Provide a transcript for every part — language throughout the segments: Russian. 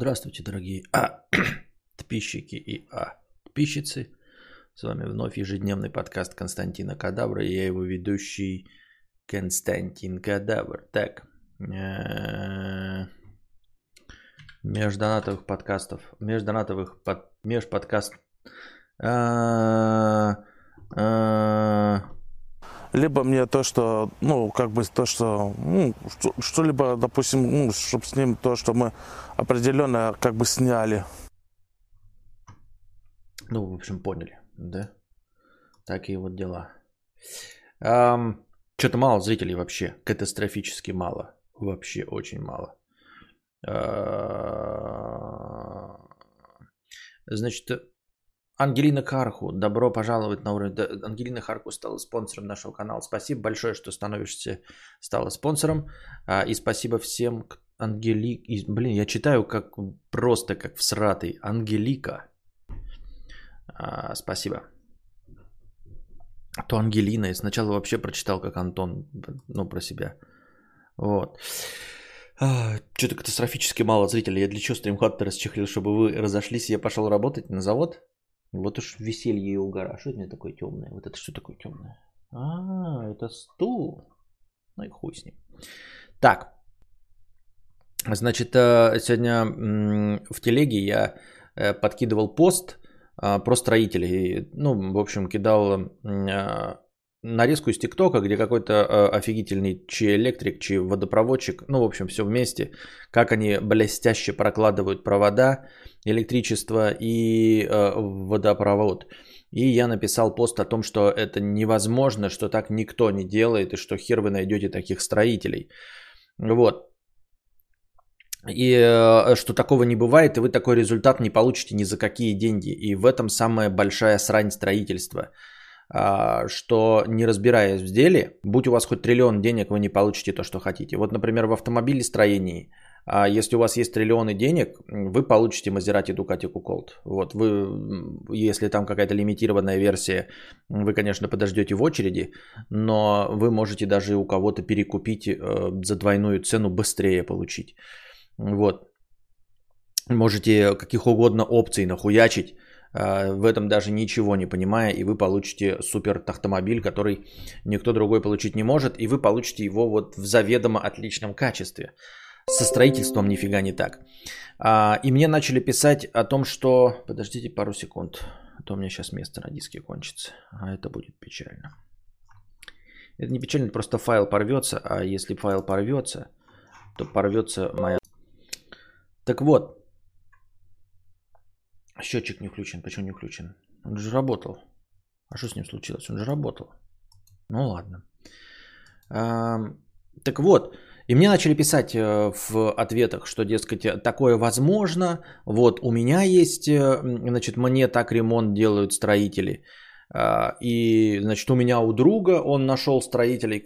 Здравствуйте, дорогие а, подписчики и а, подписчицы. С вами вновь ежедневный подкаст Константина Кадавра. И я его ведущий Константин Кадавр. Так, э, междонатовых подкастов, междонатовых под, межподкаст. А, а, либо мне то, что, ну, как бы то, что, ну, что, что-либо, допустим, ну, чтобы с ним то, что мы определенно как бы сняли. Ну, в общем, поняли, да? Такие вот дела. Um, что-то мало зрителей вообще, катастрофически мало. Вообще очень мало. Uh, значит, Ангелина Харху, добро пожаловать на уровень. Ангелина Харху стала спонсором нашего канала. Спасибо большое, что становишься, стала спонсором. А, и спасибо всем, Ангели... Блин, я читаю как просто как в сратый. Ангелика. А, спасибо. То Ангелина. Я сначала вообще прочитал как Антон. Ну, про себя. Вот. А, что-то катастрофически мало зрителей. Я для чего стримхат расчехлил, чтобы вы разошлись, я пошел работать на завод? Вот уж веселье и угара. А что это мне такое темное? Вот это что такое темное? А, это стул. Ну и хуй с ним. Так. Значит, э, сегодня в телеге я э, подкидывал пост э, про строителей. Ну, в общем, кидал нарезку из ТикТока, где какой-то офигительный чи электрик, чи водопроводчик, ну, в общем, все вместе, как они блестяще прокладывают провода, электричество и э, водопровод. И я написал пост о том, что это невозможно, что так никто не делает, и что хер вы найдете таких строителей. Вот. И э, что такого не бывает, и вы такой результат не получите ни за какие деньги. И в этом самая большая срань строительства. А, что не разбираясь в деле, будь у вас хоть триллион денег, вы не получите то, что хотите. Вот, например, в автомобилестроении – а если у вас есть триллионы денег, вы получите Maserati Ducati Colt. Вот вы, если там какая-то лимитированная версия, вы, конечно, подождете в очереди, но вы можете даже у кого-то перекупить э, за двойную цену быстрее получить. Вот. Можете каких угодно опций нахуячить, в этом даже ничего не понимая, и вы получите супер автомобиль, который никто другой получить не может, и вы получите его вот в заведомо отличном качестве. Со строительством нифига не так. А, и мне начали писать о том, что... Подождите пару секунд, а то у меня сейчас место на диске кончится. А это будет печально. Это не печально, просто файл порвется, а если файл порвется, то порвется моя... Так вот, счетчик не включен. Почему не включен? Он же работал. А что с ним случилось? Он же работал. Ну ладно. Так вот, и мне начали писать э, в ответах, что, дескать, такое возможно. Вот у меня есть, э, значит, мне так ремонт делают строители. А, и, значит, у меня у друга он нашел строителей,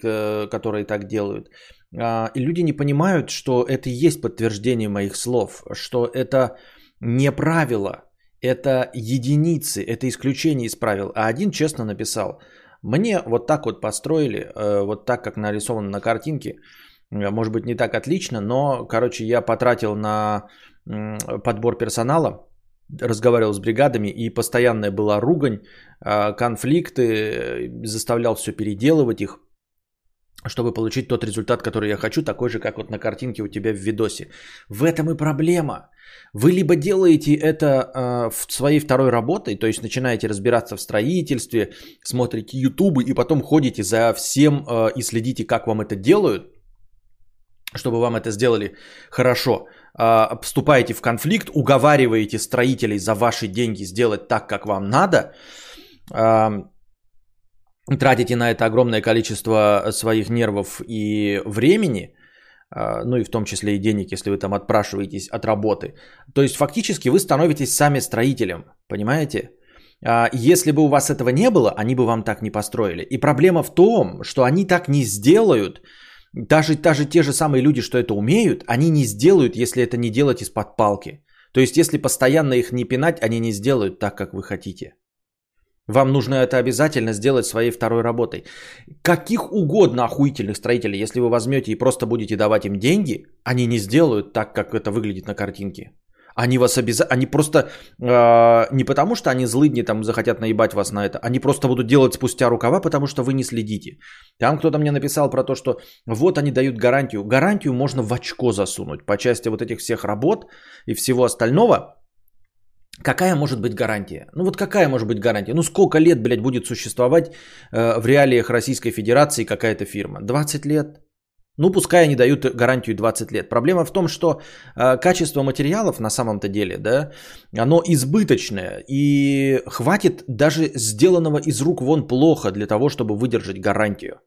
которые так делают. А, и люди не понимают, что это и есть подтверждение моих слов, что это не правило, это единицы, это исключение из правил. А один честно написал, мне вот так вот построили, э, вот так, как нарисовано на картинке, Э, может быть, не так отлично, но, короче, я потратил на подбор персонала, разговаривал с бригадами, и постоянная была ругань, э, конфликты, заставлял все переделывать их, чтобы получить тот результат, который я хочу, такой же, как вот на картинке у тебя в видосе. В этом и проблема. Вы либо делаете это э, в своей второй работой, то есть начинаете разбираться в строительстве, смотрите ютубы и потом ходите за всем э, и следите, как вам это делают, чтобы вам это сделали хорошо, а, вступаете в конфликт, уговариваете строителей за ваши деньги сделать так, как вам надо, а, тратите на это огромное количество своих нервов и времени, а, ну и в том числе и денег, если вы там отпрашиваетесь от работы. То есть фактически вы становитесь сами строителем, понимаете? Если бы у вас этого не было, они бы вам так не построили. И проблема в том, что они так не сделают, даже, даже те же самые люди, что это умеют, они не сделают, если это не делать из-под палки. То есть, если постоянно их не пинать, они не сделают так, как вы хотите. Вам нужно это обязательно сделать своей второй работой. Каких угодно охуительных строителей, если вы возьмете и просто будете давать им деньги, они не сделают так, как это выглядит на картинке. Они вас обязательно, они просто э, не потому, что они злыдни там захотят наебать вас на это, они просто будут делать спустя рукава, потому что вы не следите. Там кто-то мне написал про то, что вот они дают гарантию. Гарантию можно в очко засунуть по части вот этих всех работ и всего остального. Какая может быть гарантия? Ну вот какая может быть гарантия? Ну сколько лет, блядь, будет существовать э, в реалиях Российской Федерации какая-то фирма? 20 лет? Ну пускай они дают гарантию 20 лет. Проблема в том, что э, качество материалов на самом-то деле, да, оно избыточное. И хватит даже сделанного из рук вон плохо для того, чтобы выдержать гарантию.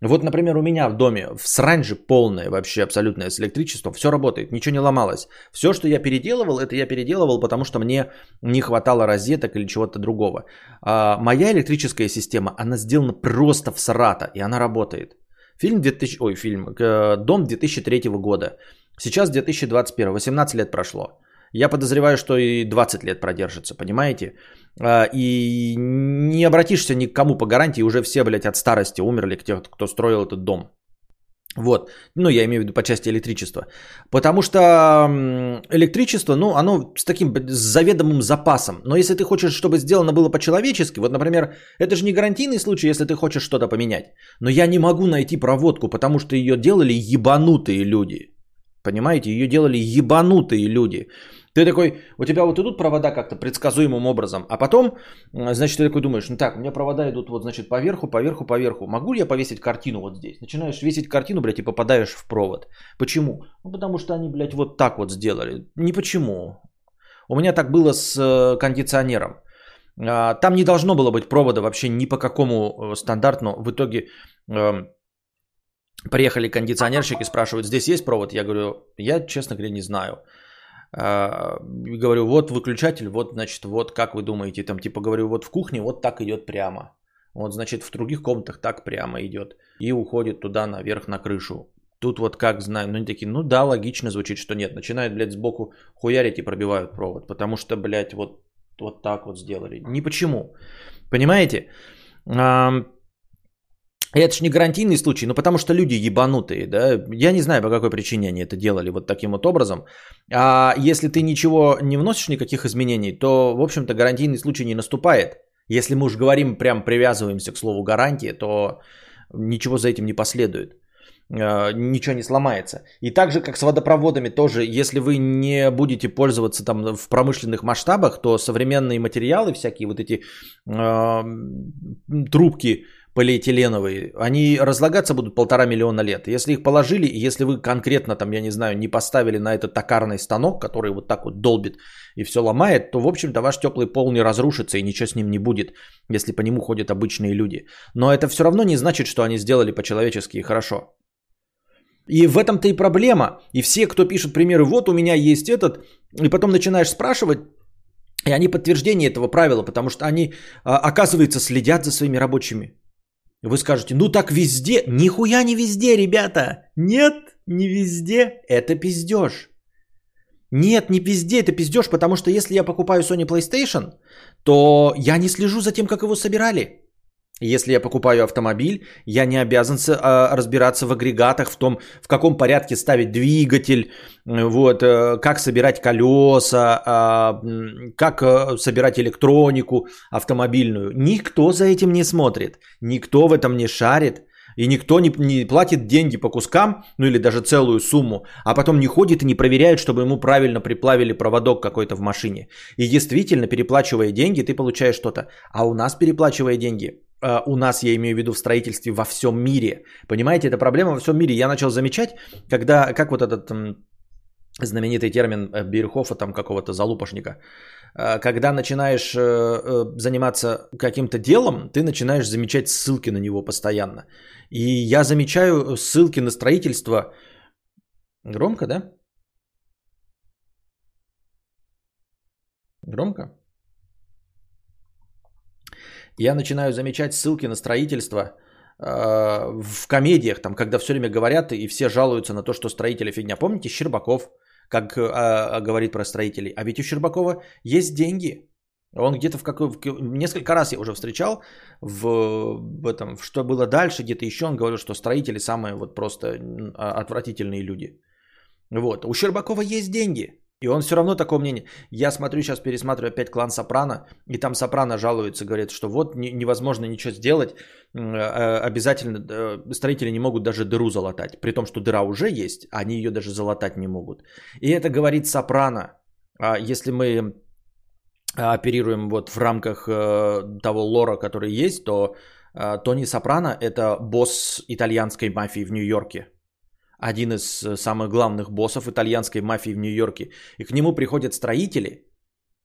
Вот, например, у меня в доме в срань же полное вообще абсолютное с электричеством. Все работает, ничего не ломалось. Все, что я переделывал, это я переделывал, потому что мне не хватало розеток или чего-то другого. А моя электрическая система, она сделана просто в срата, и она работает. Фильм 2000, ой, фильм, дом 2003 года. Сейчас 2021, 18 лет прошло. Я подозреваю, что и 20 лет продержится, понимаете? А, и не обратишься ни к кому по гарантии, уже все, блядь, от старости умерли, те, кто строил этот дом. Вот, ну я имею в виду по части электричества. Потому что электричество, ну оно с таким заведомым запасом. Но если ты хочешь, чтобы сделано было по-человечески, вот, например, это же не гарантийный случай, если ты хочешь что-то поменять. Но я не могу найти проводку, потому что ее делали ебанутые люди. Понимаете, ее делали ебанутые люди. Ты такой, у тебя вот идут провода как-то предсказуемым образом, а потом, значит, ты такой думаешь, ну так, у меня провода идут вот, значит, поверху, поверху, поверху. Могу ли я повесить картину вот здесь? Начинаешь весить картину, блядь, и попадаешь в провод. Почему? Ну, потому что они, блядь, вот так вот сделали. Не почему. У меня так было с э, кондиционером. А, там не должно было быть провода вообще ни по какому э, стандарту. В итоге эм, приехали кондиционерщики, спрашивают, здесь есть провод? Я говорю, я, честно говоря, не знаю. А, говорю, вот выключатель, вот, значит, вот как вы думаете, там, типа, говорю, вот в кухне вот так идет прямо. Вот, значит, в других комнатах так прямо идет. И уходит туда наверх на крышу. Тут вот как знаю, ну они такие, ну да, логично звучит, что нет. Начинают, блядь, сбоку хуярить и пробивают провод. Потому что, блядь, вот, вот так вот сделали. Не почему. Понимаете? Это же не гарантийный случай, ну потому что люди ебанутые, да. Я не знаю, по какой причине они это делали вот таким вот образом. А если ты ничего не вносишь, никаких изменений, то, в общем-то, гарантийный случай не наступает. Если мы уж говорим, прям привязываемся к слову гарантия, то ничего за этим не последует. А, ничего не сломается. И так же, как с водопроводами тоже, если вы не будете пользоваться там в промышленных масштабах, то современные материалы, всякие вот эти э, трубки, полиэтиленовые, они разлагаться будут полтора миллиона лет. Если их положили, если вы конкретно там, я не знаю, не поставили на этот токарный станок, который вот так вот долбит и все ломает, то, в общем-то, ваш теплый пол не разрушится и ничего с ним не будет, если по нему ходят обычные люди. Но это все равно не значит, что они сделали по-человечески и хорошо. И в этом-то и проблема. И все, кто пишет примеры, вот у меня есть этот, и потом начинаешь спрашивать, и они подтверждение этого правила, потому что они, а, оказывается, следят за своими рабочими. Вы скажете, ну так везде. Нихуя не везде, ребята. Нет, не везде. Это пиздеж. Нет, не везде это пиздеж, потому что если я покупаю Sony PlayStation, то я не слежу за тем, как его собирали. Если я покупаю автомобиль, я не обязан а, разбираться в агрегатах, в том, в каком порядке ставить двигатель, вот, э, как собирать колеса, а, как э, собирать электронику автомобильную. Никто за этим не смотрит, никто в этом не шарит. И никто не, не платит деньги по кускам, ну или даже целую сумму, а потом не ходит и не проверяет, чтобы ему правильно приплавили проводок какой-то в машине. И действительно, переплачивая деньги, ты получаешь что-то. А у нас, переплачивая деньги, у нас, я имею в виду в строительстве во всем мире. Понимаете, это проблема во всем мире. Я начал замечать, когда, как вот этот знаменитый термин э, Бирхофа, там какого-то залупошника, а, когда начинаешь э, э, заниматься каким-то делом, ты начинаешь замечать ссылки на него постоянно. И я замечаю ссылки на строительство. Громко, да? Громко? Я начинаю замечать ссылки на строительство э, в комедиях, там, когда все время говорят и все жалуются на то, что строители фигня. Помните Щербаков, как э, говорит про строителей? А ведь у Щербакова есть деньги. Он где-то в, какой, в несколько раз я уже встречал в, в этом, в что было дальше, где-то еще он говорил, что строители самые вот просто а, отвратительные люди. Вот. У Щербакова есть деньги. И он все равно такого мнения. Я смотрю, сейчас пересматриваю опять клан Сопрано, и там Сопрано жалуется, говорит, что вот невозможно ничего сделать, э, обязательно э, строители не могут даже дыру залатать, при том, что дыра уже есть, они ее даже залатать не могут. И это говорит Сопрано. А если мы оперируем вот в рамках э, того лора, который есть, то Тони Сопрано это босс итальянской мафии в Нью-Йорке один из э, самых главных боссов итальянской мафии в Нью-Йорке. И к нему приходят строители,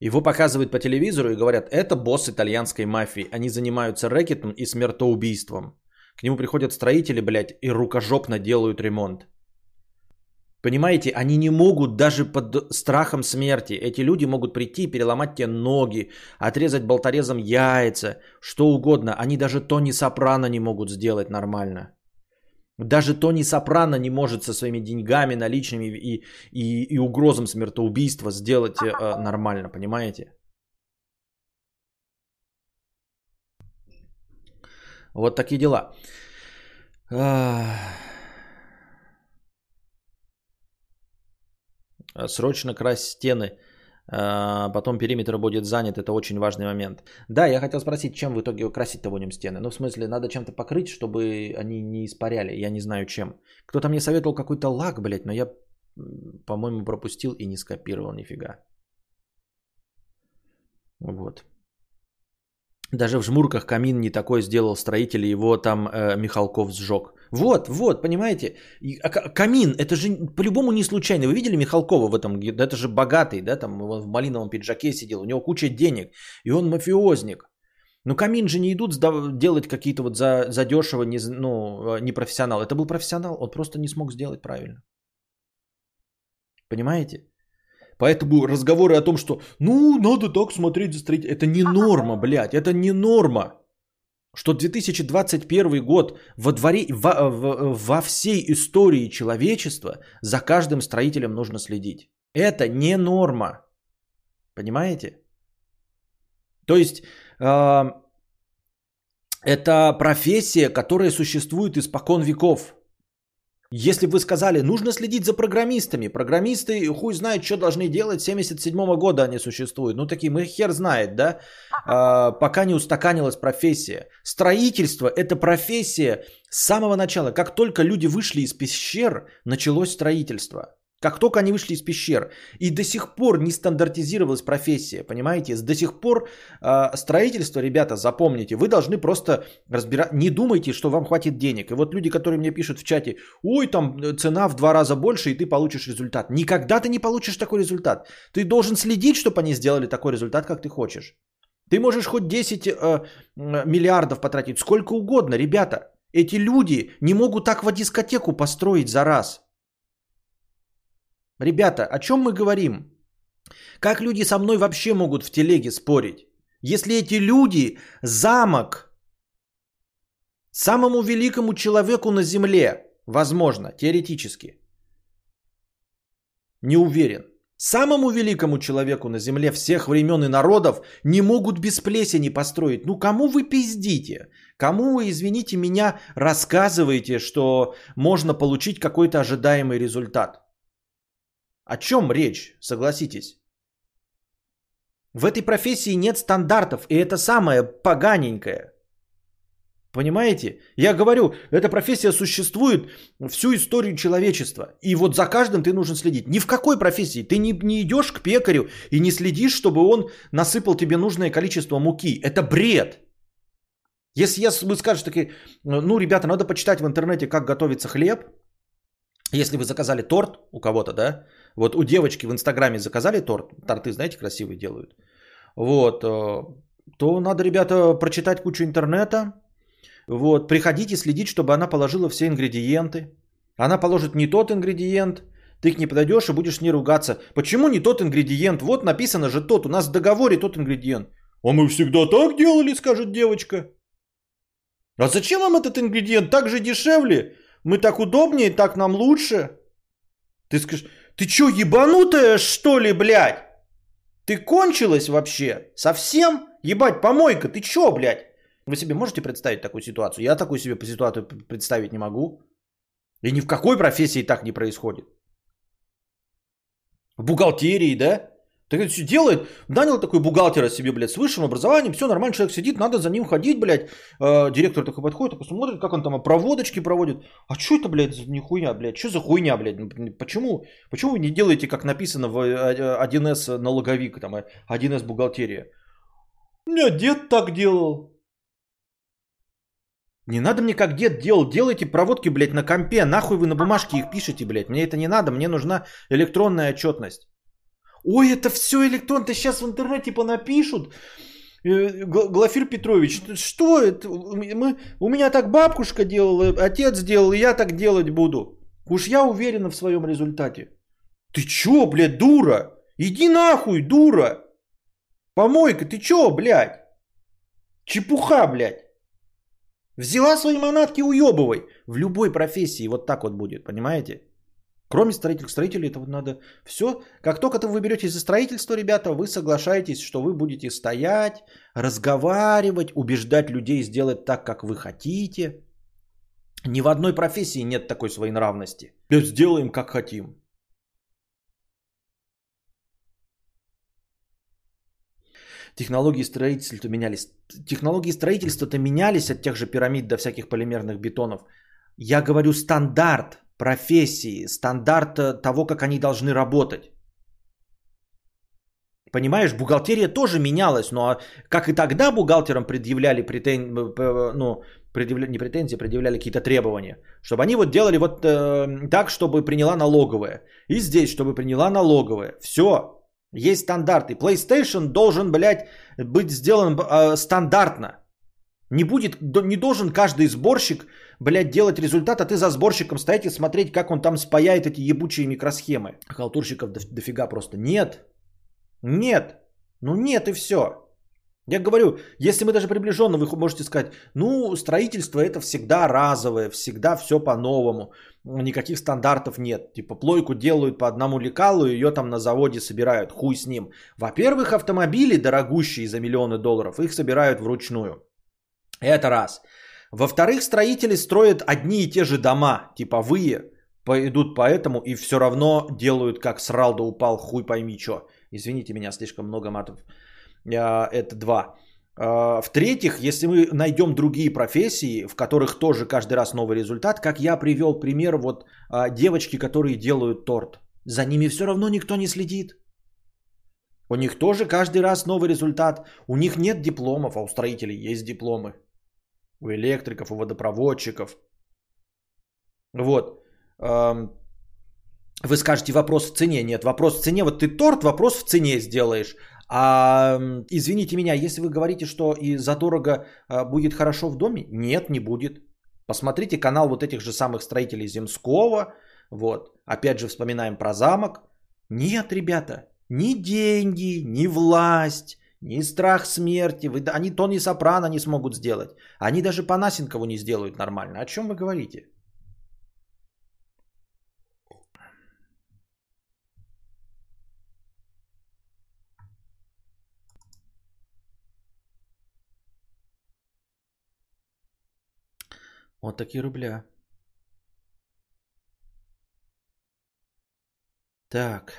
его показывают по телевизору и говорят, это босс итальянской мафии. Они занимаются рэкетом и смертоубийством. К нему приходят строители, блядь, и рукожопно делают ремонт. Понимаете, они не могут даже под страхом смерти. Эти люди могут прийти, переломать тебе ноги, отрезать болторезом яйца, что угодно. Они даже Тони Сопрано не могут сделать нормально. Даже Тони Сопрано не может со своими деньгами, наличными и, и, и угрозом смертоубийства сделать э, нормально, понимаете? Вот такие дела. Срочно крась стены. А, потом периметр будет занят, это очень важный момент. Да, я хотел спросить, чем в итоге красить-то будем стены? Ну, в смысле, надо чем-то покрыть, чтобы они не испаряли, я не знаю чем. Кто-то мне советовал какой-то лак, блядь, но я, по-моему, пропустил и не скопировал нифига. Вот. Даже в жмурках камин не такой сделал строитель, его там э, Михалков сжег. Вот, вот, понимаете? А камин, это же по-любому не случайно. Вы видели Михалкова в этом? Это же богатый, да, там он в малиновом пиджаке сидел, у него куча денег, и он мафиозник. Но камин же не идут делать какие-то вот за, за дешево, не, ну, э, не профессионал. Это был профессионал, он просто не смог сделать правильно. Понимаете? Поэтому разговоры о том, что ну, надо так смотреть за это не норма, блядь, это не норма. Что 2021 год во, дворе, во, во, во всей истории человечества за каждым строителем нужно следить. Это не норма. Понимаете? То есть э, это профессия, которая существует испокон веков. Если бы вы сказали, нужно следить за программистами, программисты хуй знает, что должны делать, 77 -го года они существуют. Ну такие, мы хер знает, да, а, пока не устаканилась профессия. Строительство – это профессия с самого начала. Как только люди вышли из пещер, началось строительство. Как только они вышли из пещер. И до сих пор не стандартизировалась профессия, понимаете? До сих пор э, строительство, ребята, запомните, вы должны просто разбирать, не думайте, что вам хватит денег. И вот люди, которые мне пишут в чате, ой, там э, цена в два раза больше, и ты получишь результат. Никогда ты не получишь такой результат. Ты должен следить, чтобы они сделали такой результат, как ты хочешь. Ты можешь хоть 10 э, миллиардов потратить, сколько угодно, ребята. Эти люди не могут так в дискотеку построить за раз. Ребята, о чем мы говорим? Как люди со мной вообще могут в телеге спорить? Если эти люди замок самому великому человеку на земле, возможно, теоретически, не уверен, самому великому человеку на земле всех времен и народов не могут без плесени построить. Ну кому вы пиздите? Кому вы, извините меня, рассказываете, что можно получить какой-то ожидаемый результат? О чем речь, согласитесь? В этой профессии нет стандартов, и это самое поганенькое. Понимаете? Я говорю, эта профессия существует всю историю человечества. И вот за каждым ты нужен следить. Ни в какой профессии. Ты не, не идешь к пекарю и не следишь, чтобы он насыпал тебе нужное количество муки. Это бред. Если я, вы скажете такие, ну, ребята, надо почитать в интернете, как готовится хлеб. Если вы заказали торт у кого-то, да, вот у девочки в Инстаграме заказали торт, торты, знаете, красивые делают. Вот, э, то надо, ребята, прочитать кучу интернета. Вот, приходите следить, чтобы она положила все ингредиенты. Она положит не тот ингредиент, ты к ней подойдешь и будешь с ней ругаться. Почему не тот ингредиент? Вот написано же тот, у нас в договоре тот ингредиент. А мы всегда так делали, скажет девочка. А зачем вам этот ингредиент? Так же дешевле. Мы так удобнее, так нам лучше. Ты скажешь, ты чё, ебанутая, что ли, блядь? Ты кончилась вообще? Совсем? Ебать, помойка, ты чё, блядь? Вы себе можете представить такую ситуацию? Я такую себе ситуацию представить не могу. И ни в какой профессии так не происходит. Бухгалтерии, да? Так это все делает, нанял такой бухгалтера себе, блядь, с высшим образованием, все, нормальный человек сидит, надо за ним ходить, блядь. Э, директор такой подходит, такой смотрит, как он там проводочки проводит. А что это, блядь, за нихуя, блядь, что за хуйня, блядь? Ну, почему, почему вы не делаете, как написано в 1С э, налоговик, там, 1С э, бухгалтерия? Меня дед так делал. Не надо мне как дед делал, делайте проводки, блядь, на компе, нахуй вы на бумажке их пишете, блядь. Мне это не надо, мне нужна электронная отчетность. Ой, это все электронно, ты сейчас в интернете понапишут. Э, Глафир Петрович, что это? Мы, у меня так бабушка делала, отец делал, и я так делать буду. Уж я уверена в своем результате. Ты чё, блядь, дура? Иди нахуй, дура. Помойка, ты чё, блядь? Чепуха, блядь. Взяла свои манатки, уебывай. В любой профессии вот так вот будет, понимаете? Кроме строителей, строителей это вот надо все. Как только вы берете за строительство, ребята, вы соглашаетесь, что вы будете стоять, разговаривать, убеждать людей сделать так, как вы хотите. Ни в одной профессии нет такой своенравности. Сделаем, как хотим. Технологии строительства менялись. Технологии строительства-то менялись от тех же пирамид до всяких полимерных бетонов. Я говорю стандарт профессии, стандарт того, как они должны работать. Понимаешь, бухгалтерия тоже менялась, но как и тогда бухгалтерам предъявляли претен... ну, предъявля... не претензии, предъявляли какие-то требования, чтобы они вот делали вот э, так, чтобы приняла налоговая. И здесь, чтобы приняла налоговая. Все, есть стандарты. PlayStation должен, блядь, быть сделан э, стандартно. Не будет, не должен каждый сборщик блядь, делать результат, а ты за сборщиком стоять и смотреть, как он там спаяет эти ебучие микросхемы. Халтурщиков дофига просто. Нет. Нет. Ну нет и все. Я говорю, если мы даже приближенно, вы можете сказать, ну, строительство это всегда разовое, всегда все по-новому, никаких стандартов нет. Типа плойку делают по одному лекалу, ее там на заводе собирают, хуй с ним. Во-первых, автомобили дорогущие за миллионы долларов, их собирают вручную. Это раз. Во-вторых, строители строят одни и те же дома, типовые, пойдут поэтому и все равно делают, как срал да упал, хуй пойми что. Извините меня, слишком много матов. А, это два. А, в-третьих, если мы найдем другие профессии, в которых тоже каждый раз новый результат, как я привел пример, вот а, девочки, которые делают торт, за ними все равно никто не следит. У них тоже каждый раз новый результат. У них нет дипломов, а у строителей есть дипломы у электриков, у водопроводчиков. Вот. Вы скажете, вопрос в цене. Нет, вопрос в цене. Вот ты торт, вопрос в цене сделаешь. А извините меня, если вы говорите, что и задорого а, будет хорошо в доме, нет, не будет. Посмотрите канал вот этих же самых строителей Земского. Вот. Опять же вспоминаем про замок. Нет, ребята, ни деньги, ни власть, ни страх смерти. Вы, они Тони Сопрано не смогут сделать. Они даже по Насенкову не сделают нормально. О чем вы говорите? Вот такие рубля. Так.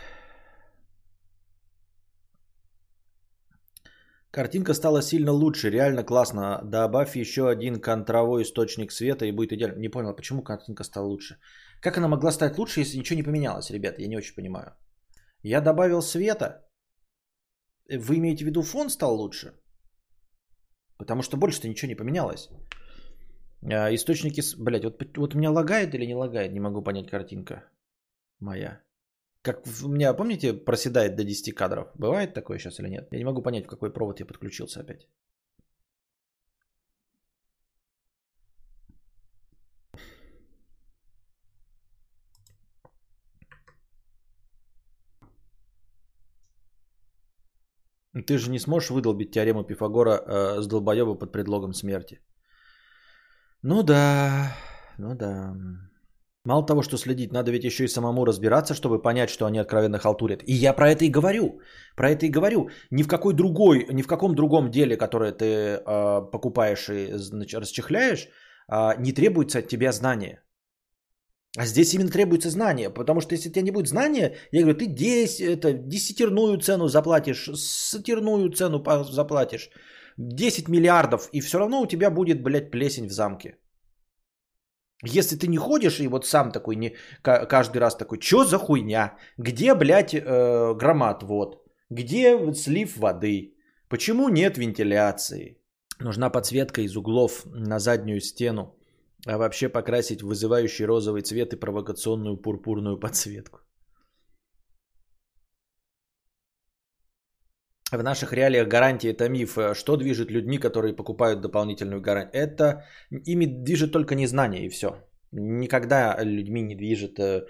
Картинка стала сильно лучше, реально классно. Добавь еще один контровой источник света и будет идеально. Не понял, почему картинка стала лучше. Как она могла стать лучше, если ничего не поменялось, ребята? Я не очень понимаю. Я добавил света. Вы имеете в виду фон стал лучше? Потому что больше-то ничего не поменялось. А, источники... Блять, вот, вот у меня лагает или не лагает? Не могу понять картинка моя. Как у меня, помните, проседает до 10 кадров? Бывает такое сейчас или нет? Я не могу понять, в какой провод я подключился опять. Ты же не сможешь выдолбить теорему Пифагора э, с долбоеба под предлогом смерти. Ну да, ну да. Мало того, что следить, надо ведь еще и самому разбираться, чтобы понять, что они откровенно халтурят. И я про это и говорю. Про это и говорю. Ни в какой другой, ни в каком другом деле, которое ты э, покупаешь и значит, расчехляешь, э, не требуется от тебя знания. А здесь именно требуется знание, потому что если у тебя не будет знания, я говорю, ты 10, это, десятерную цену заплатишь, сатерную цену заплатишь, 10 миллиардов, и все равно у тебя будет, блядь, плесень в замке. Если ты не ходишь и вот сам такой, не, каждый раз такой, что за хуйня? Где, блядь, э, громоотвод? Где слив воды? Почему нет вентиляции? Нужна подсветка из углов на заднюю стену, а вообще покрасить вызывающий розовый цвет и провокационную пурпурную подсветку. В наших реалиях гарантия это миф. Что движет людьми, которые покупают дополнительную гарантию? Это ими движет только незнание и все. Никогда людьми не движет э,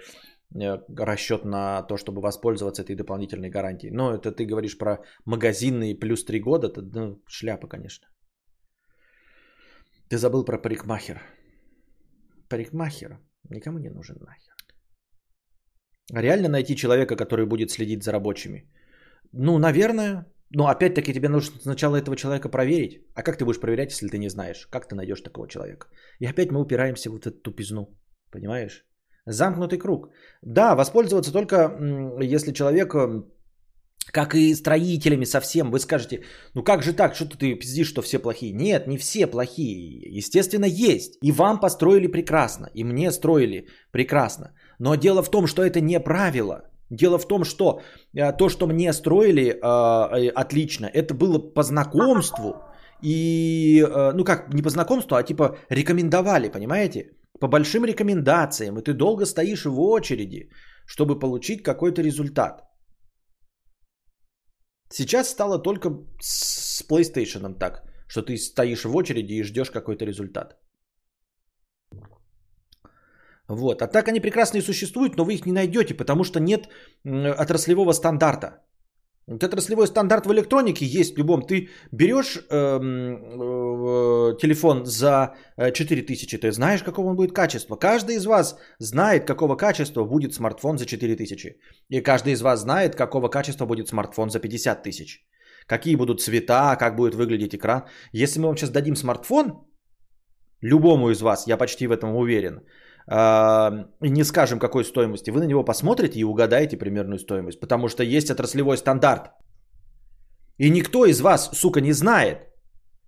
э, расчет на то, чтобы воспользоваться этой дополнительной гарантией. Но это ты говоришь про магазинные плюс 3 года, это ну, шляпа, конечно. Ты забыл про парикмахер. Парикмахер никому не нужен нахер. Реально найти человека, который будет следить за рабочими? Ну, наверное. Но опять-таки тебе нужно сначала этого человека проверить. А как ты будешь проверять, если ты не знаешь? Как ты найдешь такого человека? И опять мы упираемся в вот эту тупизну. Понимаешь? Замкнутый круг. Да, воспользоваться только если человек как и строителями совсем. Вы скажете, ну как же так, что ты пиздишь, что все плохие? Нет, не все плохие. Естественно, есть. И вам построили прекрасно, и мне строили прекрасно. Но дело в том, что это не правило. Дело в том, что э, то, что мне строили э, э, отлично, это было по знакомству. И, ну как, не по знакомству, а типа рекомендовали, понимаете? По большим рекомендациям. И ты долго стоишь в очереди, чтобы получить какой-то результат. Сейчас стало только с PlayStation так, что ты стоишь в очереди и ждешь какой-то результат. Вот. А так они прекрасно и существуют, но вы их не найдете, потому что нет отраслевого стандарта. Вот отраслевой стандарт в электронике есть в любом. Ты берешь эм, э, телефон за 4000, ты знаешь, какого он будет качества. Каждый из вас знает, какого качества будет смартфон за 4000. И каждый из вас знает, какого качества будет смартфон за 50 тысяч. Какие будут цвета, как будет выглядеть экран. Если мы вам сейчас дадим смартфон, любому из вас, я почти в этом уверен, не скажем какой стоимости, вы на него посмотрите и угадаете примерную стоимость, потому что есть отраслевой стандарт. И никто из вас, сука, не знает,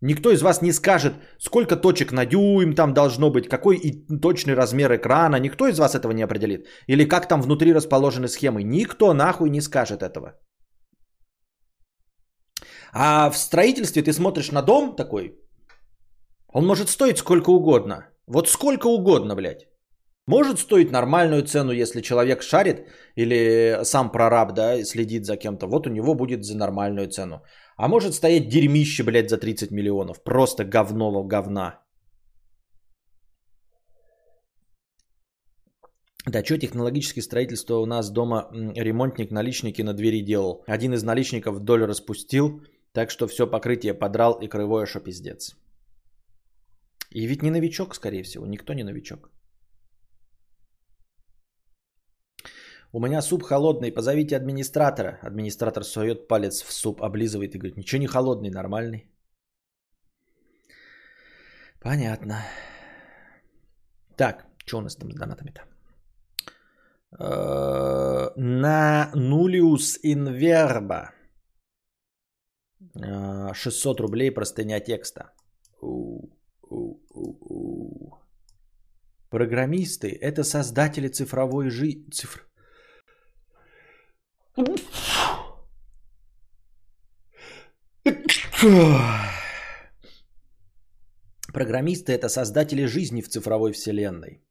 никто из вас не скажет, сколько точек на дюйм там должно быть, какой и точный размер экрана, никто из вас этого не определит. Или как там внутри расположены схемы, никто нахуй не скажет этого. А в строительстве ты смотришь на дом такой, он может стоить сколько угодно. Вот сколько угодно, блядь. Может стоить нормальную цену, если человек шарит или сам прораб, да, следит за кем-то. Вот у него будет за нормальную цену. А может стоять дерьмище, блядь, за 30 миллионов. Просто говно говна. Да, что технологическое строительство у нас дома ремонтник наличники на двери делал. Один из наличников вдоль распустил, так что все покрытие подрал и крывое шо пиздец. И ведь не новичок, скорее всего, никто не новичок. У меня суп холодный, позовите администратора. Администратор сует палец в суп, облизывает и говорит, ничего не холодный, нормальный. Понятно. Так, что у нас там с донатами-то? Э, на нулиус инверба. 600 рублей простыня текста. Программисты – это создатели цифровой жизни. Цифр... Программисты это создатели жизни в цифровой вселенной.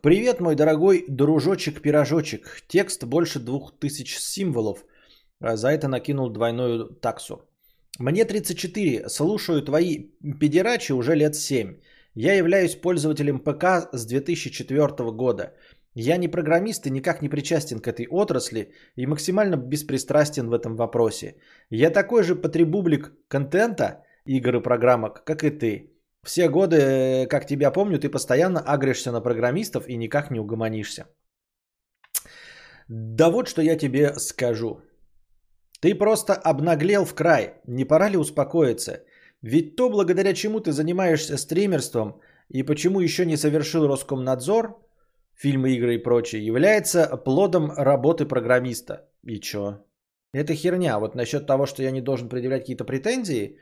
Привет, мой дорогой дружочек-пирожочек. Текст больше двух тысяч символов. А за это накинул двойную таксу. Мне 34, слушаю твои педерачи уже лет 7. Я являюсь пользователем ПК с 2004 года. Я не программист и никак не причастен к этой отрасли и максимально беспристрастен в этом вопросе. Я такой же потребублик контента, игр и программок, как и ты. Все годы, э, как тебя помню, ты постоянно агришься на программистов и никак не угомонишься. Да вот что я тебе скажу. Ты просто обнаглел в край. Не пора ли успокоиться? Ведь то, благодаря чему ты занимаешься стримерством и почему еще не совершил Роскомнадзор, фильмы, игры и прочее, является плодом работы программиста. И чё? Это херня. Вот насчет того, что я не должен предъявлять какие-то претензии,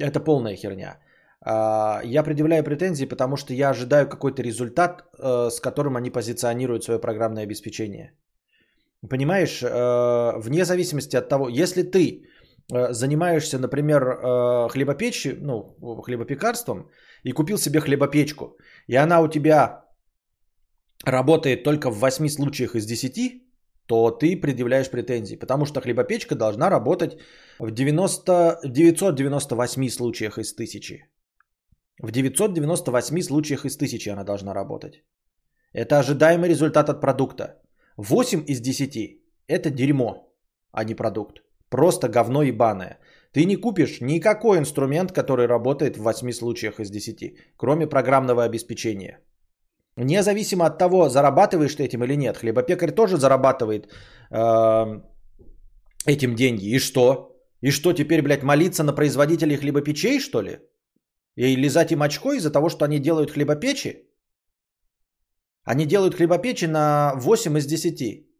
это полная херня. А, я предъявляю претензии, потому что я ожидаю какой-то результат, э, с которым они позиционируют свое программное обеспечение. Понимаешь, э, вне зависимости от того, если ты э, занимаешься, например, хлебопечью, ну, хлебопекарством, и купил себе хлебопечку, и она у тебя работает только в 8 случаях из 10, то ты предъявляешь претензии, потому что хлебопечка должна работать в 90, 998 случаях из 1000. В 998 случаях из 1000 она должна работать. Это ожидаемый результат от продукта. 8 из 10 – это дерьмо, а не продукт. Просто говно ебаное. Ты не купишь никакой инструмент, который работает в 8 случаях из 10, кроме программного обеспечения. Независимо от того, зарабатываешь ты этим или нет. Хлебопекарь тоже зарабатывает э, этим деньги. И что? И что теперь, блядь, молиться на производителей хлебопечей, что ли? И лизать им очко из-за того, что они делают хлебопечи? Они делают хлебопечи на 8 из 10.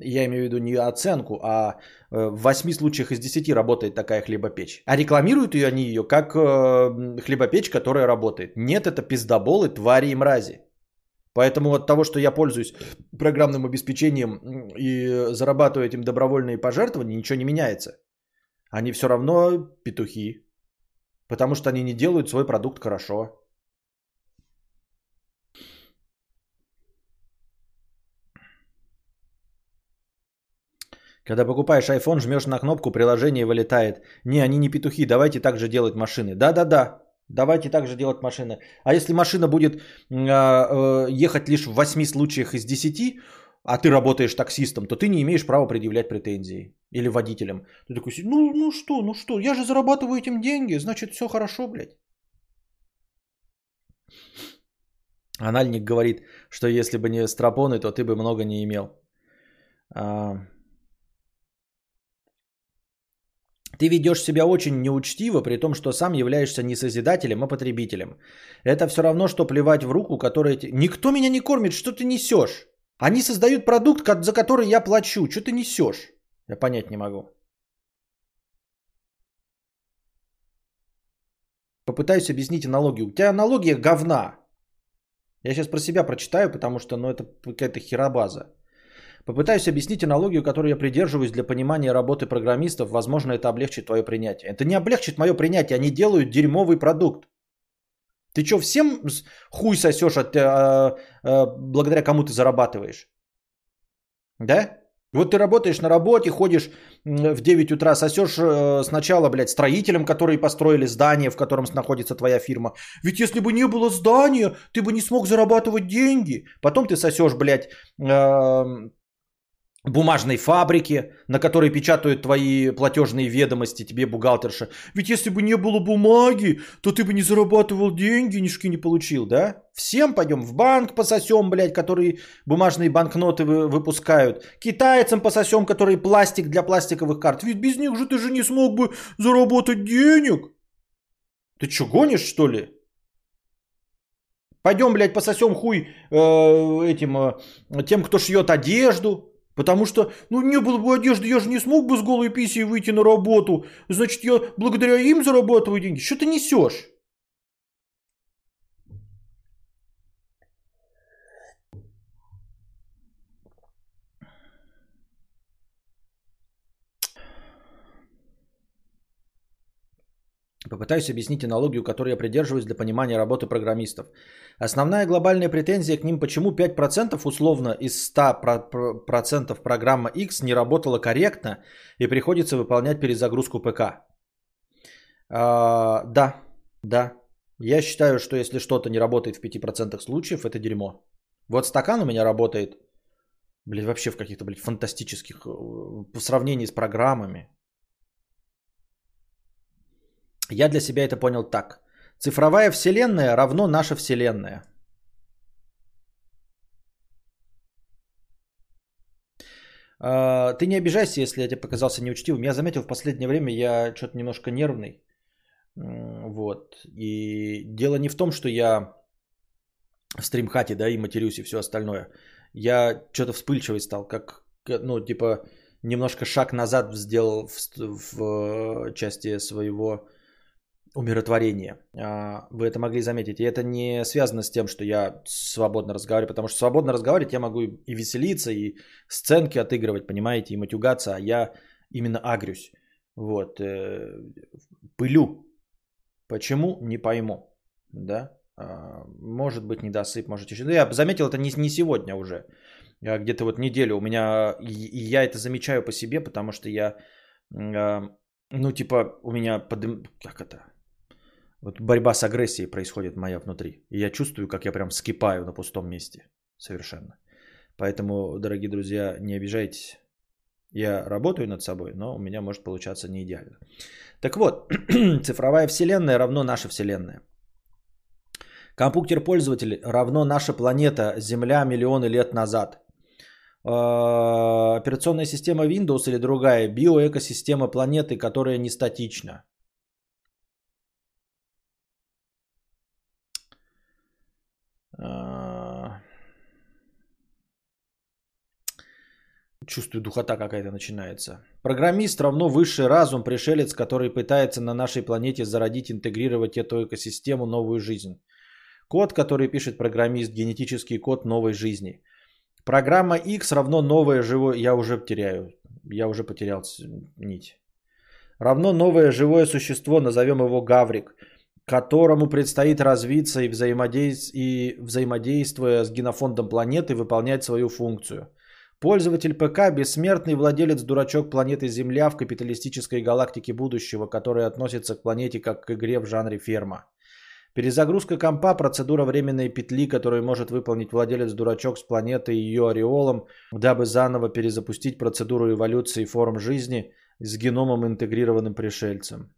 Я имею в виду не оценку, а э, в 8 случаях из 10 работает такая хлебопечь. А рекламируют ее они ее как э, хлебопечь, которая работает. Нет, это пиздоболы, твари и мрази. Поэтому от того, что я пользуюсь программным обеспечением и зарабатываю этим добровольные пожертвования, ничего не меняется. Они все равно петухи. Потому что они не делают свой продукт хорошо. Когда покупаешь iPhone, жмешь на кнопку, приложение вылетает. Не, они не петухи, давайте так же делать машины. Да-да-да, давайте так же делать машины. А если машина будет э, э, ехать лишь в 8 случаях из 10, а ты работаешь таксистом, то ты не имеешь права предъявлять претензии. Или водителям. Ты такой, ну, ну что, ну что, я же зарабатываю этим деньги, значит все хорошо, блядь. Анальник говорит, что если бы не стропоны, то ты бы много не имел. А, Ты ведешь себя очень неучтиво, при том, что сам являешься не созидателем, а потребителем. Это все равно, что плевать в руку, которая... Никто меня не кормит, что ты несешь? Они создают продукт, за который я плачу. Что ты несешь? Я понять не могу. Попытаюсь объяснить аналогию. У тебя аналогия говна. Я сейчас про себя прочитаю, потому что ну, это какая-то херобаза. Попытаюсь объяснить аналогию, которую я придерживаюсь для понимания работы программистов. Возможно, это облегчит твое принятие. Это не облегчит мое принятие. Они делают дерьмовый продукт. Ты что, всем хуй сосешь от, а, а, благодаря кому ты зарабатываешь? Да? Вот ты работаешь на работе, ходишь в 9 утра, сосешь э, сначала, блядь, строителям, которые построили здание, в котором находится твоя фирма. Ведь если бы не было здания, ты бы не смог зарабатывать деньги. Потом ты сосешь, блядь, э, бумажной фабрики, на которой печатают твои платежные ведомости тебе бухгалтерша. Ведь если бы не было бумаги, то ты бы не зарабатывал деньги, нички не получил, да? Всем пойдем в банк пососем, блядь, которые бумажные банкноты выпускают. Китайцам пососем, которые пластик для пластиковых карт. Ведь без них же ты же не смог бы заработать денег. Ты что, гонишь, что ли? Пойдем, блядь, пососем хуй э, этим, э, тем, кто шьет одежду, Потому что, ну, не было бы одежды, я же не смог бы с голой писей выйти на работу. Значит, я благодаря им зарабатываю деньги. Что ты несешь? Попытаюсь объяснить аналогию, которой я придерживаюсь для понимания работы программистов. Основная глобальная претензия к ним, почему 5% условно из 100% программа X не работала корректно и приходится выполнять перезагрузку ПК. А, да, да. Я считаю, что если что-то не работает в 5% случаев, это дерьмо. Вот стакан у меня работает, блин, вообще в каких-то, блин, фантастических, э, по сравнению с программами. Я для себя это понял так. Цифровая вселенная равно наша вселенная. А, ты не обижайся, если я тебе показался неучтивым. Я заметил в последнее время, я что-то немножко нервный. Вот. И дело не в том, что я в стримхате, да, и матерюсь и все остальное. Я что-то вспыльчивый стал, как, ну, типа, немножко шаг назад сделал в, в э, части своего умиротворения. А, вы это могли заметить. И это не связано с тем, что я свободно разговариваю, потому что свободно разговаривать я могу и веселиться, и сценки отыгрывать, понимаете, и матюгаться, а я именно агрюсь. Вот. Э, пылю. Почему? Не пойму. Да? А, может быть, недосып, может еще. Я заметил это не, не сегодня уже. А где-то вот неделю у меня, и я это замечаю по себе, потому что я, ну, типа, у меня, под, как это, вот борьба с агрессией происходит моя внутри. И я чувствую, как я прям скипаю на пустом месте. Совершенно. Поэтому, дорогие друзья, не обижайтесь. Я работаю над собой, но у меня может получаться не идеально. Так вот, цифровая вселенная равно наша вселенная. Компьютер пользователь равно наша планета Земля миллионы лет назад. А, операционная система Windows или другая биоэкосистема планеты, которая не статична. Чувствую, духота какая-то начинается. Программист равно высший разум, пришелец, который пытается на нашей планете зародить, интегрировать эту экосистему, новую жизнь. Код, который пишет программист, генетический код новой жизни. Программа X равно новое живое... Я уже теряю. Я уже потерял нить. Равно новое живое существо, назовем его Гаврик, которому предстоит развиться и, взаимодейств... и взаимодействуя с генофондом планеты, выполнять свою функцию. Пользователь ПК – бессмертный владелец-дурачок планеты Земля в капиталистической галактике будущего, которая относится к планете как к игре в жанре ферма. Перезагрузка компа – процедура временной петли, которую может выполнить владелец-дурачок с планетой и ее ореолом, дабы заново перезапустить процедуру эволюции форм жизни с геномом интегрированным пришельцем.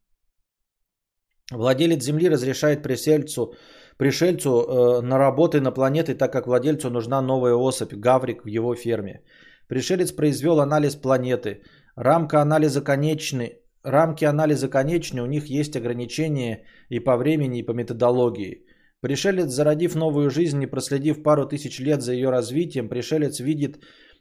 Владелец Земли разрешает пришельцу, пришельцу э, на работы на планеты, так как владельцу нужна новая особь, гаврик в его ферме. Пришелец произвел анализ планеты. Рамка анализа конечны, рамки анализа конечны, у них есть ограничения и по времени, и по методологии. Пришелец, зародив новую жизнь и проследив пару тысяч лет за ее развитием, пришелец видит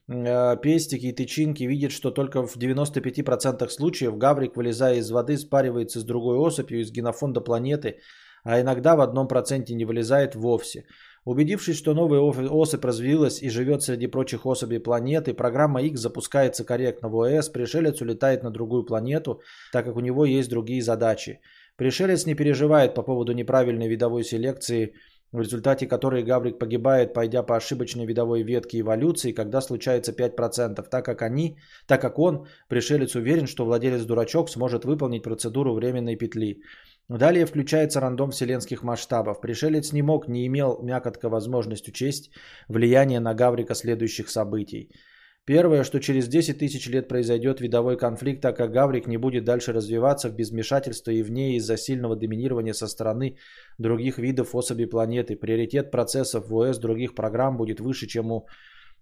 пестики и тычинки, видит, что только в 95% случаев гаврик, вылезая из воды, спаривается с другой особью из генофонда планеты, а иногда в одном проценте не вылезает вовсе. Убедившись, что новая особь развилась и живет среди прочих особей планеты, программа X запускается корректно в ОС, пришелец улетает на другую планету, так как у него есть другие задачи. Пришелец не переживает по поводу неправильной видовой селекции, в результате которой Гаврик погибает, пойдя по ошибочной видовой ветке эволюции, когда случается 5%, так как, они, так как он, пришелец, уверен, что владелец-дурачок сможет выполнить процедуру временной петли. Далее включается рандом вселенских масштабов. Пришелец не мог, не имел мякотка возможность учесть влияние на Гаврика следующих событий. Первое, что через 10 тысяч лет произойдет видовой конфликт, так как Гаврик не будет дальше развиваться в безмешательство и вне из-за сильного доминирования со стороны других видов особей планеты. Приоритет процессов в ОС других программ будет выше, чем у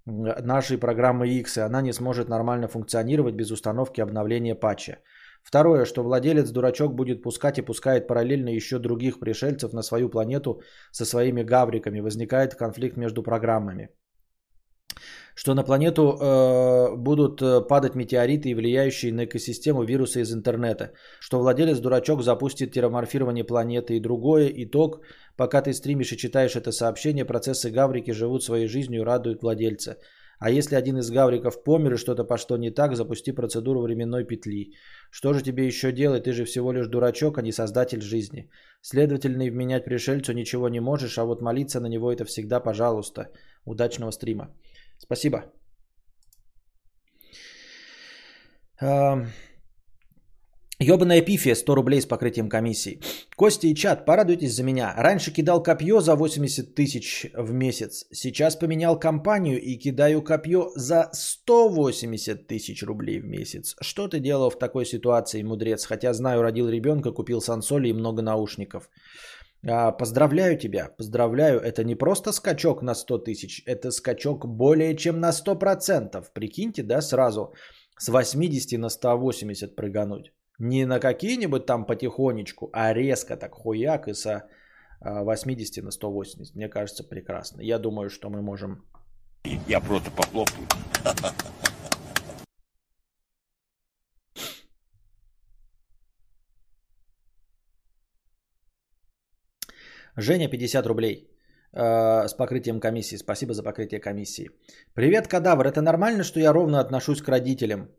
нашей программы X, и она не сможет нормально функционировать без установки обновления патча. Второе, что владелец-дурачок будет пускать и пускает параллельно еще других пришельцев на свою планету со своими гавриками. Возникает конфликт между программами. Что на планету э, будут э, падать метеориты, влияющие на экосистему вируса из интернета. Что владелец-дурачок запустит терраморфирование планеты. И другое, итог, пока ты стримишь и читаешь это сообщение, процессы гаврики живут своей жизнью и радуют владельца. А если один из гавриков помер и что-то пошло не так, запусти процедуру временной петли. Что же тебе еще делать? Ты же всего лишь дурачок, а не создатель жизни. Следовательно, и вменять пришельцу ничего не можешь, а вот молиться на него это всегда пожалуйста. Удачного стрима. Спасибо. Ёбаная пифия 100 рублей с покрытием комиссии. Костя и чат, порадуйтесь за меня. Раньше кидал копье за 80 тысяч в месяц. Сейчас поменял компанию и кидаю копье за 180 тысяч рублей в месяц. Что ты делал в такой ситуации, мудрец? Хотя знаю, родил ребенка, купил сансоли и много наушников. А, поздравляю тебя, поздравляю. Это не просто скачок на 100 тысяч, это скачок более чем на 100%. Прикиньте, да, сразу с 80 на 180 прыгануть. Не на какие-нибудь там потихонечку, а резко так хуяк и со 80 на 180. Мне кажется, прекрасно. Я думаю, что мы можем... Я просто похлопаю. Женя, 50 рублей э, с покрытием комиссии. Спасибо за покрытие комиссии. Привет, кадавр. Это нормально, что я ровно отношусь к родителям?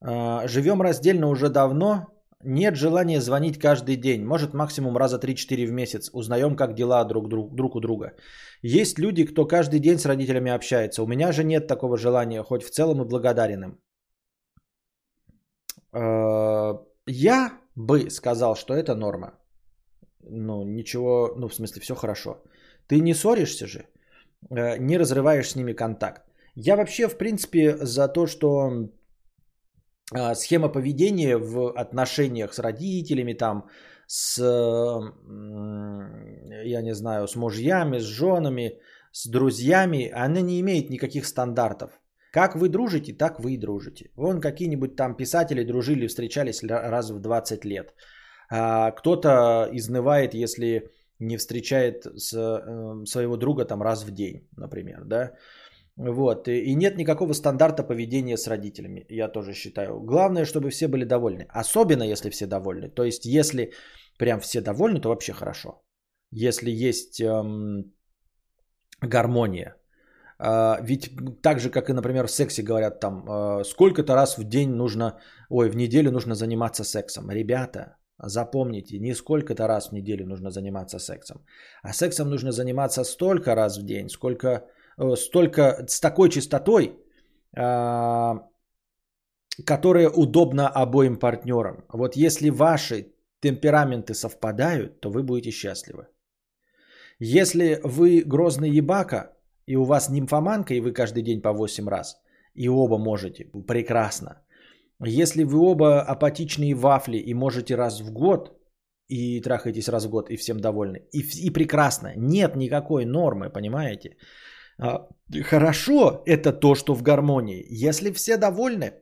Э, живем раздельно уже давно. Нет желания звонить каждый день. Может, максимум раза 3-4 в месяц. Узнаем, как дела друг, друг, друг у друга. Есть люди, кто каждый день с родителями общается. У меня же нет такого желания, хоть в целом и благодарен им. Э, я бы сказал, что это норма ну, ничего, ну, в смысле, все хорошо. Ты не ссоришься же, э, не разрываешь с ними контакт. Я вообще, в принципе, за то, что а, схема поведения в отношениях с родителями, там, с, я не знаю, с мужьями, с женами, с друзьями, она не имеет никаких стандартов. Как вы дружите, так вы и дружите. Вон какие-нибудь там писатели дружили, встречались раз в 20 лет. А кто-то изнывает, если не встречает с, э, своего друга там раз в день, например, да. Вот. И нет никакого стандарта поведения с родителями, я тоже считаю. Главное, чтобы все были довольны. Особенно, если все довольны. То есть, если прям все довольны, то вообще хорошо. Если есть эм, гармония. Э, ведь так же, как и, например, в сексе говорят там, э, сколько-то раз в день нужно, ой, в неделю нужно заниматься сексом. Ребята, Запомните, не сколько-то раз в неделю нужно заниматься сексом, а сексом нужно заниматься столько раз в день, сколько, э, столько с такой частотой, а, которая удобна обоим партнерам. Вот если ваши темпераменты совпадают, то вы будете счастливы. Если вы грозный ебака, и у вас нимфоманка, и вы каждый день по 8 раз, и оба можете, прекрасно – если вы оба апатичные вафли и можете раз в год, и трахаетесь раз в год, и всем довольны, и, и прекрасно, нет никакой нормы, понимаете? А, хорошо это то, что в гармонии. Если все довольны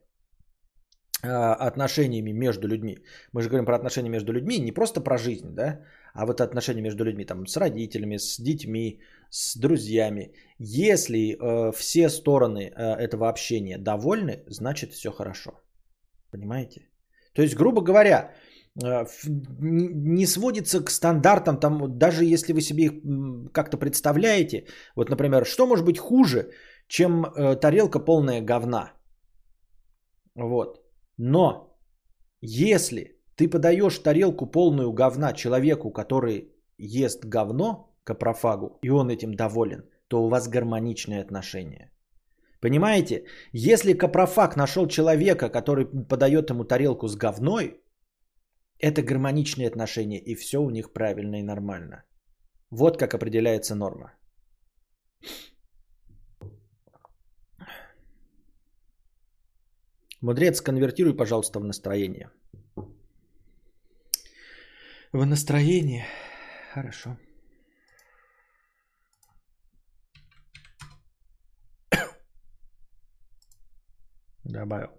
а, отношениями между людьми, мы же говорим про отношения между людьми, не просто про жизнь, да, а вот отношения между людьми, там, с родителями, с детьми, с друзьями. Если э, все стороны э, этого общения довольны, значит все хорошо. Понимаете? То есть, грубо говоря, э, не сводится к стандартам, там, даже если вы себе их как-то представляете, вот, например, что может быть хуже, чем э, тарелка полная говна. Вот. Но если ты подаешь тарелку полную говна человеку, который ест говно, капрофагу, и он этим доволен, то у вас гармоничные отношения. Понимаете? Если Капрофак нашел человека, который подает ему тарелку с говной, это гармоничные отношения, и все у них правильно и нормально. Вот как определяется норма. Мудрец, конвертируй, пожалуйста, в настроение. В настроение. Хорошо. Добавил.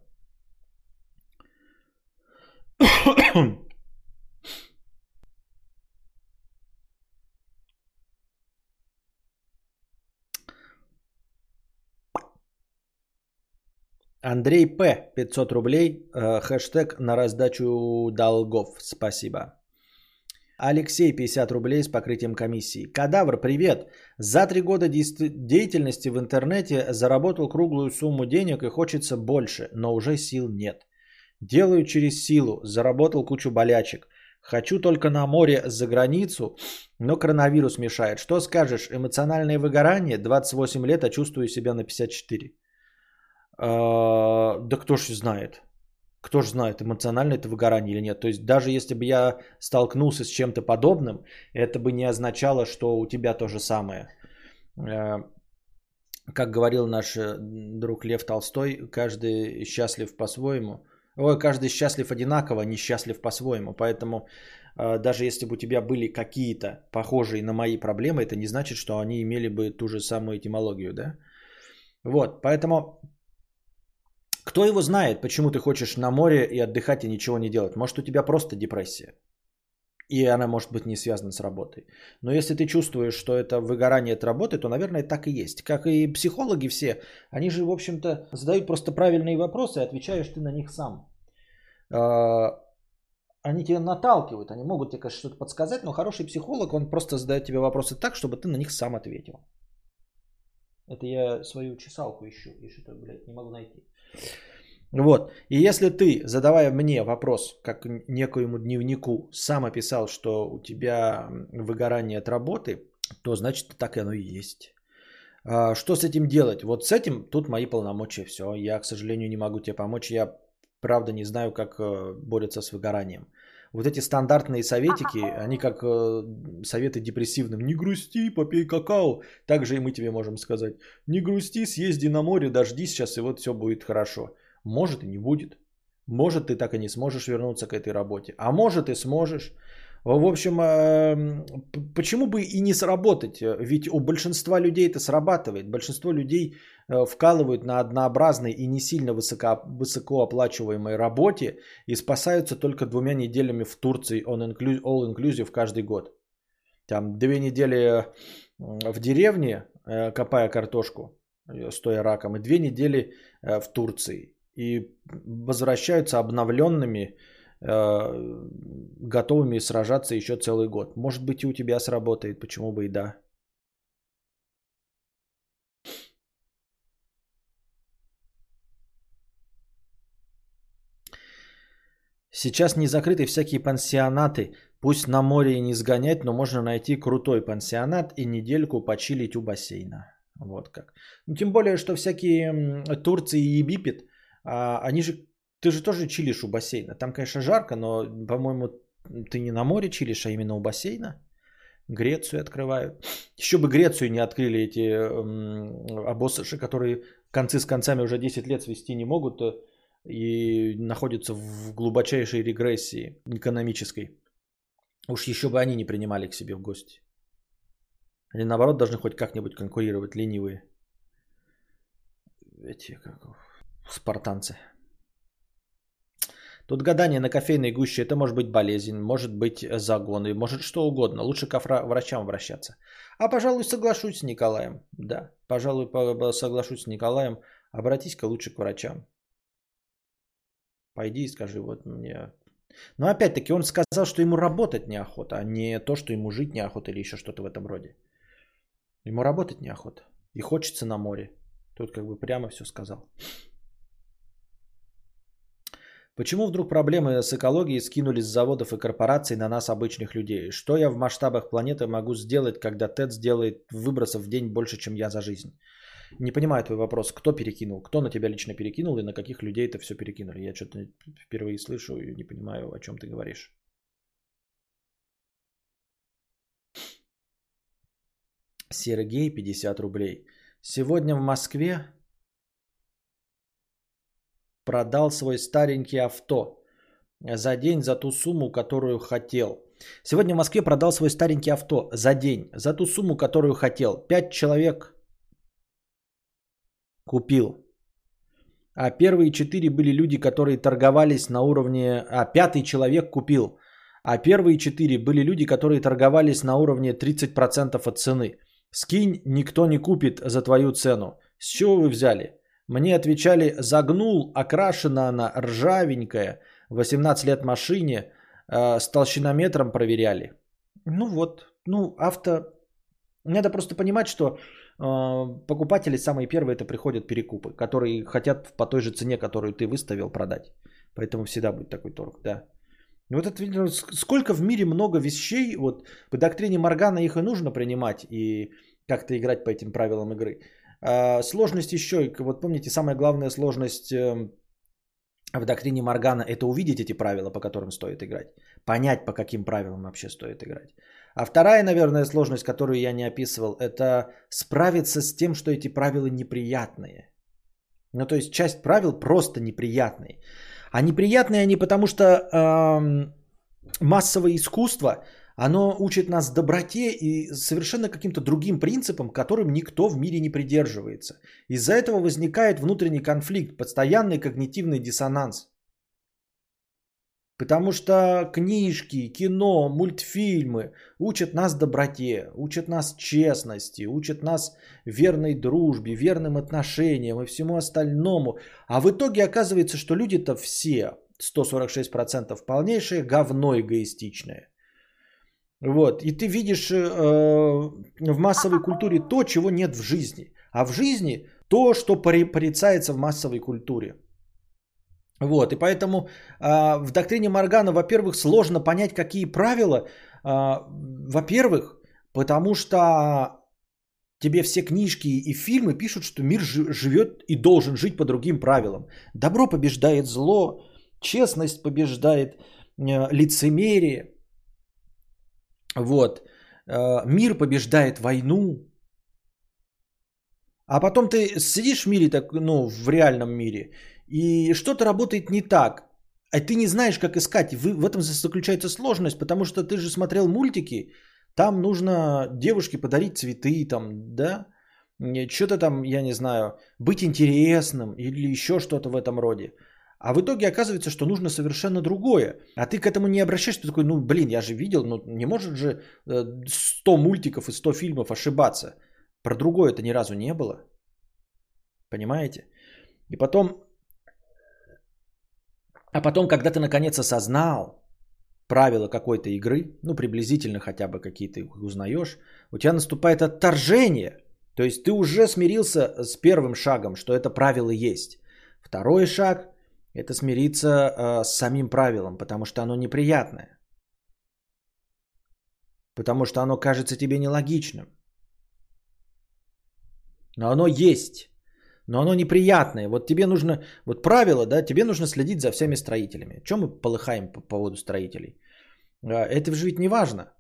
Андрей П. 500 рублей. Э, хэштег на раздачу долгов. Спасибо. Алексей, 50 рублей с покрытием комиссии. Кадавр, привет. За три года деятельности в интернете заработал круглую сумму денег и хочется больше, но уже сил нет. Делаю через силу, заработал кучу болячек. Хочу только на море за границу, но коронавирус мешает. Что скажешь, эмоциональное выгорание? 28 лет, а чувствую себя на 54. А, да кто ж знает. Кто же знает, эмоционально это выгорание или нет. То есть даже если бы я столкнулся с чем-то подобным, это бы не означало, что у тебя то же самое. Э, как говорил наш э, друг Лев Толстой, каждый счастлив по-своему. Ой, каждый счастлив одинаково, несчастлив по-своему. Поэтому э, даже если бы у тебя были какие-то похожие на мои проблемы, это не значит, что они имели бы ту же самую этимологию, да? Вот, поэтому Кто его знает, почему ты хочешь на море и отдыхать и ничего не делать? Может, у тебя просто депрессия. И она может быть не связана с работой. Но если ты чувствуешь, что это выгорание от работы, то, наверное, так и есть. Как и психологи все, они же, в общем-то, задают просто правильные вопросы, и отвечаешь ты на них сам. А, они тебя наталкивают, они могут тебе, конечно, что-то подсказать, но хороший психолог, он просто задает тебе вопросы так, чтобы ты на них сам ответил. Это я свою чесалку ищу, и что-то, блядь, не могу найти. Вот. И если ты, задавая мне вопрос, как некоему дневнику, сам описал, что у тебя выгорание от работы, то значит так оно и есть. А, что с этим делать? Вот с этим тут мои полномочия. Все. Я, к сожалению, не могу тебе помочь. Я правда не знаю, как э, борются с выгоранием. Вот эти стандартные советики, они как э, советы депрессивным. Не грусти, попей какао. Также и мы тебе можем сказать. Не грусти, съезди на море, дожди сейчас, и вот все будет хорошо. Может и не будет. Может ты так и не сможешь вернуться к этой работе. А может и сможешь. В общем, эм, почему бы и не сработать? Ведь у большинства людей это срабатывает. Большинство людей э, вкалывают на однообразной и не сильно высоко, высокооплачиваемой работе и спасаются только двумя неделями в Турции all inclusive каждый год. Там две недели в деревне, э, копая картошку, э, стоя раком, и две недели в Турции и возвращаются обновленными, готовыми сражаться еще целый год. Может быть и у тебя сработает, почему бы и да. Сейчас не закрыты всякие пансионаты. Пусть на море и не сгонять, но можно найти крутой пансионат и недельку почилить у бассейна. Вот как. Ну, тем более, что всякие Турции и Египет – а, они же, ты же тоже чилишь у бассейна. Там, конечно, жарко, но, по-моему, ты не на море чилишь, а именно у бассейна. Грецию открывают. Еще бы Грецию не открыли эти обоссыши, которые концы с концами уже 10 лет свести не могут э, и находятся в глубочайшей регрессии экономической. Уж еще бы они не принимали к себе в гости. Они наоборот должны хоть как-нибудь конкурировать, ленивые. Эти, как, спартанцы. Тут гадание на кофейной гуще, это может быть болезнь, может быть загон, и может что угодно. Лучше к врачам обращаться. А, пожалуй, соглашусь с Николаем. Да, пожалуй, соглашусь с Николаем. Обратись-ка лучше к врачам. Пойди и скажи вот мне. Но опять-таки он сказал, что ему работать неохота, а не то, что ему жить неохота или еще что-то в этом роде. Ему работать неохота. И хочется на море. Тут как бы прямо все сказал. Почему вдруг проблемы с экологией скинулись с заводов и корпораций на нас, обычных людей? Что я в масштабах планеты могу сделать, когда ТЭД сделает выбросов в день больше, чем я за жизнь? Не понимаю твой вопрос. Кто перекинул? Кто на тебя лично перекинул и на каких людей это все перекинули? Я что-то впервые слышу и не понимаю, о чем ты говоришь. Сергей, 50 рублей. Сегодня в Москве продал свой старенький авто за день за ту сумму, которую хотел. Сегодня в Москве продал свой старенький авто за день за ту сумму, которую хотел. Пять человек купил. А первые четыре были люди, которые торговались на уровне... А пятый человек купил. А первые четыре были люди, которые торговались на уровне 30% от цены. Скинь, никто не купит за твою цену. С чего вы взяли? Мне отвечали, загнул, окрашена она, ржавенькая, 18 лет машине, э, с толщинометром проверяли. Ну вот, ну авто... Надо просто понимать, что э, покупатели самые первые это приходят перекупы, которые хотят по той же цене, которую ты выставил, продать. Поэтому всегда будет такой торг, да. Вот это сколько в мире много вещей, вот по доктрине Моргана их и нужно принимать и как-то играть по этим правилам игры. А, сложность еще, вот помните, самая главная сложность эм, в доктрине Моргана – это увидеть эти правила, по которым стоит играть. Понять, по каким правилам вообще стоит играть. А вторая, наверное, сложность, которую я не описывал, это справиться с тем, что эти правила неприятные. Ну, то есть часть правил просто неприятные. А неприятные они потому, что эм, массовое искусство, Оно учит нас доброте и совершенно каким-то другим принципам, которым никто в мире не придерживается. Из-за этого возникает внутренний конфликт, постоянный когнитивный диссонанс. Потому что книжки, кино, мультфильмы учат нас доброте, учат нас честности, учат нас верной дружбе, верным отношениям и всему остальному. А в итоге оказывается, что люди-то все, 146% полнейшее говно эгоистичное. Вот. И ты видишь э, в массовой культуре то, чего нет в жизни. А в жизни то, что порицается в массовой культуре. Вот, и поэтому э, в доктрине Моргана, во-первых, сложно понять, какие правила. Э, во-первых, потому что тебе все книжки и фильмы пишут, что мир живет и должен жить по другим правилам. Добро побеждает зло, честность побеждает э, лицемерие. Вот. Э, мир побеждает войну. А потом ты сидишь в мире, так, ну, в реальном мире, и что-то работает не так. А ты не знаешь, как искать. В, этом заключается сложность, потому что ты же смотрел мультики, там нужно девушке подарить цветы, там, да, что-то там, я не знаю, быть интересным или еще что-то в этом роде. А в итоге оказывается, что нужно совершенно другое. А ты к этому не обращаешься, ты такой, ну блин, я же видел, ну не может же 100 э, мультиков и 100 фильмов ошибаться. Про другое это ни разу не было. Понимаете? И потом, а потом, когда ты наконец осознал правила какой-то игры, ну приблизительно хотя бы какие-то узнаешь, у тебя наступает отторжение. То есть ты уже смирился с первым шагом, что это правило есть. Второй шаг – это смириться э, с самим правилом, потому что оно неприятное. Потому что оно кажется тебе нелогичным. Но оно есть но оно неприятное. Вот тебе нужно, вот правило, да, тебе нужно следить за всеми строителями. Чем мы полыхаем по поводу строителей? А, это же ведь не важно,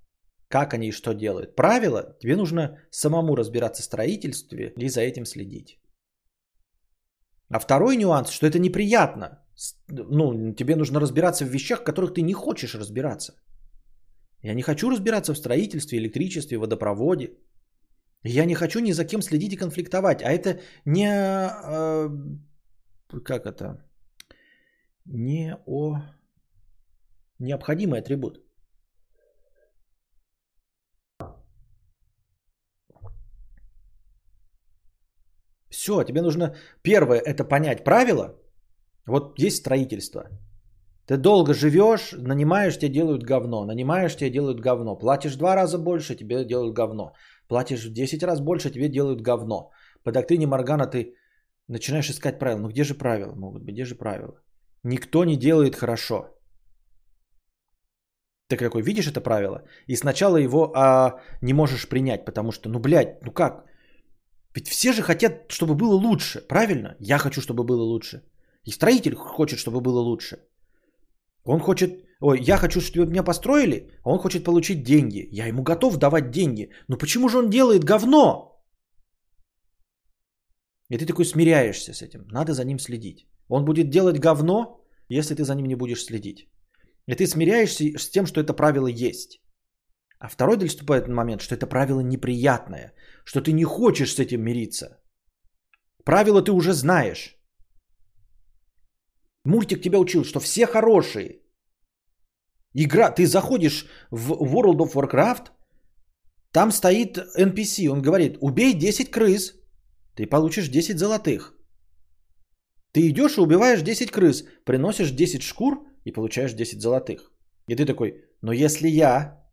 как они и что делают. Правило, тебе нужно самому разбираться в строительстве и за этим следить. А второй нюанс, что это неприятно. Ну, тебе нужно разбираться в вещах, в которых ты не хочешь разбираться. Я не хочу разбираться в строительстве, электричестве, водопроводе. Я не хочу ни за кем следить и конфликтовать. А это не... Э, как это? Не о... Необходимый атрибут. Все, тебе нужно... Первое, это понять правила. Вот есть строительство. Ты долго живешь, нанимаешь, тебе делают говно. Нанимаешь, тебе делают говно. Платишь два раза больше, тебе делают говно. Платишь в 10 раз больше, тебе делают говно. По доктрине Моргана ты начинаешь искать правила. Ну где же правила могут быть? Где же правила? Никто не делает хорошо. Ты какой видишь это правило, и сначала его а, не можешь принять, потому что, ну, блядь, ну как? Ведь все же хотят, чтобы было лучше, правильно? Я хочу, чтобы было лучше. И строитель хочет, чтобы было лучше. Он хочет, ой, я хочу, чтобы меня построили, а он хочет получить деньги. Я ему готов давать деньги. Но почему же он делает говно? И ты такой смиряешься с этим. Надо за ним следить. Он будет делать говно, если ты за ним не будешь следить. И ты смиряешься с тем, что это правило есть. А второй наступает момент, что это правило неприятное, что ты не хочешь с этим мириться. Правило ты уже знаешь. Мультик тебя учил, что все хорошие. Игра, ты заходишь в World of Warcraft, там стоит NPC, он говорит, убей 10 крыс, ты получишь 10 золотых. Ты идешь и убиваешь 10 крыс, приносишь 10 шкур и получаешь 10 золотых. И ты такой, но если я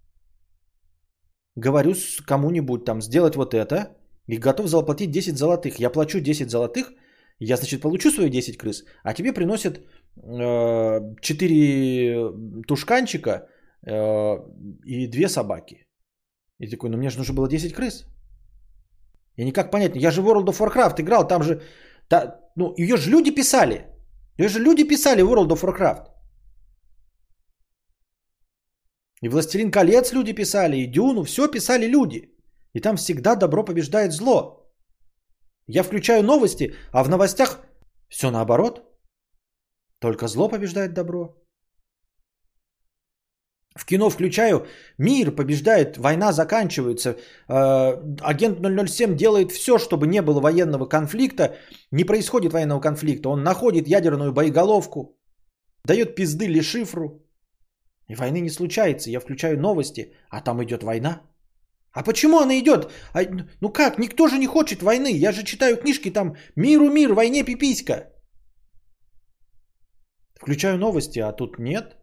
говорю кому-нибудь там сделать вот это и готов заплатить 10 золотых, я плачу 10 золотых, я, значит, получу свои 10 крыс, а тебе приносят э, 4 тушканчика э, и 2 собаки. И такой, ну мне же нужно было 10 крыс. Я никак понять, я же World of Warcraft играл, там же, та, ну ее же люди писали. Ее же люди писали World of Warcraft. И Властелин колец люди писали, и Дюну, все писали люди. И там всегда добро побеждает зло. Я включаю новости, а в новостях все наоборот. Только зло побеждает добро. В кино включаю, мир побеждает, война заканчивается, э, агент 007 делает все, чтобы не было военного конфликта, не происходит военного конфликта, он находит ядерную боеголовку, дает пизды Лешифру, и войны не случается. Я включаю новости, а там идет война. А почему она идет? А, ну как, никто же не хочет войны. Я же читаю книжки там «Миру мир, войне пиписька». Включаю новости, а тут нет.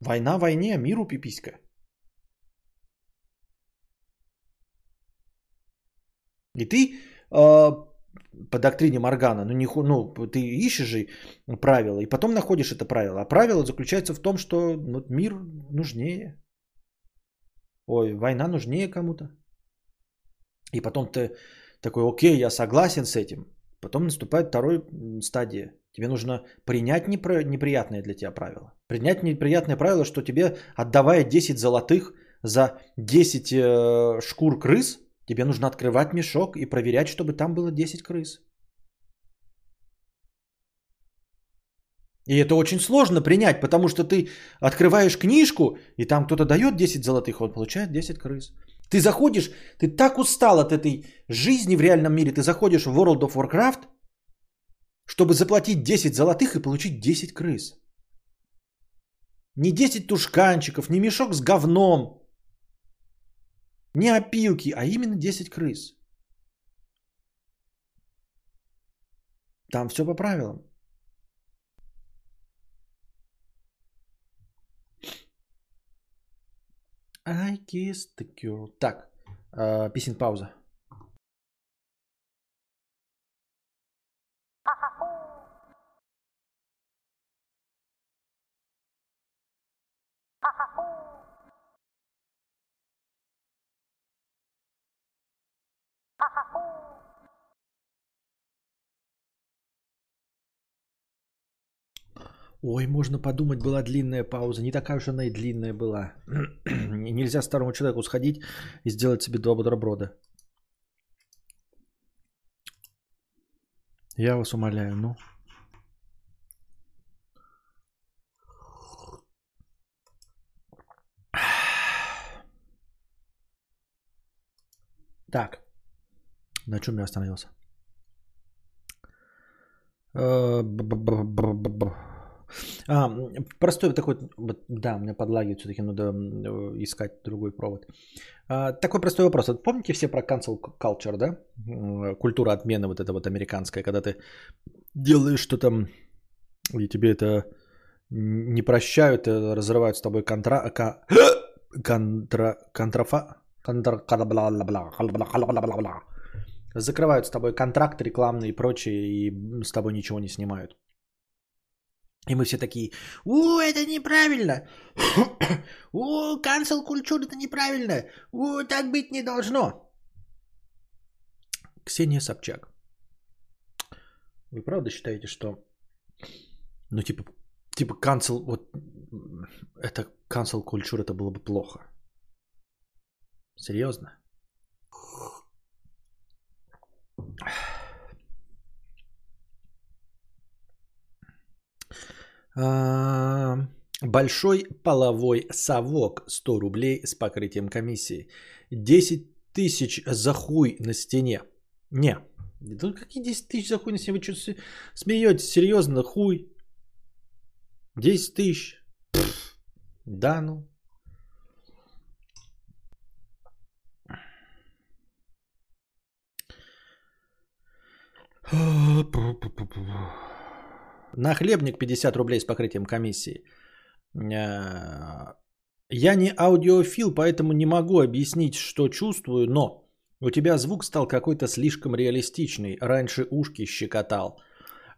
Война войне, миру пиписька. И ты э, по доктрине Моргана, ну, не, ну, ты ищешь же правила, и потом находишь это правило. А правило заключается в том, что ну, мир нужнее. Ой, война нужнее кому-то. И потом ты такой, окей, я согласен с этим. Потом наступает второй стадия. Тебе нужно принять непри... неприятное для тебя правило. Принять неприятное правило, что тебе, отдавая 10 золотых за 10 э, шкур крыс, тебе нужно открывать мешок и проверять, чтобы там было 10 крыс. И это очень сложно принять, потому что ты открываешь книжку, и там кто-то дает 10 золотых, он получает 10 крыс. Ты заходишь, ты так устал от этой жизни в реальном мире, ты заходишь в World of Warcraft, чтобы заплатить 10 золотых и получить 10 крыс. Не 10 тушканчиков, не мешок с говном, не опилки, а именно 10 крыс. Там все по правилам. I kissed the girl. Так, э, песен пауза. Ой, можно подумать, была длинная пауза. Не такая уж она и длинная была. Нельзя старому человеку сходить и сделать себе два бутерброда. Я вас умоляю, ну. Так. На чем я остановился? Э, а, простой такой, да, у меня подлагивает, все-таки надо э, искать другой провод. А, такой простой вопрос. Вот помните все про cancel culture, да? Культура отмены вот эта вот американская, когда ты делаешь что-то, и тебе это не прощают, э, разрывают с тобой контра... контра... контрафа... Контра... Закрывают с тобой контракт рекламный и прочее, и с тобой ничего не снимают. И мы все такие, о, это неправильно, о, cancel культура это неправильно, о, так быть не должно. Ксения Собчак. Вы правда считаете, что, ну, типа, типа, cancel, вот, это cancel культура, это было бы плохо? Серьезно? Большой половой совок 100 рублей с покрытием комиссии. 10 тысяч за хуй на стене. Не, ну какие 10 тысяч за хуй на стене? Вы что смеетесь? Серьезно, хуй? 10 тысяч? Да, ну. На хлебник 50 рублей с покрытием комиссии. Э, я не аудиофил, поэтому не могу объяснить, что чувствую, но у тебя звук стал какой-то слишком реалистичный. Раньше ушки щекотал.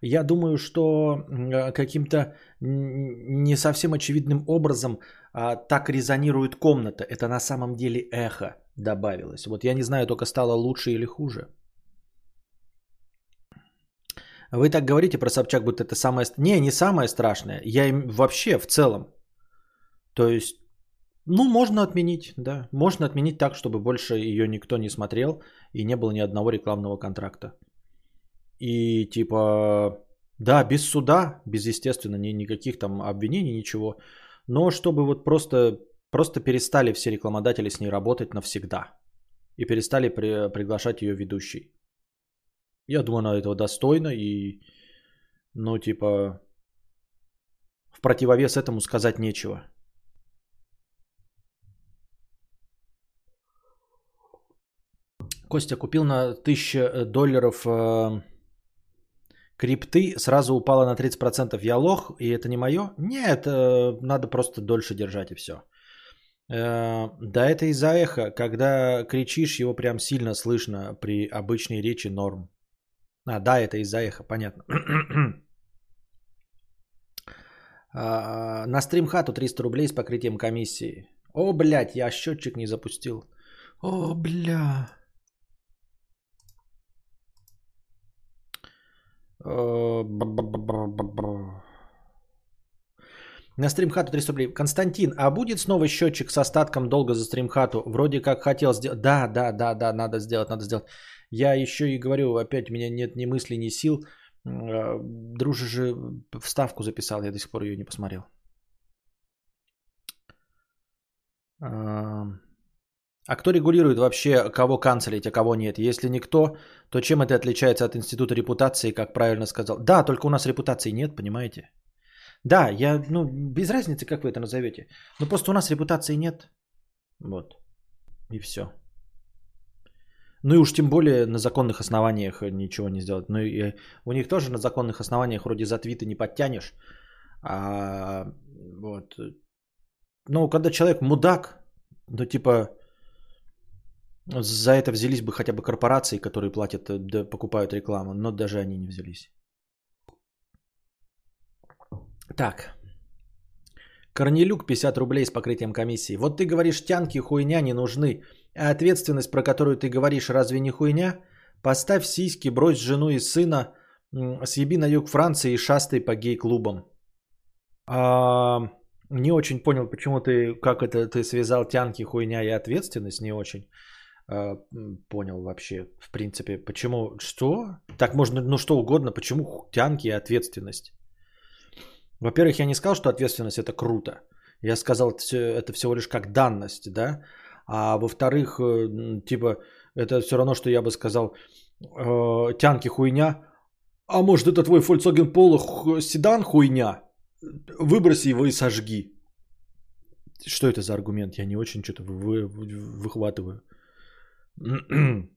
Я думаю, что э, каким-то не совсем очевидным образом а, так резонирует комната. Это на самом деле эхо добавилось. Вот я не знаю, только стало лучше или хуже. Вы так говорите про Собчак, будто это самое... Не, не самое страшное. Я им вообще в целом. То есть, ну, можно отменить, да. Можно отменить так, чтобы больше ее никто не смотрел и не было ни одного рекламного контракта. И типа, да, без суда, без, естественно, ни, никаких там обвинений, ничего. но чтобы вот просто, просто перестали все рекламодатели с ней работать навсегда. И перестали при, приглашать ее ведущей. Я думаю, она этого достойна и, ну, типа, в противовес этому сказать нечего. Костя купил на 1000 долларов э, крипты, сразу упала на 30%. Я лох, и это не мое? Нет, э, надо просто дольше держать и все. Э, да, это из-за эха. Когда кричишь, его прям сильно слышно при обычной речи норм. А, да, это из-за эха, понятно. А, на стримхату 300 рублей с покрытием комиссии. О, блядь, я счетчик не запустил. О, бля. Э, на стримхату 300 рублей. Константин, а будет снова счетчик с остатком долга за стримхату? Вроде как хотел сделать. Да, да, да, да, надо сделать, надо сделать. Я еще и говорю, опять у меня нет ни мыслей, ни сил. Э, Друже же вставку записал, я до сих пор ее не посмотрел. А кто регулирует вообще, кого канцелить, а кого нет? Если никто, то чем это отличается от института репутации, как правильно сказал? Да, только у нас репутации нет, понимаете? Да, я, ну, без разницы, как вы это назовете. Но просто у нас репутации нет. Вот. И все. Ну и уж тем более на законных основаниях ничего не сделать. Ну и у них тоже на законных основаниях вроде за твиты не подтянешь. А, вот. Ну, когда человек мудак, ну типа за это взялись бы хотя бы корпорации, которые платят, э, да, покупают рекламу, но даже они не взялись. Так. Корнелюк 50 рублей с покрытием комиссии. Вот ты говоришь, тянки хуйня не нужны. А ответственность, про которую ты говоришь, разве не хуйня? Поставь сиськи, брось жену и сына, съеби на юг Франции и шастай по гей-клубам. А, не очень понял, почему ты, как это ты связал тянки, хуйня и ответственность, не очень. А, понял вообще, в принципе, почему, что? Так можно, ну что угодно, почему тянки и ответственность? Во-первых, я не сказал, что ответственность это круто. Я сказал, это всего лишь как данность, да? А во-вторых, э, типа, это все равно, что я бы сказал, э, тянки хуйня, а может это твой Volkswagen Polo седан хуйня? Выброси его и сожги. Что это за аргумент? Я не очень что-то вы, вы, выхватываю.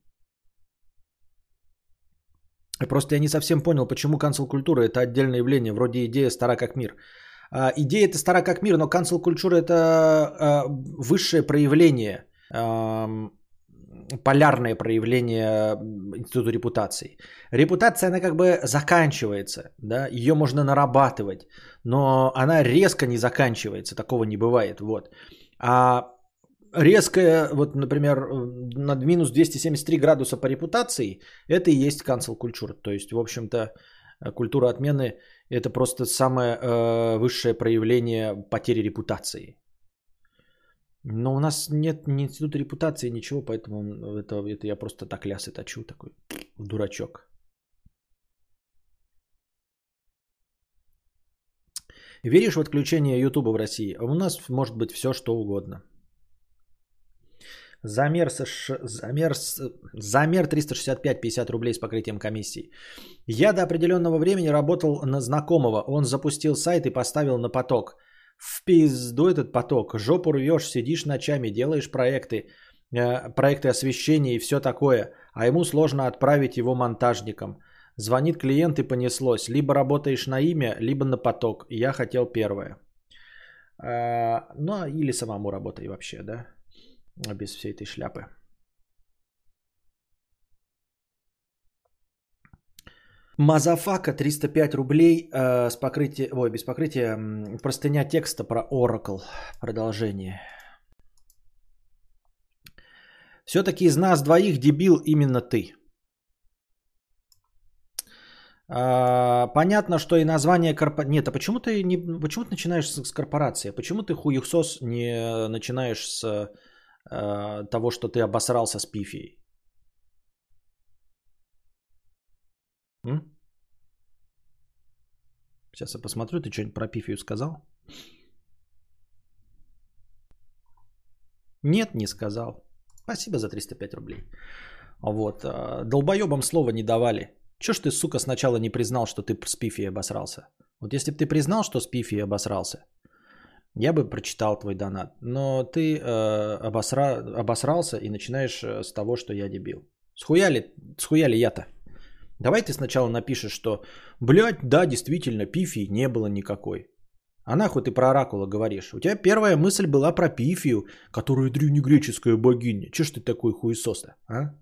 Просто я не совсем понял, почему канцел культура это отдельное явление, вроде идея стара как мир. А, идея это стара как мир, но канцел культура это а, высшее проявление, полярное проявление института репутации. Репутация, она как бы заканчивается, да, ее можно нарабатывать, но она резко не заканчивается, такого не бывает, вот. А резкая, вот, например, над минус 273 градуса по репутации, это и есть cancel культура. То есть, в общем-то, культура отмены – это просто самое э, высшее проявление потери репутации. Но у нас нет ни института репутации, ничего, поэтому это, это я просто так лясы точу, такой дурачок. Веришь в отключение Ютуба в России? У нас может быть все, что угодно – Замер, СШ... Замер... Замер 365-50 рублей с покрытием комиссии. Я до определенного времени работал на знакомого. Он запустил сайт и поставил на поток. В пизду этот поток. Жопу рвешь, сидишь ночами, делаешь проекты, э, проекты освещения и все такое. А ему сложно отправить его монтажникам. Звонит клиент и понеслось. Либо работаешь на имя, либо на поток. Я хотел первое. Э, ну, или самому работай вообще, да без всей этой шляпы. Мазафака 305 рублей э, с покрытием, ой, без покрытия, простыня текста про Oracle. Продолжение. Все-таки из нас двоих дебил именно ты. А, понятно, что и название корпорации... Нет, а почему ты, не... почему ты начинаешь с, с корпорации? Почему ты хуюхсос не начинаешь с э, того, что ты обосрался с пифией? М? Сейчас я посмотрю, ты что-нибудь про пифию сказал? Нет, не сказал. Спасибо за 305 рублей. Вот. Э, долбоебам слова не давали. Че ж ты, сука, сначала не признал, что ты с пифией обосрался? Вот если бы ты признал, что с пифией обосрался, я бы прочитал твой донат. Но ты э, обосра... обосрался и начинаешь э, с того, что я дебил. Схуяли, схуяли я-то? Давай ты сначала напишешь, что, блядь, да, действительно, Пифи не было никакой. А нахуй ты про оракула говоришь? У тебя первая мысль была про Пифию, которая древнегреческая богиня. Че ж ты такой хуесос-то, а?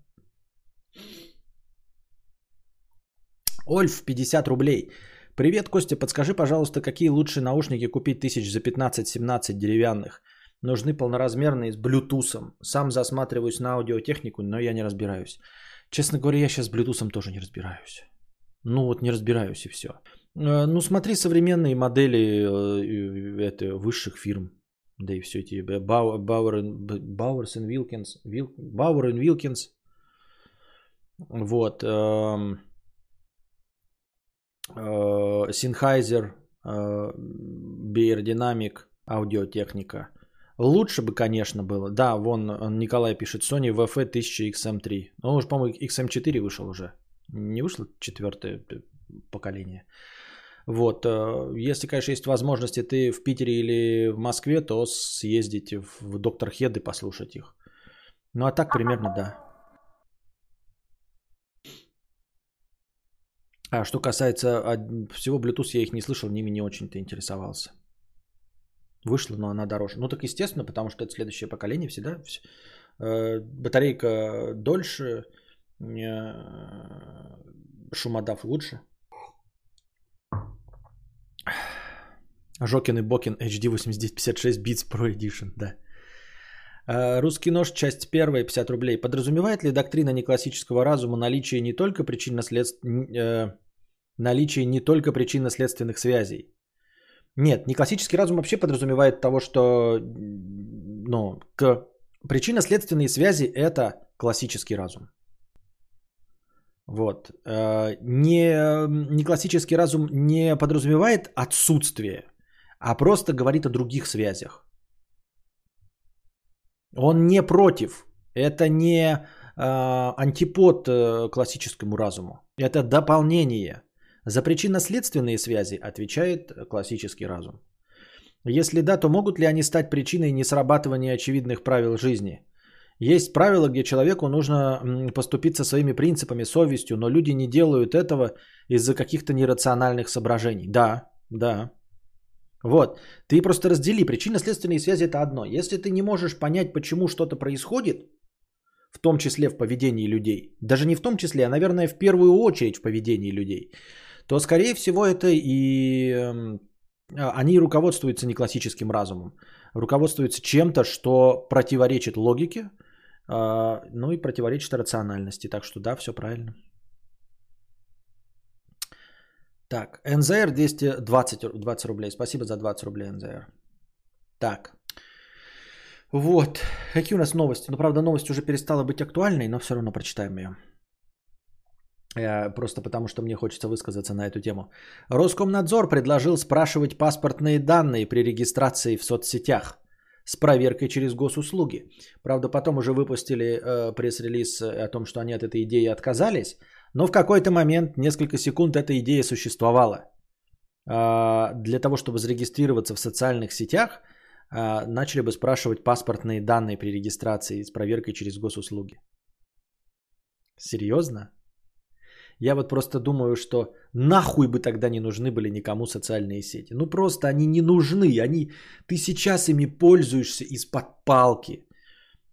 Ольф, 50 рублей. Привет, Костя, подскажи, пожалуйста, какие лучшие наушники купить тысяч за 15-17 деревянных? Нужны полноразмерные с блютусом. Сам засматриваюсь на аудиотехнику, но я не разбираюсь. Честно говоря, я сейчас с блютусом тоже не разбираюсь. Ну вот не разбираюсь и все. Ну смотри современные модели э, это, высших фирм. Да и все эти Бауэр, Бауэрс и Вилкинс. Бауэр и Вилкинс. Вот. Э, Sennheiser, э, Beyerdynamic, аудиотехника. Лучше бы, конечно, было. Да, вон э, Николай пишет, Sony VF 1000 XM3. Ну, уж, по-моему, XM4 вышел уже. Не вышло четвертое поколение. Вот, э, если, конечно, есть возможности ты в Питере или в Москве, то съездите в Доктор Хед и послушать их. Ну, а так примерно да. А что касается всего Bluetooth, я их не слышал, ними не очень-то интересовался. Вышла, но она дороже. Ну так естественно, потому что это следующее поколение всегда. вс- э, батарейка дольше, э, шумодав лучше. Жокин и Бокин HD 8956 Beats Pro Edition, да. Э, Русский нож, часть первая, 50 рублей. Подразумевает ли доктрина неклассического разума наличие не только причинно-следственных наличие не только причинно-следственных связей? Нет, неклассический разум вообще подразумевает того, что ну, к причинно-следственные связи – это классический разум. Вот. Э, Не, не классический разум не подразумевает отсутствие, а просто говорит о других связях. Он не против. Это не э, антипод э, классическому разуму. Это дополнение. За причинно-следственные связи отвечает классический разум. Если да, то могут ли они стать причиной несрабатывания очевидных правил жизни? Есть правила, где человеку нужно м, поступиться своими принципами, совестью, но люди не делают этого из-за каких-то нерациональных соображений. Да, да. Вот. Ты просто раздели. Причинно-следственные связи это одно. Если ты не можешь понять, почему что-то происходит, в том числе в поведении людей, даже не в том числе, а, наверное, в первую очередь в поведении людей, то, скорее всего, это и эм, а, они руководствуются не классическим разумом, руководствуются чем-то, что противоречит логике, а, ну и противоречит рациональности. Так что да, все правильно. Так, НЗР 220 20 рублей. Спасибо за 20 рублей, НЗР. Так. Вот. Какие у нас новости? Ну, правда, новость уже перестала быть актуальной, но все равно прочитаем ее. Э, Просто потому, что мне хочется высказаться на эту тему. Роскомнадзор предложил спрашивать паспортные данные при регистрации в соцсетях с проверкой через госуслуги. Правда, потом уже выпустили э, пресс-релиз о том, что они от этой идеи отказались, но в какой-то момент, несколько секунд, эта идея существовала. А, для того, чтобы зарегистрироваться в социальных сетях, а, начали бы спрашивать паспортные данные при регистрации с проверкой через госуслуги. Серьезно? Я вот просто думаю, что нахуй бы тогда не нужны были никому социальные сети. Ну просто они не нужны. Они, ты сейчас ими пользуешься из-под палки.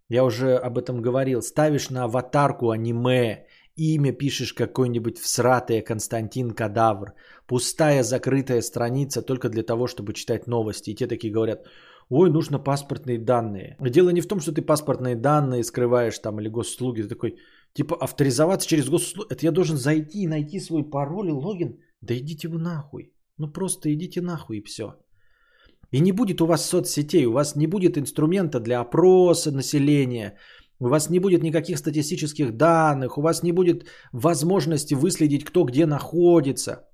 Я уже об этом говорил. Ставишь на аватарку аниме, имя пишешь какой-нибудь всратое Константин Кадавр. Пустая закрытая страница только для того, чтобы читать новости. И те такие говорят, ой, нужно паспортные данные. Дело не в том, что ты паспортные данные скрываешь там или госуслуги. Ты такой, Типа авторизоваться через госуслуги. Это я должен зайти и найти свой пароль и логин. Да идите вы нахуй. Ну просто идите нахуй и все. И не будет у вас соцсетей, у вас не будет инструмента для опроса населения, у вас не будет никаких статистических данных, у вас не будет возможности выследить, кто где находится.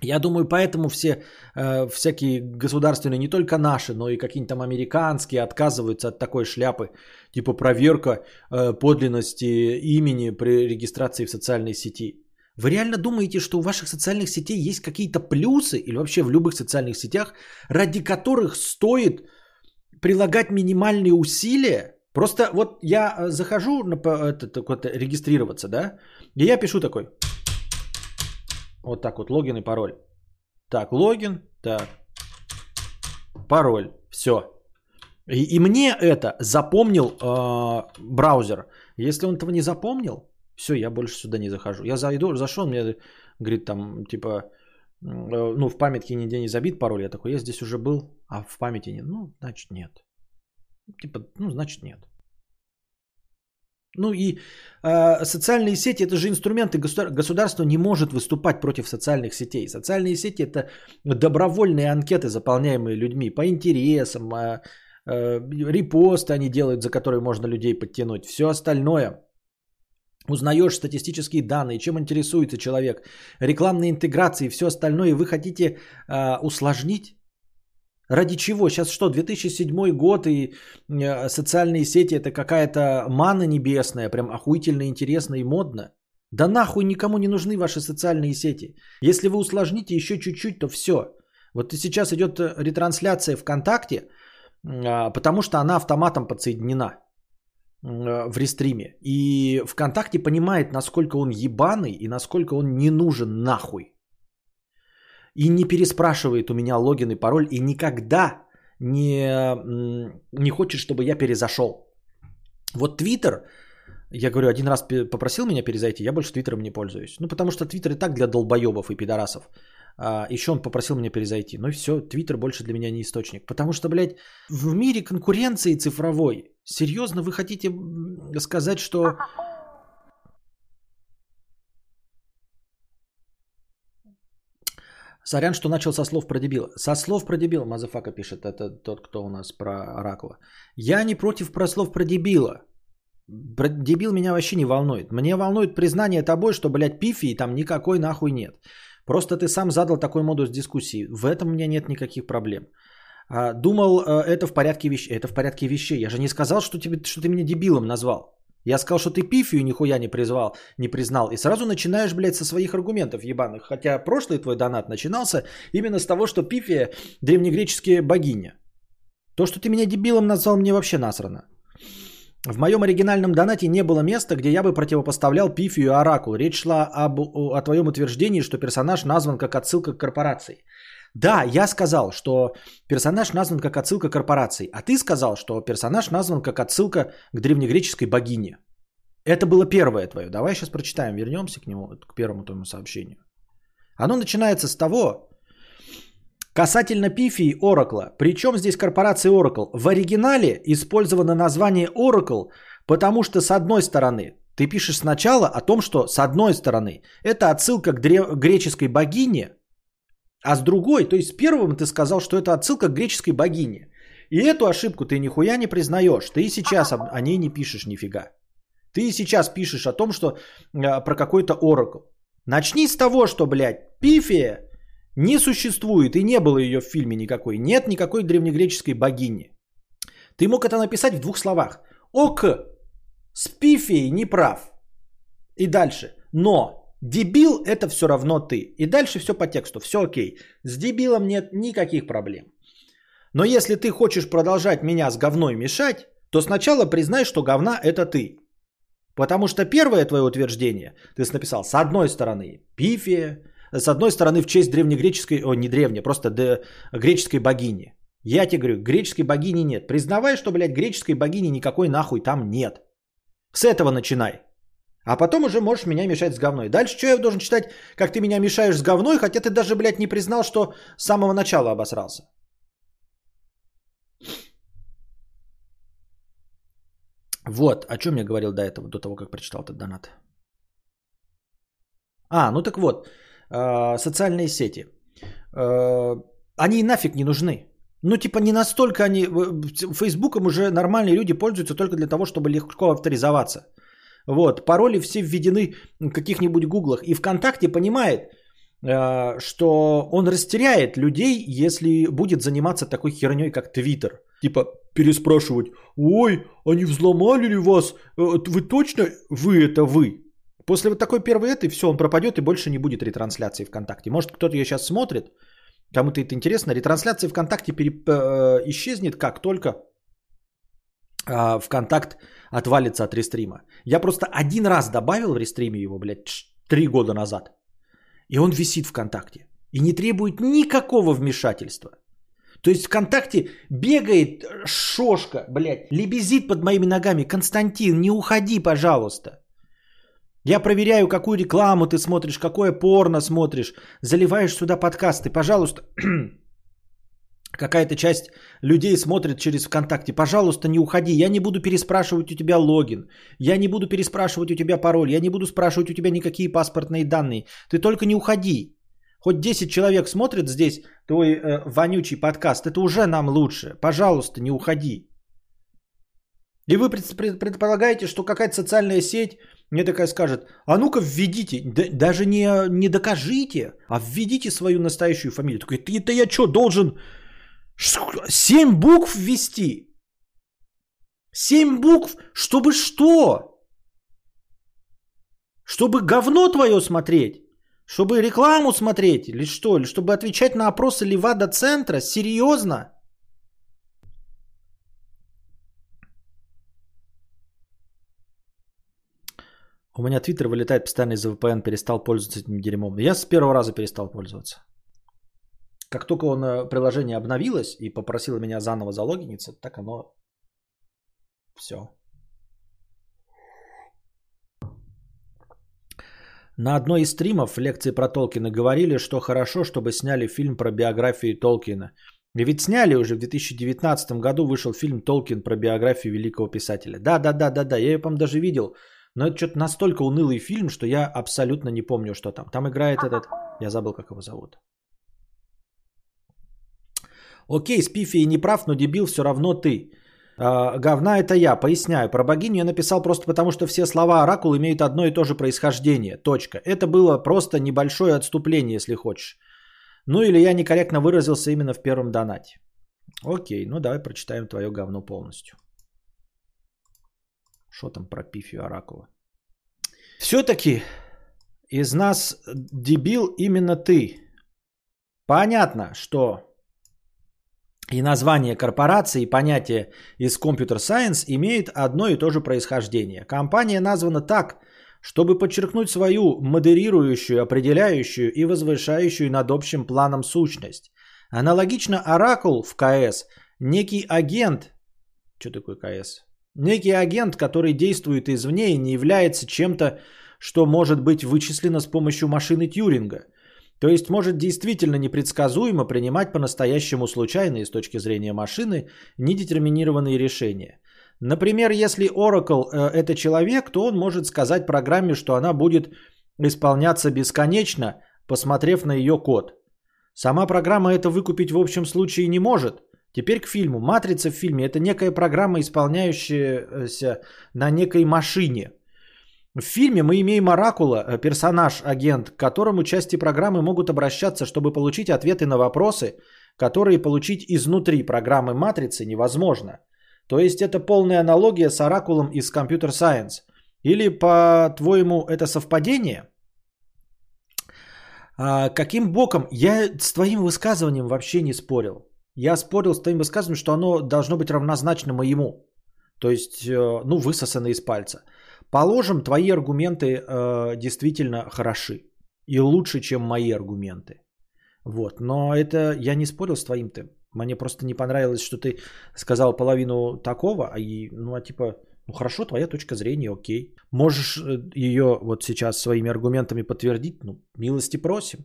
Я думаю, поэтому все э, всякие государственные, не только наши, но и какие-нибудь там американские отказываются от такой шляпы, типа проверка э, подлинности имени при регистрации в социальной сети. Вы реально думаете, что у ваших социальных сетей есть какие-то плюсы или вообще в любых социальных сетях, ради которых стоит прилагать минимальные усилия? Просто вот я э, захожу на по- это, такое-то, регистрироваться, да, и я пишу такой, вот так вот, логин и пароль. Так, логин, так, пароль, все. И, и мне это запомнил э, браузер. Если он этого не запомнил, все, я больше сюда не захожу. Я зайду, зашел, мне говорит там, типа, э, ну, в памятке нигде не забит пароль. Я такой, я здесь уже был, а в памяти нет. Ну, значит, нет. Типа, ну, значит, нет. Ну и э, социальные сети это же инструменты государ- государство не может выступать против социальных сетей. Социальные сети это добровольные анкеты, заполняемые людьми по интересам, э, э, репосты они делают, за которые можно людей подтянуть. Все остальное узнаешь статистические данные, чем интересуется человек, рекламные интеграции, все остальное, и вы хотите э, усложнить Ради чего? Сейчас что, 2007 год и э, социальные сети это какая-то мана небесная, прям охуительно интересно и модно? Да нахуй никому не нужны ваши социальные сети. Если вы усложните еще чуть-чуть, то все. Вот сейчас идет ретрансляция ВКонтакте, а, потому что она автоматом подсоединена в рестриме. И ВКонтакте понимает, насколько он ебаный и насколько он не нужен нахуй и не переспрашивает у меня логин и пароль, и никогда не, не хочет, чтобы я перезашел. Вот Твиттер, я говорю, один раз попросил меня перезайти, я больше Твиттером не пользуюсь. Ну, потому что Твиттер и так для долбоебов и пидорасов. А, еще он попросил меня перезайти. Ну и все, Твиттер больше для меня не источник. Потому что, блядь, в мире конкуренции цифровой, серьезно вы хотите сказать, что Сорян, что начал со слов про дебила. Со слов про дебила, Мазафака пишет, это тот, кто у нас про Оракула. Я не против про слов про дебила. Про дебил меня вообще не волнует. Мне волнует признание тобой, что, блядь, пифии там никакой нахуй нет. Просто ты сам задал такой модус дискуссии. В этом у меня нет никаких проблем. А, думал, э, это в порядке вещей. Это в порядке вещей. Я же не сказал, что, тебе, что ты меня дебилом назвал. Я сказал, что ты пифию нихуя не призвал, не признал. И сразу начинаешь, блядь, со своих аргументов ебаных. Хотя прошлый твой донат начинался именно с того, что пифия древнегреческие богиня. То, что ты меня дебилом назвал, мне вообще насрано. В моем оригинальном донате не было места, где я бы противопоставлял Пифию и Оракул. Речь шла об, о твоем утверждении, что персонаж назван как отсылка к корпорации. Да, я сказал, что персонаж назван как отсылка к корпорации, а ты сказал, что персонаж назван как отсылка к древнегреческой богине. Это было первое твое. Давай сейчас прочитаем, вернемся к нему, к первому твоему сообщению. Оно начинается с того, касательно Пифи и Оракла. Причем здесь корпорация Oracle? В оригинале использовано название Oracle, потому что с одной стороны ты пишешь сначала о том, что с одной стороны это отсылка к древ- греческой богине, а с другой, то есть с первым ты сказал, что это отсылка к греческой богине. И эту ошибку ты нихуя не признаешь. Ты и сейчас о ней не пишешь нифига. Ты и сейчас пишешь о том, что э, про какой-то оракл. Начни с того, что, блядь, Пифия не существует и не было ее в фильме никакой. Нет никакой древнегреческой богини. Ты мог это написать в двух словах. Ок, с Пифией не прав. И дальше. Но Дебил это все равно ты. И дальше все по тексту, все окей. С дебилом нет никаких проблем. Но если ты хочешь продолжать меня с говной мешать, то сначала признай, что говна это ты. Потому что первое твое утверждение, ты написал с одной стороны пифия, с одной стороны в честь древнегреческой, о не древней, просто де, греческой богини. Я тебе говорю, греческой богини нет. Признавай, что, блядь, греческой богини никакой нахуй там нет. С этого начинай. А потом уже можешь меня мешать с говной. Дальше что я должен читать, как ты меня мешаешь с говной, хотя ты даже, блядь, не признал, что с самого начала обосрался. Вот, о чем я говорил до этого, до того, как прочитал этот донат. А, ну так вот, э, социальные сети. Э, они нафиг не нужны. Ну, типа, не настолько они... Фейсбуком уже нормальные люди пользуются только для того, чтобы легко авторизоваться. Вот, пароли все введены в каких-нибудь гуглах. И ВКонтакте понимает, э, что он растеряет людей, если будет заниматься такой херней, как Твиттер. Типа переспрашивать, ой, они взломали ли вас? Э, вы точно, вы это вы? После вот такой первой этой, все, он пропадет и больше не будет ретрансляции ВКонтакте. Может, кто-то ее сейчас смотрит, кому-то это интересно. Ретрансляция ВКонтакте пере, э, исчезнет, как только э, ВКонтакт отвалится от рестрима. Я просто один раз добавил в рестриме его, блядь, три года назад. И он висит ВКонтакте. И не требует никакого вмешательства. То есть ВКонтакте бегает шошка, блядь, лебезит под моими ногами. Константин, не уходи, пожалуйста. Я проверяю, какую рекламу ты смотришь, какое порно смотришь. Заливаешь сюда подкасты. Пожалуйста, какая-то часть людей смотрит через ВКонтакте. Пожалуйста, не уходи. Я не буду переспрашивать у тебя логин. Я не буду переспрашивать у тебя пароль. Я не буду спрашивать у тебя никакие паспортные данные. Ты только не уходи. Хоть 10 человек смотрит здесь твой э, вонючий подкаст. Это уже нам лучше. Пожалуйста, не уходи. И вы предполагаете, что какая-то социальная сеть мне такая скажет, а ну-ка введите, даже не, не докажите, а введите свою настоящую фамилию. Такой, это я что, должен Семь букв ввести. Семь букв, чтобы что? Чтобы говно твое смотреть? Чтобы рекламу смотреть или что? Или чтобы отвечать на опросы Левада-центра? Серьезно? У меня твиттер вылетает постоянно из-за VPN, перестал пользоваться этим дерьмом. Я с первого раза перестал пользоваться. Как только он, э, приложение обновилось и попросило меня заново залогиниться, так оно все. На одной из стримов лекции про Толкина говорили, что хорошо, чтобы сняли фильм про биографию Толкина. И ведь сняли уже в 2019 году вышел фильм Толкин про биографию великого писателя. Да, да, да, да, да, я ее, по даже видел. Но это что-то настолько унылый фильм, что я абсолютно не помню, что там. Там играет этот... Я забыл, как его зовут. Окей, Спифи не прав, но дебил все равно ты. А, говна это я, поясняю. Про богиню я написал просто потому, что все слова оракул имеют одно и то же происхождение. Точка. Это было просто небольшое отступление, если хочешь. Ну или я некорректно выразился именно в первом донате. Окей, ну давай прочитаем твое говно полностью. Что там про Пифию Оракула? Все-таки из нас дебил именно ты. Понятно, что и название корпорации, и понятие из Computer Science имеет одно и то же происхождение. Компания названа так, чтобы подчеркнуть свою модерирующую, определяющую и возвышающую над общим планом сущность. Аналогично Оракул в КС – некий агент, что такое КС? Некий агент, который действует извне и не является чем-то, что может быть вычислено с помощью машины Тьюринга – то есть может действительно непредсказуемо принимать по-настоящему случайные с точки зрения машины недетерминированные решения. Например, если Oracle э, это человек, то он может сказать программе, что она будет исполняться бесконечно, посмотрев на ее код. Сама программа это выкупить в общем случае не может. Теперь к фильму. Матрица в фильме это некая программа, исполняющаяся на некой машине – в фильме мы имеем Оракула, э, персонаж, агент, к которому части программы могут обращаться, чтобы получить ответы на вопросы, которые получить изнутри программы матрицы невозможно. То есть это полная аналогия с Оракулом из Computer Science. Или, по-твоему, это совпадение? А, каким боком? Я с твоим высказыванием вообще не спорил. Я спорил с твоим высказыванием, что оно должно быть равнозначно моему. То есть, э, ну, высосано из пальца. Положим, твои аргументы э, действительно хороши и лучше, чем мои аргументы. Вот. Но это я не спорил с твоим-то. Мне просто не понравилось, что ты сказал половину такого, а и, ну, а типа, ну хорошо, твоя точка зрения, окей. Можешь э, ее вот сейчас своими аргументами подтвердить, ну, милости просим.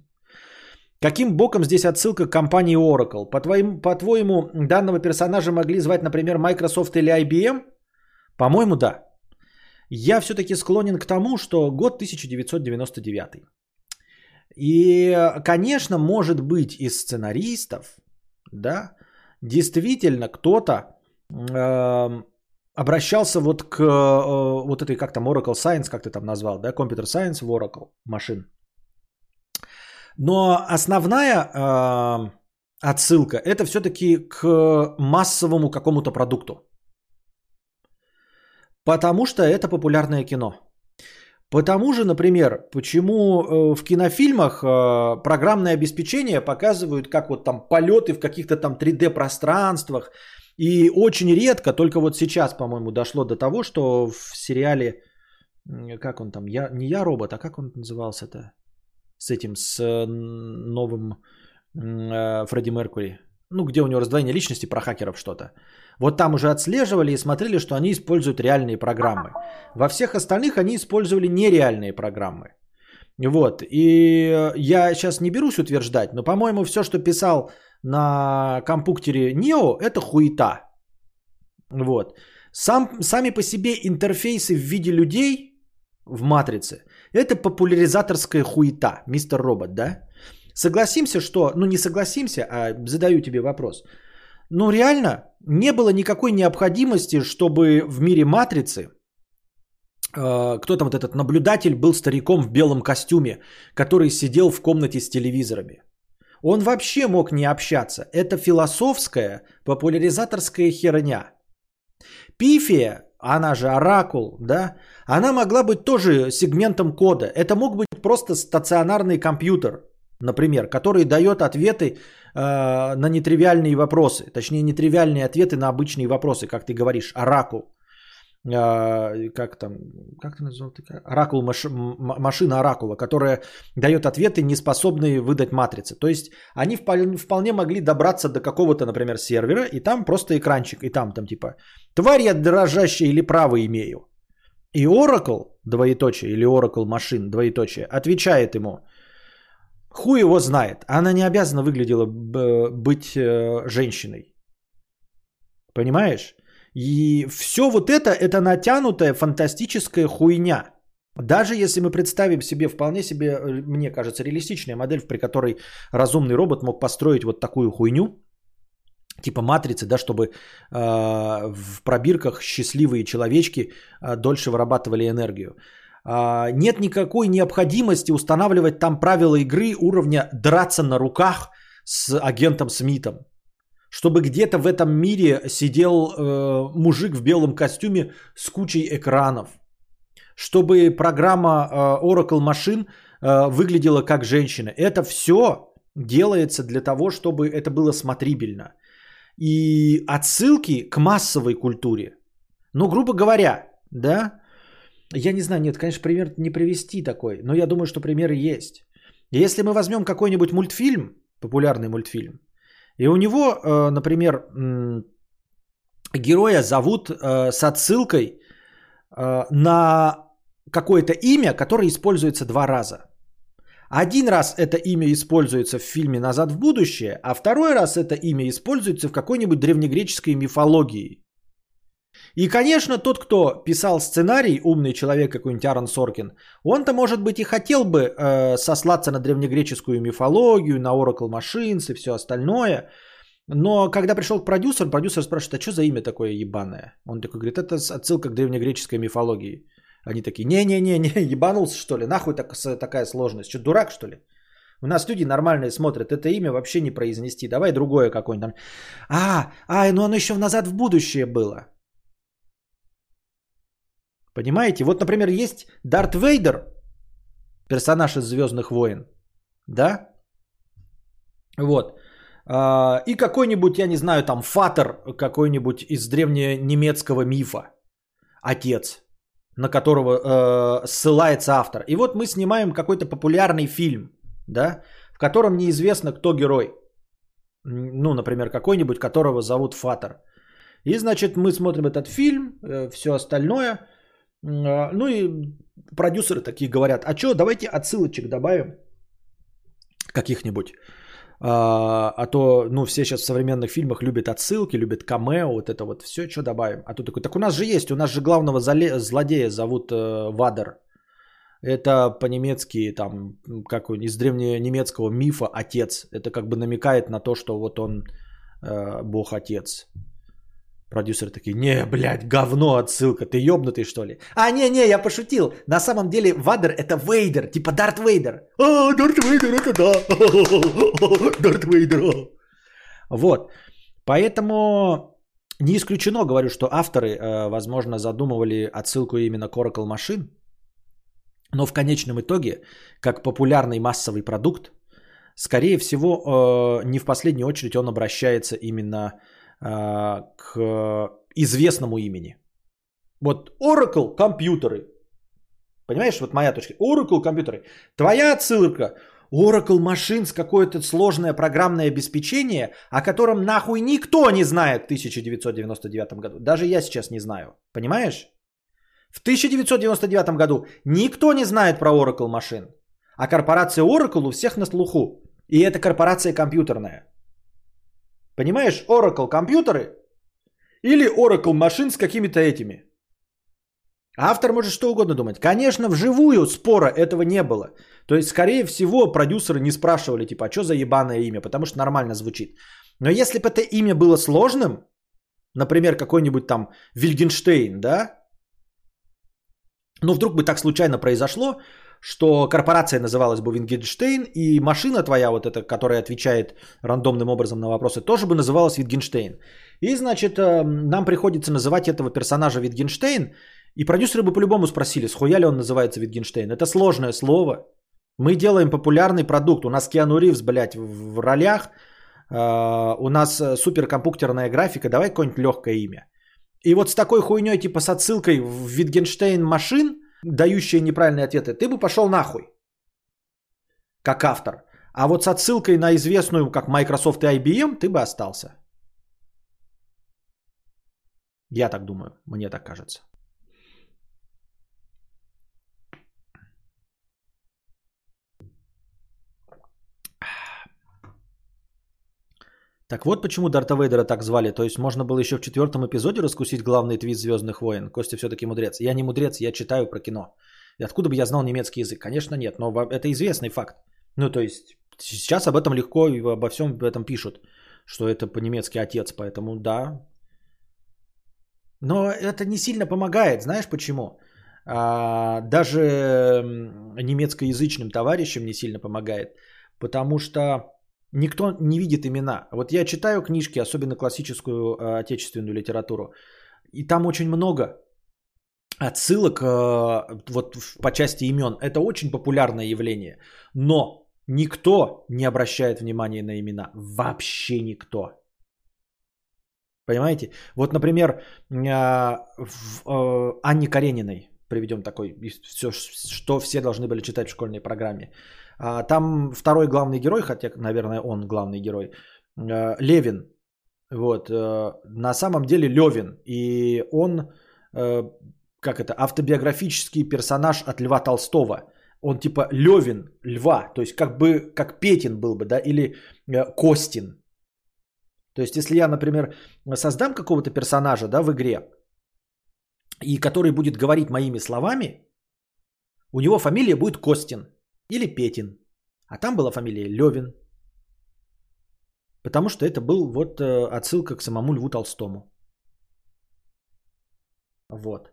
Каким боком здесь отсылка к компании Oracle? По, твоим, по-твоему, данного персонажа могли звать, например, Microsoft или IBM? По-моему, да. Я все-таки склонен к тому, что год 1999. И, конечно, может быть из сценаристов, да, действительно кто-то э, обращался вот к э, вот этой, как там, Oracle Science, как ты там назвал, да, Computer Science в Oracle машин. Но основная э, отсылка это все-таки к массовому какому-то продукту. Потому что это популярное кино. Потому же, например, почему э, в кинофильмах э, программное обеспечение показывают, как вот там полеты в каких-то там 3D пространствах. И очень редко, только вот сейчас, по-моему, дошло до того, что в сериале, как он там, я, не я робот, а как он назывался-то? С этим, с новым Фредди Меркури. Ну, где у него раздвоение личности про хакеров что-то. Вот там уже отслеживали и смотрели, что они используют реальные программы. Во всех остальных они использовали нереальные программы. Вот. И я сейчас не берусь утверждать, но, по-моему, все, что писал на компьютере Neo, это хуета. Вот. Сам, сами по себе интерфейсы в виде людей в матрице, это популяризаторская хуета, мистер робот, да? Согласимся, что, ну не согласимся, а задаю тебе вопрос – ну реально не было никакой необходимости, чтобы в мире матрицы э, кто там вот этот наблюдатель был стариком в белом костюме, который сидел в комнате с телевизорами. Он вообще мог не общаться. Это философская, популяризаторская херня. Пифия, она же оракул, да, она могла быть тоже сегментом кода. Это мог быть просто стационарный компьютер, например, который дает ответы э, на нетривиальные вопросы, точнее нетривиальные ответы на обычные вопросы, как ты говоришь, оракул. Э, как там, как ты назвал? Оракул, маш, машина оракула, которая дает ответы, не способные выдать матрицы. То есть они вполне могли добраться до какого-то, например, сервера, и там просто экранчик, и там, там типа, тварь я дрожащая или право имею. И Oracle, двоеточие, или Oracle машин, двоеточие, отвечает ему – Хуй его знает. Она не обязана выглядела быть э, женщиной. Понимаешь? И все вот это, это натянутая фантастическая хуйня. Даже если мы представим себе вполне себе, э, мне кажется, реалистичная модель, при которой разумный робот мог построить вот такую хуйню, типа матрицы, да, чтобы э, в пробирках счастливые человечки э, дольше вырабатывали энергию. А, нет никакой необходимости устанавливать там правила игры уровня драться на руках с агентом Смитом. Чтобы где-то в этом мире сидел э, мужик в белом костюме с кучей экранов. Чтобы программа э, Oracle машин э, выглядела как женщина. Это все делается для того, чтобы это было смотрибельно. И отсылки к массовой культуре. Ну, грубо говоря, да, я не знаю, нет, конечно, пример не привести такой, но я думаю, что примеры есть. Если мы возьмем какой-нибудь мультфильм, популярный мультфильм, и у него, э, например, героя зовут э, с отсылкой э, на какое-то имя, которое используется два раза. Один раз это имя используется в фильме «Назад в будущее», а второй раз это имя используется в какой-нибудь древнегреческой мифологии. И, конечно, тот, кто писал сценарий, умный человек какой-нибудь Аарон Соркин, он-то, может быть, и хотел бы э, сослаться на древнегреческую мифологию, на Oracle Machines и все остальное. Но когда пришел к продюсеру, продюсер спрашивает, а что за имя такое ебаное? Он такой говорит, это отсылка к древнегреческой мифологии. Они такие, не-не-не, не ебанулся что ли? Нахуй так, такая сложность? Что, дурак что ли? У нас люди нормальные смотрят, это имя вообще не произнести. Давай другое какое-нибудь. А, а, ну оно еще назад в будущее было. Понимаете? Вот, например, есть Дарт Вейдер, персонаж из Звездных войн, да? Вот. А, и какой-нибудь, я не знаю, там Фатер какой-нибудь из древненемецкого мифа. Отец, на которого э, ссылается автор. И вот мы снимаем какой-то популярный фильм, да, в котором неизвестно, кто герой. Ну, например, какой-нибудь, которого зовут Фатер. И, значит, мы смотрим этот фильм, э, все остальное – ну и продюсеры такие говорят, а что, давайте отсылочек добавим каких-нибудь. А, а то, ну, все сейчас в современных фильмах любят отсылки, любят камео, вот это вот все, что добавим. А тут такой, так у нас же есть, у нас же главного злодея зовут э, Вадер. Это по-немецки, там, как из древненемецкого мифа отец. Это как бы намекает на то, что вот он э, бог-отец. Продюсеры такие, не, блядь, говно отсылка, ты ёбнутый что ли? А, не-не, я пошутил. На самом деле Вадер это Вейдер, типа Дарт Вейдер. А, Дарт Вейдер это да. Дарт Вейдер. Вот. Поэтому не исключено, говорю, что авторы, э, возможно, задумывали отсылку именно к Oracle машин, но в конечном итоге, как популярный массовый продукт, скорее всего, э, не в последнюю очередь он обращается именно э, к известному имени. Вот Oracle компьютеры. Понимаешь, вот моя точка. Oracle компьютеры. Твоя отсылка Oracle машин с какое-то сложное программное обеспечение, о котором нахуй никто не знает в 1999 году. Даже я сейчас не знаю. Понимаешь? В 1999 году никто не знает про Oracle машин. А корпорация Oracle у всех на слуху. И это корпорация компьютерная. Понимаешь, Oracle компьютеры или Oracle машин с какими-то этими. Автор может что угодно думать. Конечно, вживую спора этого не было. То есть, скорее всего, продюсеры не спрашивали, типа, а что за ебаное имя, потому что нормально звучит. Но если бы это имя было сложным, например, какой-нибудь там Вильгенштейн, да, ну вдруг бы так случайно произошло, что корпорация называлась бы Вингенштейн, и машина твоя, вот эта, которая отвечает рандомным образом на вопросы, тоже бы называлась Витгенштейн. И, значит, э, нам приходится называть этого персонажа Витгенштейн, и продюсеры бы по-любому спросили, схуя ли он называется Витгенштейн. Это сложное слово. Мы делаем популярный продукт. У нас Киану Ривз, блядь, в ролях. Э, у нас э, суперкомпьютерная графика. Давай какое-нибудь легкое имя. И вот с такой хуйней, типа с отсылкой в Витгенштейн машин, дающие неправильные ответы, ты бы пошел нахуй. Как автор. А вот с отсылкой на известную, как Microsoft и IBM, ты бы остался. Я так думаю, мне так кажется. Так вот почему Дарта Вейдера так звали. То есть можно было еще в четвертом эпизоде раскусить главный твит Звездных войн. Костя все-таки мудрец. Я не мудрец, я читаю про кино. И откуда бы я знал немецкий язык? Конечно, нет, но это известный факт. Ну, то есть сейчас об этом легко и обо всем этом пишут, что это по-немецки отец, поэтому да. Но это не сильно помогает, знаешь почему? А, даже немецкоязычным товарищам не сильно помогает, потому что Никто не видит имена. Вот я читаю книжки, особенно классическую э, отечественную литературу, и там очень много отсылок э, вот по части имен. Это очень популярное явление. Но никто не обращает внимания на имена. Вообще никто. Понимаете? Вот, например, э, в Анне Карениной приведем такой, все, что все должны были читать в школьной программе. А, там второй главный герой, хотя, наверное, он главный герой, э, Левин. Вот. Э, на самом деле Левин. И он, э, как это, автобиографический персонаж от Льва Толстого. Он типа Левин, Льва. То есть как бы, как Петин был бы, да, или Костин. То есть если я, например, создам какого-то персонажа, да, в игре, и который будет говорить моими словами, у него фамилия будет Костин или Петин. А там была фамилия Левин. Потому что это был вот э, отсылка к самому Льву Толстому. Вот.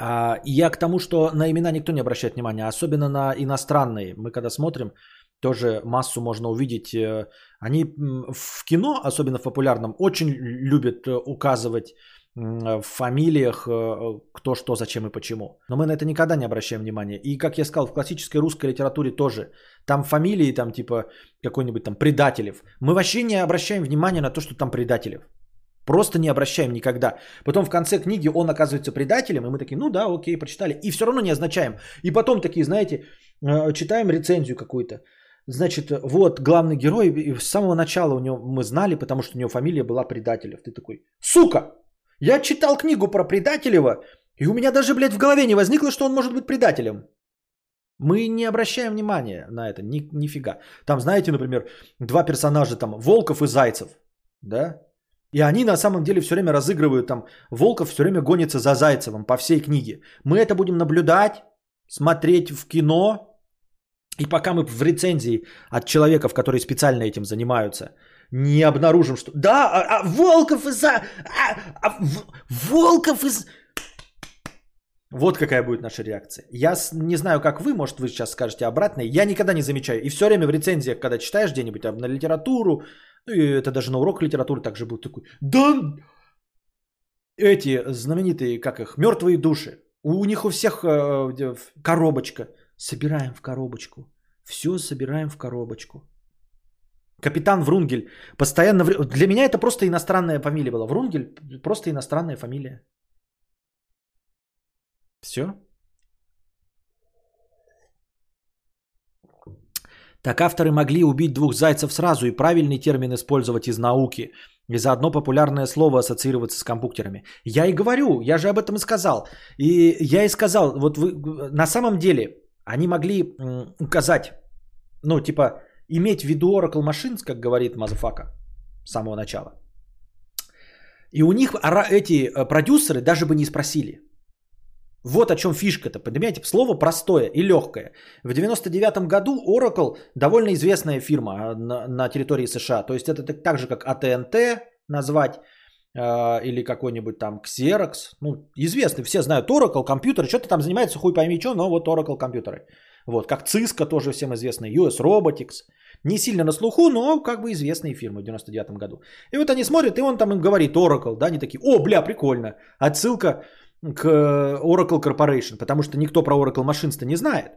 А, я к тому, что на имена никто не обращает внимания, особенно на иностранные. Мы когда смотрим, тоже массу можно увидеть. Э, они в кино, особенно в популярном, очень любят э, указывать в фамилиях, э, кто, что, зачем и почему. Но мы на это никогда не обращаем внимания. И, как я сказал, в классической русской литературе тоже. Там фамилии, там типа какой-нибудь там Предателев. Мы вообще не обращаем внимания на то, что там Предателев. Просто не обращаем никогда. Потом в конце книги он оказывается предателем, и мы такие, ну да, окей, прочитали. И все равно не означаем. И потом такие, знаете, э, читаем рецензию какую-то. Значит, вот главный герой, и с самого начала у него мы знали, потому что у него фамилия была Предателев. Ты такой, сука! Я читал книгу про Предателева, и у меня даже, блядь, в голове не возникло, что он может быть предателем. Мы не обращаем внимания на это, ни, нифига. Там, знаете, например, два персонажа, там, Волков и Зайцев, да? И они на самом деле все время разыгрывают, там, Волков все время гонится за Зайцевым по всей книге. Мы это будем наблюдать, смотреть в кино, и пока мы в рецензии от человеков, которые специально этим занимаются, не обнаружим, что... Да, а, а Волков из... А, а, в, Волков из... Вот какая будет наша реакция. Я не знаю, как вы, может, вы сейчас скажете обратное. Я никогда не замечаю. И все время в рецензиях, когда читаешь где-нибудь на литературу, ну, и это даже на урок литературы также был такой, да, эти знаменитые, как их, мертвые души. У них у всех э, коробочка. Собираем в коробочку. Все собираем в коробочку. Капитан Врунгель. Постоянно... Для меня это просто иностранная фамилия была. Врунгель просто иностранная фамилия. Все. Так авторы могли убить двух зайцев сразу и правильный термин использовать из науки. И заодно популярное слово ассоциироваться с компьютерами. Я и говорю, я же об этом и сказал. И я и сказал, вот вы, на самом деле они могли указать, ну типа иметь в виду Oracle Machines, как говорит Мазафака с самого начала. И у них эти э, продюсеры даже бы не спросили. Вот о чем фишка-то, понимаете? Слово простое и легкое. В 99 году Oracle довольно известная фирма а, на, территории США. То есть это так же, как AT&T назвать э, или какой-нибудь там Xerox. Ну, известный, все знают Oracle, компьютеры. Что-то там занимается, хуй пойми что, но вот Oracle компьютеры. Вот, как Cisco тоже всем известный, US Robotics. Не сильно на слуху, но как бы известные фирмы в 99 году. И вот они смотрят, и он там им говорит Oracle, да, они такие, о, бля, прикольно. Отсылка к Oracle Corporation, потому что никто про Oracle Machines-то не знает.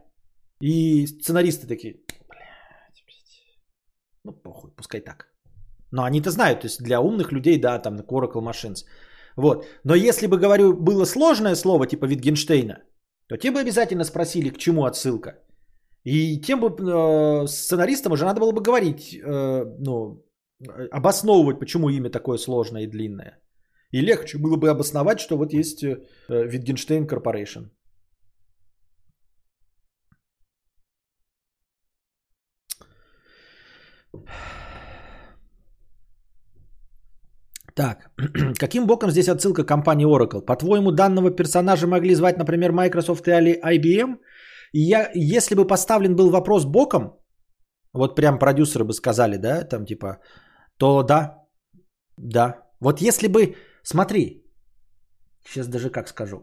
И сценаристы такие, блядь, ну похуй, пускай так. Но они-то знают, то есть для умных людей, да, там Oracle Machines. Вот. Но если бы, говорю, было сложное слово типа Витгенштейна, то те бы обязательно спросили, к чему отсылка. И тем бы э, сценаристам уже надо было бы говорить, э, ну, обосновывать, почему имя такое сложное и длинное. И легче было бы обосновать, что вот есть Wittgenstein Corporation. Так, каким боком здесь отсылка к компании Oracle? По-твоему, данного персонажа могли звать, например, Microsoft или IBM? И я, если бы поставлен был вопрос боком, вот прям продюсеры бы сказали, да, там типа, то да, да. Вот если бы Смотри, сейчас даже как скажу.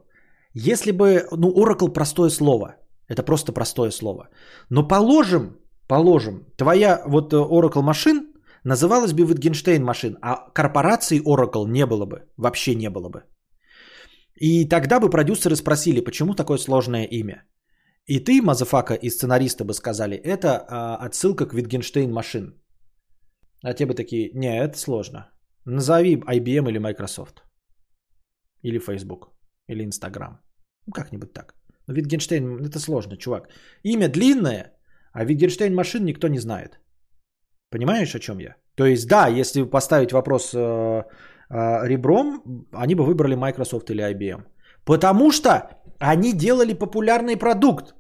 Если бы, ну, Oracle простое слово, это просто простое слово. Но положим, положим, твоя вот э, Oracle machine называлась бы Wittgenstein machine, а корпорации Oracle не было бы, вообще не было бы. И тогда бы продюсеры спросили, почему такое сложное имя. И ты, Мазафака, и сценаристы бы сказали, это а, отсылка к Wittgenstein machine. А те бы такие, не, это сложно. Назови IBM или Microsoft. Или Facebook. Или Instagram. Ну, как-нибудь так. Но Wittgenstein, это сложно, чувак. Имя длинное, а Wittgenstein машин никто не знает. Понимаешь, о чем я? То есть, да, если поставить вопрос э, э, ребром, они бы выбрали Microsoft или IBM. Потому что они делали популярный продукт.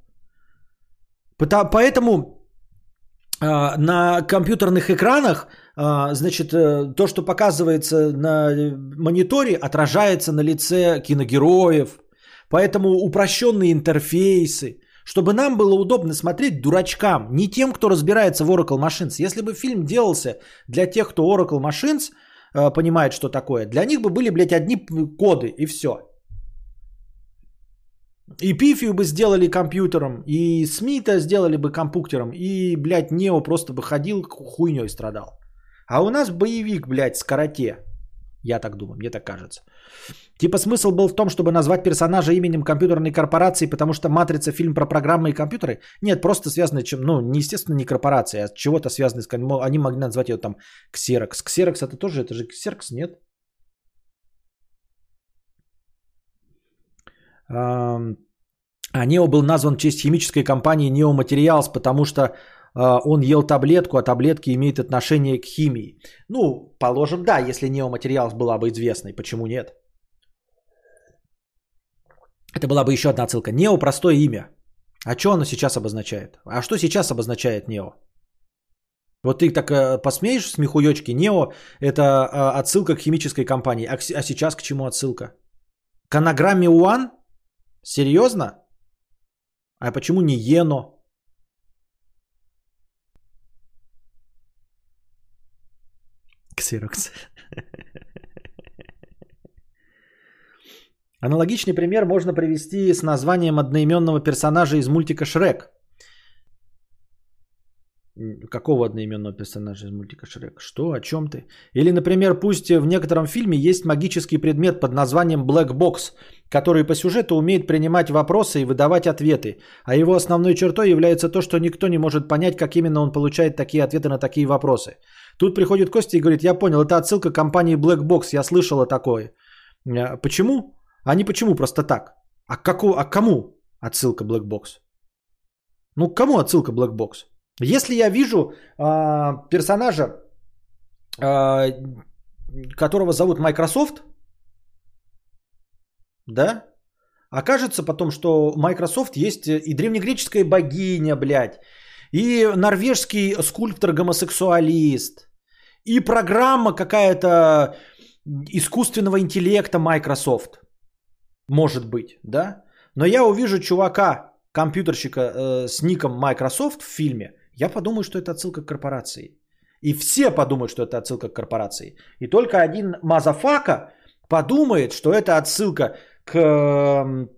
Поэтому э, на компьютерных экранах а, значит, э, то, что показывается на мониторе, отражается на лице киногероев. Поэтому упрощенные интерфейсы, чтобы нам было удобно смотреть дурачкам, не тем, кто разбирается в Oracle Machines. Если бы фильм делался для тех, кто Oracle Machines э, понимает, что такое, для них бы были, блядь, одни коды и все. И Пифию бы сделали компьютером, и Смита сделали бы компьютером, и, блядь, Нео просто бы ходил, хуйней страдал. А у нас боевик, блядь, с карате. Я так думаю, мне так кажется. Типа смысл был в том, чтобы назвать персонажа именем компьютерной корпорации, потому что «Матрица» фильм про программы и компьютеры? Нет, просто связано, чем, ну, не естественно, не корпорация, а чего-то связано с... Они могли назвать ее там Xerox. Xerox это тоже, это же Xerox, нет? А Нео был назван в честь химической компании Materials, потому что а, он ел таблетку, а таблетки имеют отношение к химии. Ну, положим, да, если неоматериал была бы известной, почему нет? Это была бы еще одна отсылка. Нео простое имя. А что оно сейчас обозначает? А что сейчас обозначает Нео? Вот ты так э, посмеешь смехуёчки. Нео – это э, отсылка к химической компании. А, а сейчас к чему отсылка? К анаграмме УАН? Серьезно? А почему не Ено? Ксерокс. Аналогичный пример можно привести с названием одноименного персонажа из мультика Шрек. Какого одноименного персонажа из мультика Шрек? Что? О чем ты? Или, например, пусть в некотором фильме есть магический предмет под названием Black Box, который по сюжету умеет принимать вопросы и выдавать ответы. А его основной чертой является то, что никто не может понять, как именно он получает такие ответы на такие вопросы. Тут приходит Костя и говорит, я понял, это отсылка к компании Black Box, я слышала такое. Э, почему? А не почему, просто так. А, како, а кому отсылка Black Box? Ну, кому отсылка Black Box? Если я вижу э, персонажа, э, которого зовут Microsoft, да, окажется потом, что Microsoft есть и древнегреческая богиня, блядь, и норвежский скульптор-гомосексуалист, и программа какая-то искусственного интеллекта Microsoft. Может быть, да? Но я увижу чувака, компьютерщика э, с ником Microsoft в фильме, я подумаю, что это отсылка к корпорации. И все подумают, что это отсылка к корпорации. И только один мазафака подумает, что это отсылка к эм,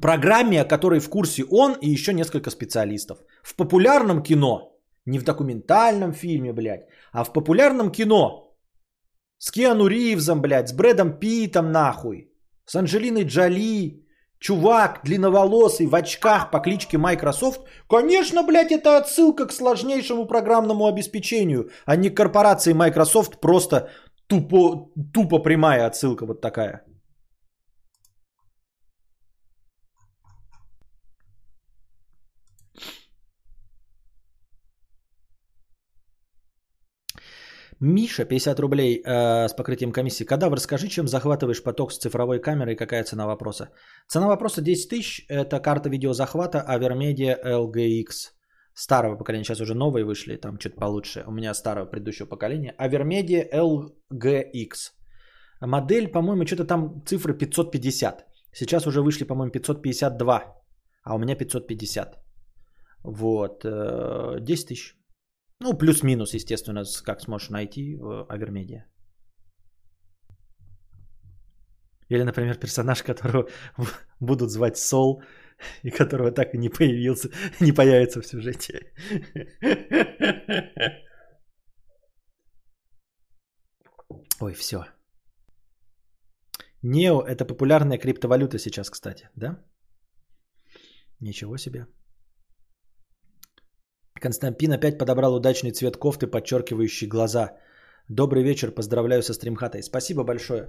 программе, о которой в курсе он и еще несколько специалистов. В популярном кино, не в документальном фильме, блядь, а в популярном кино с Киану Ривзом, блядь, с Брэдом Питом, нахуй, с Анджелиной Джоли, чувак длинноволосый в очках по кличке Microsoft, конечно, блядь, это отсылка к сложнейшему программному обеспечению, а не к корпорации Microsoft, просто тупо, тупо прямая отсылка вот такая. Миша, 50 рублей э, с покрытием комиссии. Кадавр, скажи, чем захватываешь поток с цифровой камерой какая цена вопроса? Цена вопроса 10 тысяч. Это карта видеозахвата Avermedia LGX. Старого поколения, сейчас уже новые вышли, там что-то получше. У меня старого предыдущего поколения. Avermedia LGX. Модель, по-моему, что-то там цифры 550. Сейчас уже вышли, по-моему, 552. А у меня 550. Вот. 10 э, тысяч. Ну, плюс-минус, естественно, как сможешь найти в Авермедиа. Или, например, персонаж, которого будут звать Сол, и которого так и не появился, не появится в сюжете. Ой, все. Нео – это популярная криптовалюта сейчас, кстати, да? Ничего себе. Константин опять подобрал удачный цвет кофты, подчеркивающий глаза. Добрый вечер, поздравляю со стримхатой. Спасибо большое.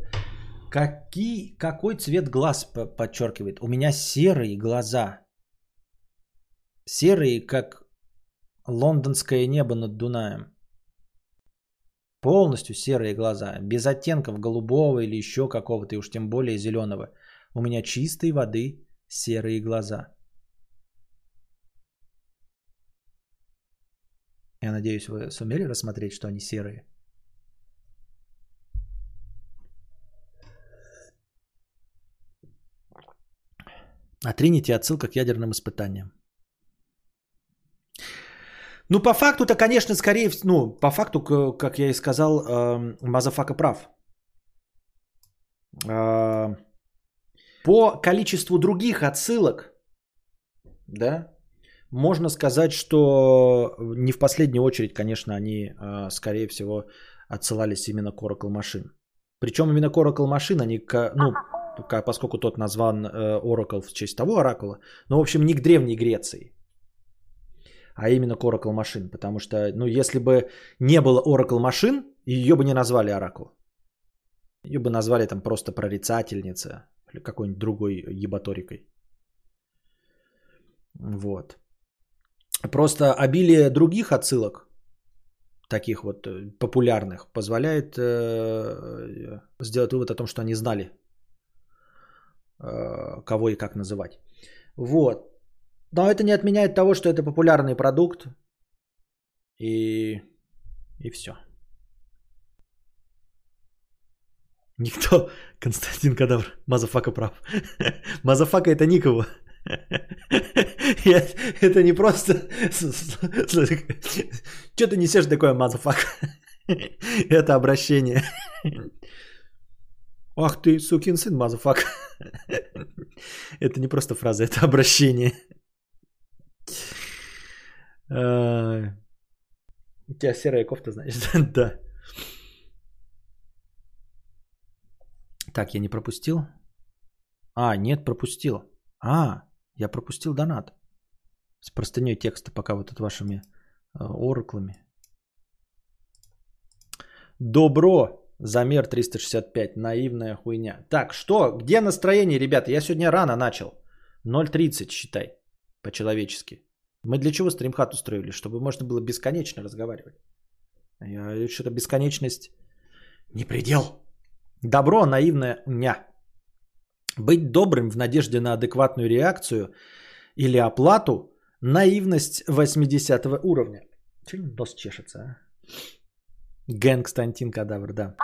Какие, какой цвет глаз подчеркивает? У меня серые глаза. Серые, как лондонское небо над Дунаем. Полностью серые глаза, без оттенков голубого или еще какого-то, и уж тем более зеленого. У меня чистой воды серые глаза. Я надеюсь, вы сумели рассмотреть, что они серые. А Тринити отсылка к ядерным испытаниям. Ну, по факту-то, конечно, скорее, ну, по факту, как я и сказал, э, Мазафака прав. Э, по количеству других отсылок, да, можно сказать, что не в последнюю очередь, конечно, они, а, скорее всего, отсылались именно к Oracle Machine. Причем именно к Oracle Machine, они, ну, поскольку тот назван э, Oracle в честь того оракула, но, в общем, не к Древней Греции, а именно к Oracle Machine. Потому что, ну, если бы не было Oracle Machine, ее бы не назвали оракул. Ее бы назвали там просто прорицательница или какой-нибудь другой ебаторикой. Вот. Просто обилие других отсылок, таких вот э, популярных, позволяет э, сделать вывод о том, что они знали, э, кого и как называть. Вот. Но это не отменяет того, что это популярный продукт. И, и все. Никто, Константин Кадавр, Мазафака прав. Мазафака это никого. Это не просто... Что ты несешь такое, мазафак? Это обращение. Ах ты, сукин сын, мазафак. Это не просто фраза, это обращение. А, у тебя серая кофта, значит? да. Так, я не пропустил. А, нет, пропустил. А, я пропустил донат. С простыней текста, пока вот от вашими э, ораклами. Добро. Замер 365. Наивная хуйня. Так, что? Где настроение, ребята? Я сегодня рано начал. 0.30, считай. По-человечески. Мы для чего стримхат устроили? Чтобы можно было бесконечно разговаривать. Я что-то бесконечность не предел. Добро, наивная ня. Быть добрым в надежде на адекватную реакцию или оплату – наивность 80 уровня. Чего нос чешется, а? Ген Константин Кадавр, да.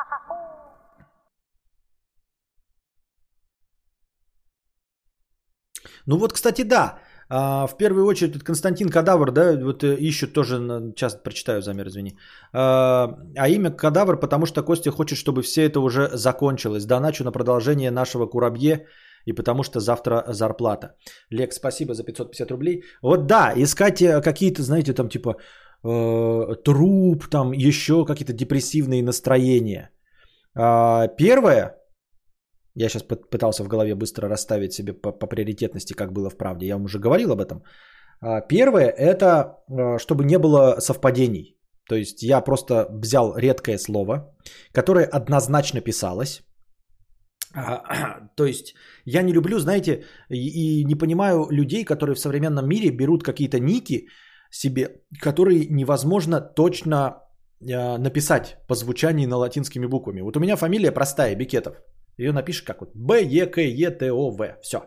Ну вот, кстати, да. А, в первую очередь, вот Константин Кадавр, да, вот э, ищут тоже, часто прочитаю замер, извини. А, а имя Кадавр, потому что Костя хочет, чтобы все это уже закончилось. Доначу на продолжение нашего Курабье и потому что завтра зарплата. Лек, спасибо за 550 рублей. Вот да, искать э, какие-то, знаете, там типа э, труп, там еще какие-то депрессивные настроения. А, первое, я сейчас пытался в голове быстро расставить себе по, по приоритетности, как было в правде. Я вам уже говорил об этом. А, первое – это а, чтобы не было совпадений. То есть я просто взял редкое слово, которое однозначно писалось. А, то есть я не люблю, знаете, и, и не понимаю людей, которые в современном мире берут какие-то ники себе, которые невозможно точно написать по звучанию на латинскими буквами. Вот у меня фамилия простая, Бикетов. Ее напишешь как вот Б, Е, К, Е, Т, О, В. Все.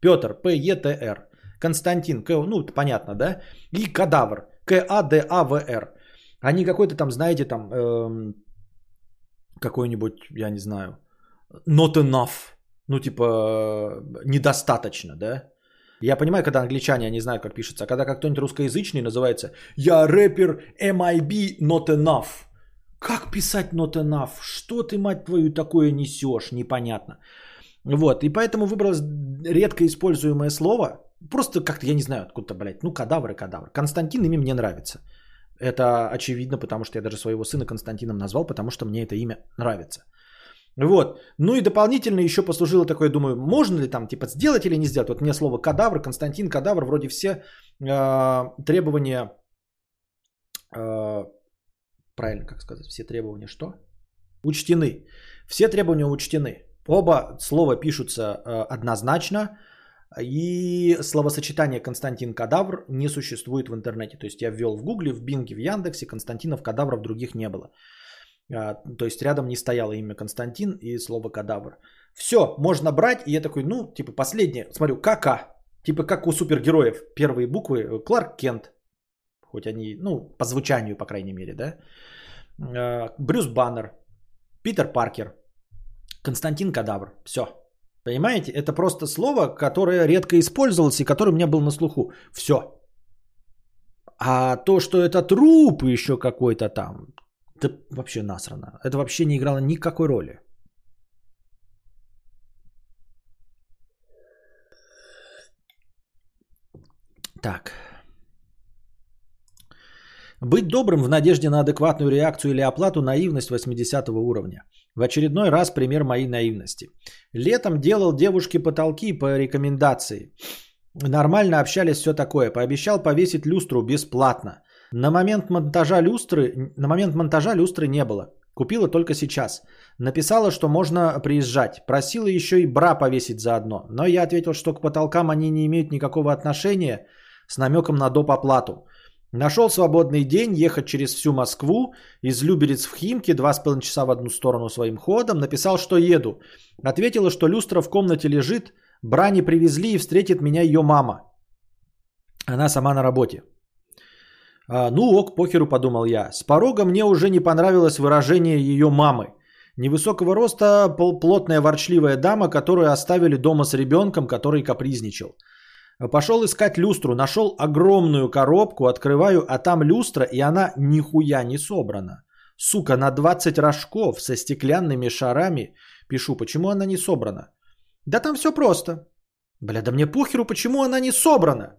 Петр, П, Е, Т, Р. Константин, К, ну, понятно, да? И кадавр, К, А, Д, А, В, Р. Не какой-то там, знаете, там, эм, какой-нибудь, я не знаю, not enough. Ну, типа, недостаточно, да? Я понимаю, когда англичане не знают, как пишется, а когда как кто-нибудь русскоязычный называется «Я рэпер MIB not enough», как писать not enough? Что ты, мать твою, такое несешь? Непонятно. Вот, и поэтому выбрал редко используемое слово. Просто как-то, я не знаю, откуда-то, блядь, ну, кадавр и кадавр. Константин имя мне нравится. Это очевидно, потому что я даже своего сына Константином назвал, потому что мне это имя нравится. Вот. Ну и дополнительно еще послужило такое, думаю, можно ли там типа сделать или не сделать. Вот мне слово кадавр, Константин, кадавр, вроде все э, требования э, правильно как сказать, все требования что? Учтены. Все требования учтены. Оба слова пишутся э, однозначно, и словосочетание Константин Кадавр не существует в интернете. То есть я ввел в Гугле, в Бинге, в Яндексе, Константинов Кадавров других не было. А, то есть рядом не стояло имя Константин и слово Кадавр. Все, можно брать, и я такой, ну, типа последнее, смотрю, КК, типа как у супергероев, первые буквы, Кларк Кент, хоть они, ну, по звучанию, по крайней мере, да. Э, Брюс Баннер, Питер Паркер, Константин Кадавр. Все. Понимаете, это просто слово, которое редко использовалось и которое у меня было на слуху. Все. А то, что это труп еще какой-то там, это вообще насрано. Это вообще не играло никакой роли. Так. Быть добрым в надежде на адекватную реакцию или оплату – наивность 80 уровня. В очередной раз пример моей наивности. Летом делал девушке потолки по рекомендации. Нормально общались, все такое. Пообещал повесить люстру бесплатно. На момент монтажа люстры, на момент монтажа люстры не было. Купила только сейчас. Написала, что можно приезжать. Просила еще и бра повесить заодно. Но я ответил, что к потолкам они не имеют никакого отношения с намеком на доп. оплату. Нашел свободный день ехать через всю Москву, из Люберец в Химки, два с половиной часа в одну сторону своим ходом, написал, что еду. Ответила, что люстра в комнате лежит, брани привезли и встретит меня ее мама. Она сама на работе. А, ну ок, похеру, подумал я. С порога мне уже не понравилось выражение ее мамы. Невысокого роста, плотная ворчливая дама, которую оставили дома с ребенком, который капризничал. Пошел искать люстру, нашел огромную коробку, открываю, а там люстра, и она нихуя не собрана. Сука, на 20 рожков со стеклянными шарами. Пишу, почему она не собрана? Да там все просто. Бля, да мне похеру, почему она не собрана.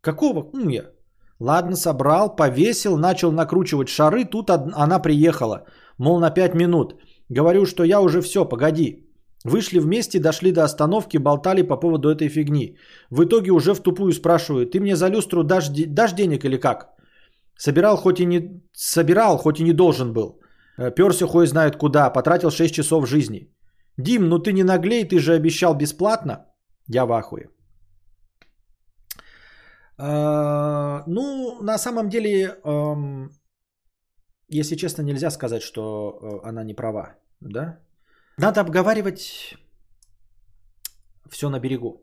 Какого хуя? Ладно, собрал, повесил, начал накручивать шары, тут она приехала. Мол, на 5 минут. Говорю, что я уже все, погоди. Вышли вместе, дошли до остановки, болтали по поводу этой фигни. В итоге уже в тупую спрашиваю, ты мне за люстру дашь, дашь денег или как? Собирал, хоть и не собирал, хоть и не должен был. Э, Перся хуй знает куда, потратил 6 часов жизни. Дим, ну ты не наглей, ты же обещал бесплатно. Я в ахуе. А, Ну, на самом деле, эм, если честно, нельзя сказать, что э, она не права, да? Надо обговаривать все на берегу.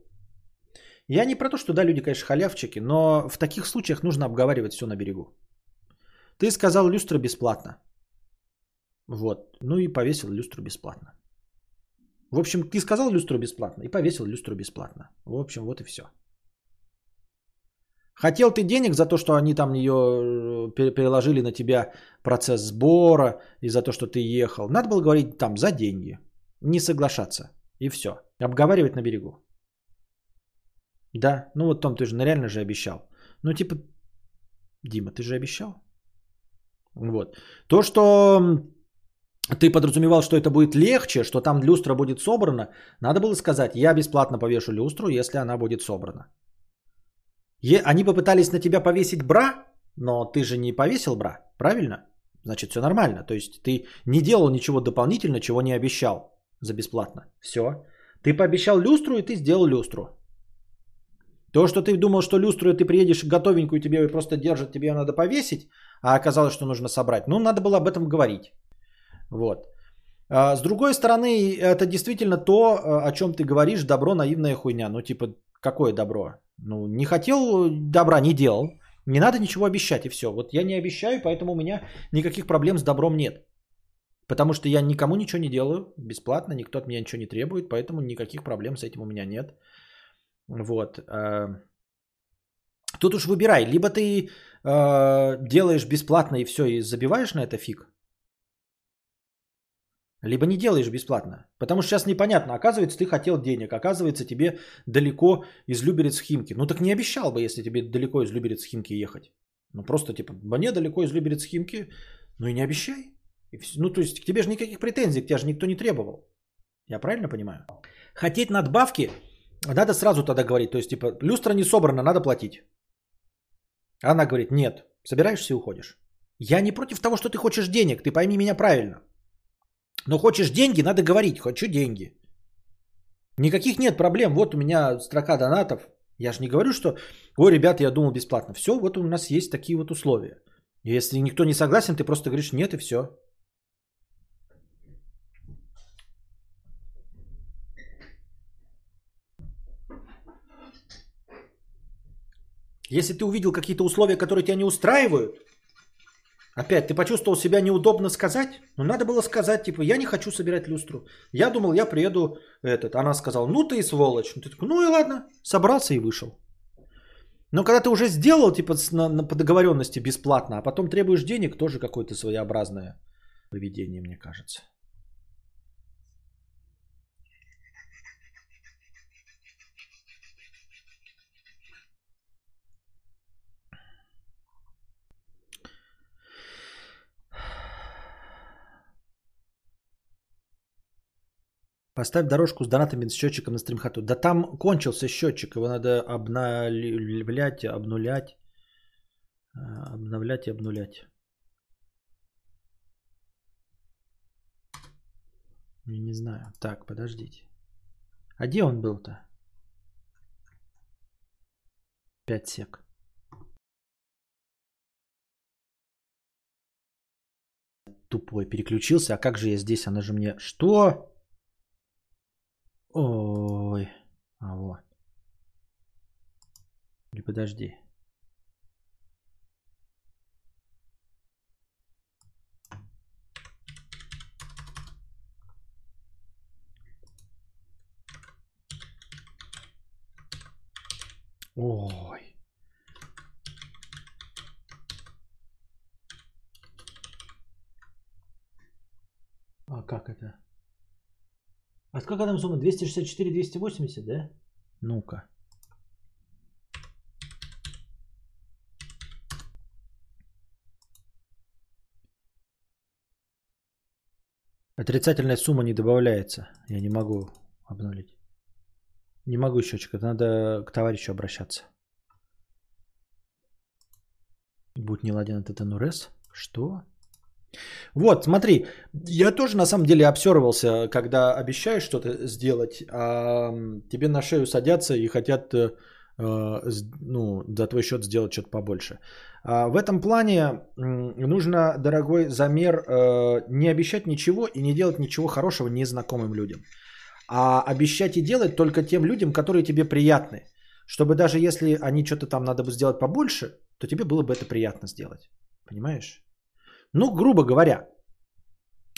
Я не про то, что да, люди, конечно, халявчики, но в таких случаях нужно обговаривать все на берегу. Ты сказал люстра бесплатно. Вот. Ну и повесил люстру бесплатно. В общем, ты сказал люстру бесплатно и повесил люстру бесплатно. В общем, вот и все. Хотел ты денег за то, что они там ее э, пере- переложили на тебя процесс сбора и за то, что ты ехал. Надо было говорить там за деньги. Не соглашаться. И все. Обговаривать на берегу. Да, ну вот Том, ты же ну, реально же обещал. Ну типа, Дима, ты же обещал? Вот. То, что ты подразумевал, что это будет легче, что там люстра будет собрана, надо было сказать, я бесплатно повешу люстру, если она будет собрана. Е- они попытались на тебя повесить бра, но ты же не повесил бра, правильно? Значит, все нормально. То есть ты не делал ничего дополнительно, чего не обещал за бесплатно. Все. Ты пообещал люстру, и ты сделал люстру. То, что ты думал, что люстру ты приедешь готовенькую, тебе ее просто держат, тебе ее надо повесить, а оказалось, что нужно собрать. Ну, надо было об этом говорить. Вот. А, С другой стороны, это действительно то, о чем ты говоришь, добро, наивная хуйня. Ну, типа, какое добро? Ну, не хотел добра, не делал. Не надо ничего обещать, и все. Вот я не обещаю, поэтому у меня никаких проблем с добром нет. Потому что я никому ничего не делаю бесплатно, никто от меня ничего не требует, поэтому никаких проблем с этим у меня нет. Вот. э, Тут уж выбирай, либо ты э, делаешь бесплатно и все, и забиваешь на это фиг, либо не делаешь бесплатно. Потому что сейчас непонятно, оказывается, ты хотел денег, оказывается, тебе далеко из Люберец в Химки. Ну так не обещал бы, если тебе далеко из Люберец в Химки ехать. Ну просто типа, мне далеко из Люберец в Химки, ну и не обещай. Ну то есть к тебе же никаких претензий, к тебе же никто не требовал. Я правильно понимаю? Хотеть надбавки, надо сразу тогда говорить. То есть типа, люстра не собрана, надо платить. Она говорит, нет, собираешься и уходишь. Я не против того, что ты хочешь денег, ты пойми меня правильно. Но хочешь деньги, надо говорить, хочу деньги. Никаких нет проблем. Вот у меня строка донатов. Я же не говорю, что, ой, ребята, я думал бесплатно. Все, вот у нас есть такие вот условия. Если никто не согласен, ты просто говоришь нет и все. Если ты увидел какие-то условия, которые тебя не устраивают, опять ты почувствовал себя неудобно сказать, ну надо было сказать, типа, я не хочу собирать люстру. Я думал, я приеду этот. Она сказала, ну ты и сволочь. Ну, ты такой, ну и ладно, собрался и вышел. Но когда ты уже сделал, типа, на, на- по договоренности бесплатно, а потом требуешь денег, тоже какое-то своеобразное поведение, мне кажется. Поставь дорожку с донатами с счетчиком на стримхату. Да там кончился счетчик, его надо обновлять, обнулять. А, Обновлять и обнулять. Я не знаю. Так, подождите. А где он был-то? 5 сек. Тупой переключился. А как же я здесь? Она же мне... Что? Ой. А вот. Или подожди. Ой. как это? А сколько там сумма? 264-280, да? Ну-ка. Отрицательная сумма не добавляется. Я не могу обнулить. Не могу, счетчик. Надо к товарищу обращаться. Будь не ладен от это Нурес. Что? Вот, смотри, я тоже на самом деле обсервался, когда обещаешь что-то сделать, а тебе на шею садятся и хотят э, ну, за твой счет сделать что-то побольше. А в этом плане нужно, дорогой замер, э, не обещать ничего и не делать ничего хорошего незнакомым людям. А обещать и делать только тем людям, которые тебе приятны. Чтобы даже если они что-то там надо бы сделать побольше, то тебе было бы это приятно сделать. Понимаешь? Ну, грубо говоря,